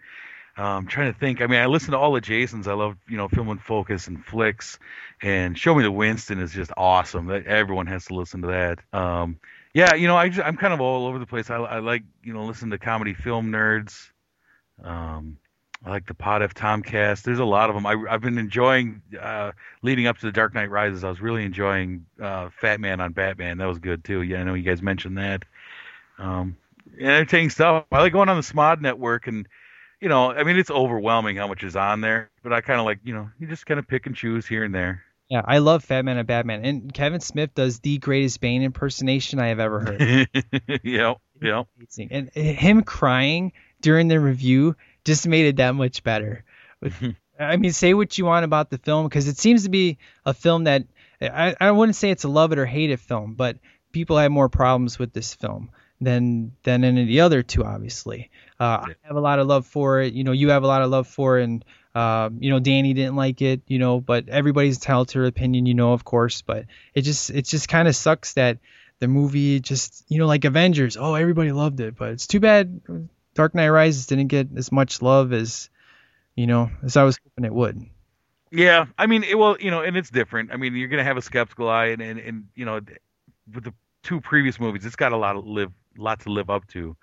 I'm trying to think. I mean, I listen to all the Jason's. I love you know Film and Focus and Flicks, and Show Me the Winston is just awesome. That everyone has to listen to that. Um, yeah, you know, I just, I'm kind of all over the place. I, I like you know listen to comedy film nerds. Um, I like the Pod F Tomcast. There's a lot of them. I, have been enjoying uh, leading up to the Dark Knight Rises. I was really enjoying uh, Fat Man on Batman. That was good too. Yeah, I know you guys mentioned that. Um, entertaining stuff. I like going on the Smod Network, and you know, I mean, it's overwhelming how much is on there. But I kind of like, you know, you just kind of pick and choose here and there. Yeah, I love Fat Man and Batman, and Kevin Smith does the greatest Bane impersonation I have ever heard. yep, yep. And eh, him crying during the review just made it that much better. I mean, say what you want about the film because it seems to be a film that I, I wouldn't say it's a love it or hate it film, but people have more problems with this film than than any of the other two. Obviously, uh, I have a lot of love for it. You know, you have a lot of love for it, and uh, you know, Danny didn't like it. You know, but everybody's entitled to their opinion. You know, of course, but it just it just kind of sucks that the movie just you know like Avengers. Oh, everybody loved it, but it's too bad Dark Knight Rises didn't get as much love as you know as I was hoping it would. Yeah, I mean, it, well, you know, and it's different. I mean, you're gonna have a skeptical eye, and and, and you know, with the two previous movies, it's got a lot of live, lot to live up to,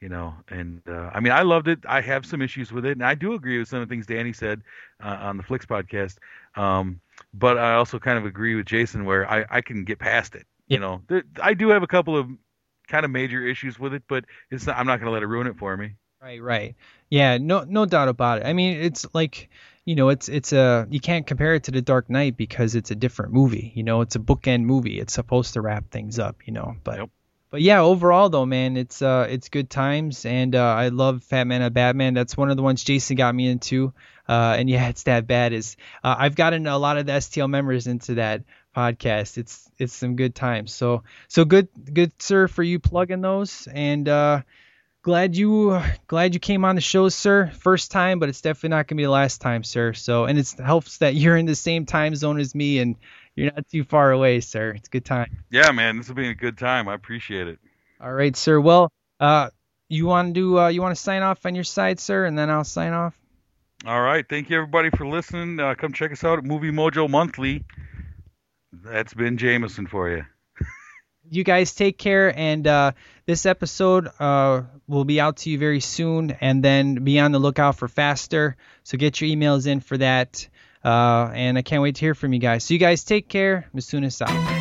you know. And uh, I mean, I loved it. I have some issues with it, and I do agree with some of the things Danny said uh, on the Flicks podcast. Um, but I also kind of agree with Jason where I I can get past it. You know, there, I do have a couple of kind of major issues with it, but it's not, I'm not going to let it ruin it for me. Right, right. Yeah, no no doubt about it. I mean, it's like, you know, it's it's a you can't compare it to The Dark Knight because it's a different movie. You know, it's a bookend movie. It's supposed to wrap things up, you know. But yep. But yeah, overall though, man, it's uh it's good times and uh I love Fat Man and Batman. That's one of the ones Jason got me into. Uh and yeah, it's that bad is uh, I've gotten a lot of the STL members into that podcast. It's it's some good times. So so good good sir for you plugging those and uh glad you glad you came on the show, sir. First time, but it's definitely not gonna be the last time, sir. So and it helps that you're in the same time zone as me and you're not too far away, sir. It's a good time. Yeah, man, this will be a good time. I appreciate it. All right, sir. Well, uh, you want to do uh, you want to sign off on your side, sir, and then I'll sign off. All right. Thank you everybody for listening. Uh, come check us out at Movie Mojo Monthly. That's been Jameson for you. you guys take care, and uh, this episode uh, will be out to you very soon, and then be on the lookout for faster. So get your emails in for that, uh, and I can't wait to hear from you guys. So you guys take care. Masunas out.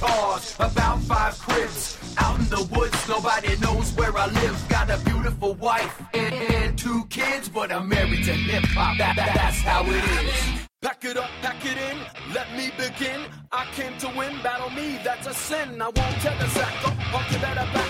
cars, about five cribs. Out in the woods, nobody knows where I live. Got a beautiful wife and, and two kids, but I'm married to hip hop. That, that, that's how it is. Pack it up, pack it in, let me begin. I came to win, battle me, that's a sin. I won't tether sack, punk, you better back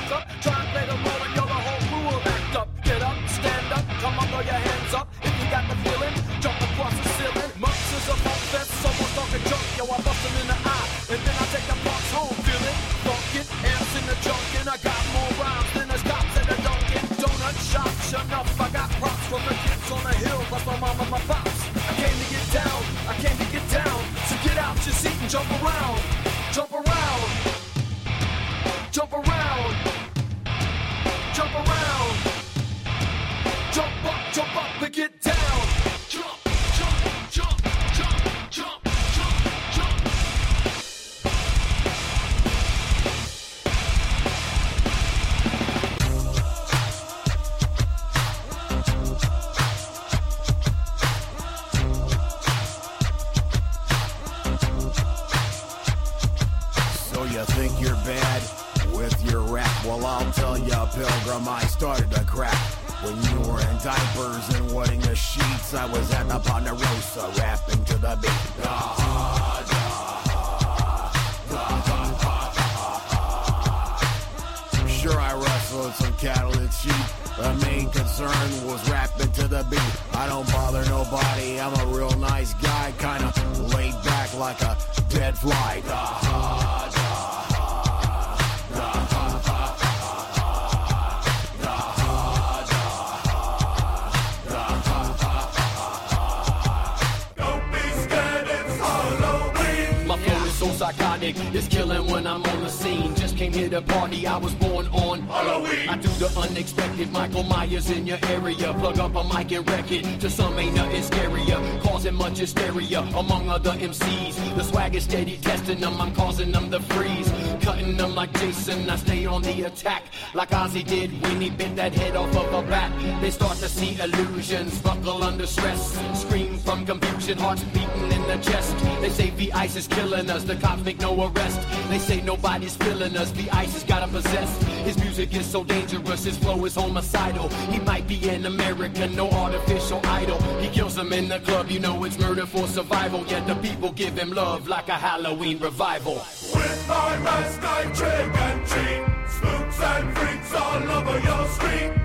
hysteria among other MCs. The swag is steady testing them, I'm causing them to freeze. Cutting them like Jason, I stay on the attack. Like Ozzy did when he bit that head off of a bat. They start to see illusions, buckle under stress. Scream from confusion, hearts beating in the chest. They say the ice is killing us, the cops make no arrest. They say nobody's feeling us, the ice has gotta possess. His music is so dangerous, his flow is homicidal. He might be an American, no artificial idol. He kills them in the club, you know it's murder for survival. Yet the people give him love like a Halloween revival. With my mask, I trick and treat. Spooks and freaks all over your street.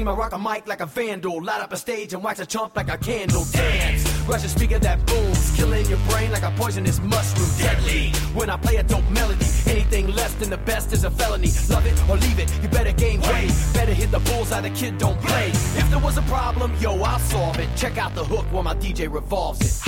beam, I rock a mic like a vandal. Light up a stage and wax a chump like a candle. Dance, rush a speaker that booms, killing your brain like a poisonous mushroom. Deadly, when I play a dope melody, anything less than the best is a felony. Love it or leave it, you better gain weight. Better hit the bullseye, the kid don't play. If there was a problem, yo, I'll solve it. Check out the hook while my DJ revolves it.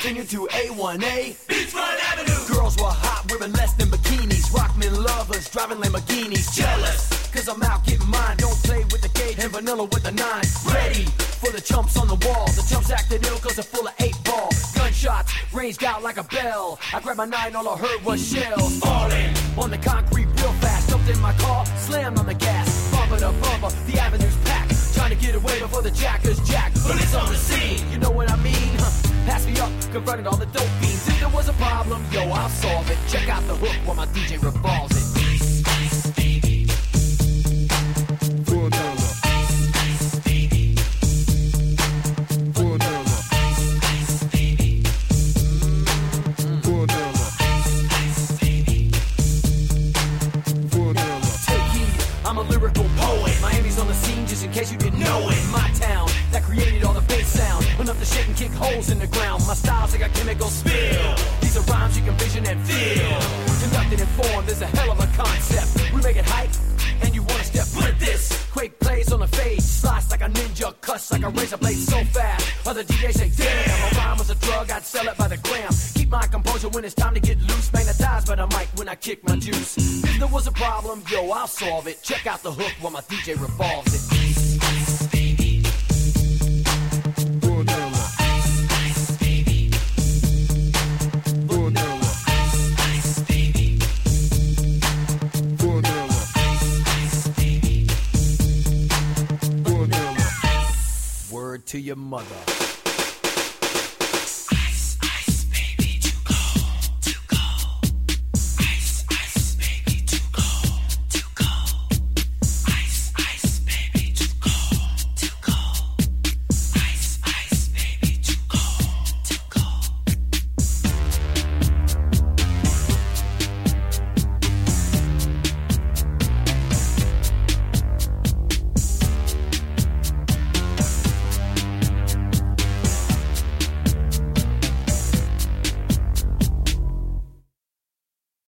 Continued to A1A. Beachfront Avenue. Girls were hot, wearing less than bikinis. Rockman lovers, driving Lamborghinis. Jealous, cause I'm out getting mine. Don't play with the gauge and vanilla with the nine. Ready for the chumps on the wall. The chumps acted ill cause they're full of eight ball. Gunshots ranged out like a bell. I grabbed my nine, all I heard was shells falling on the concrete real fast. Jumped in my car, slammed on the gas. Bumper to bumper, the avenue's packed. Trying to get away before the jackers jack. Police on the scene, you know Confronted all the dope fiends. If there was a problem, yo, I'll solve it. Check out the hook while my DJ revolves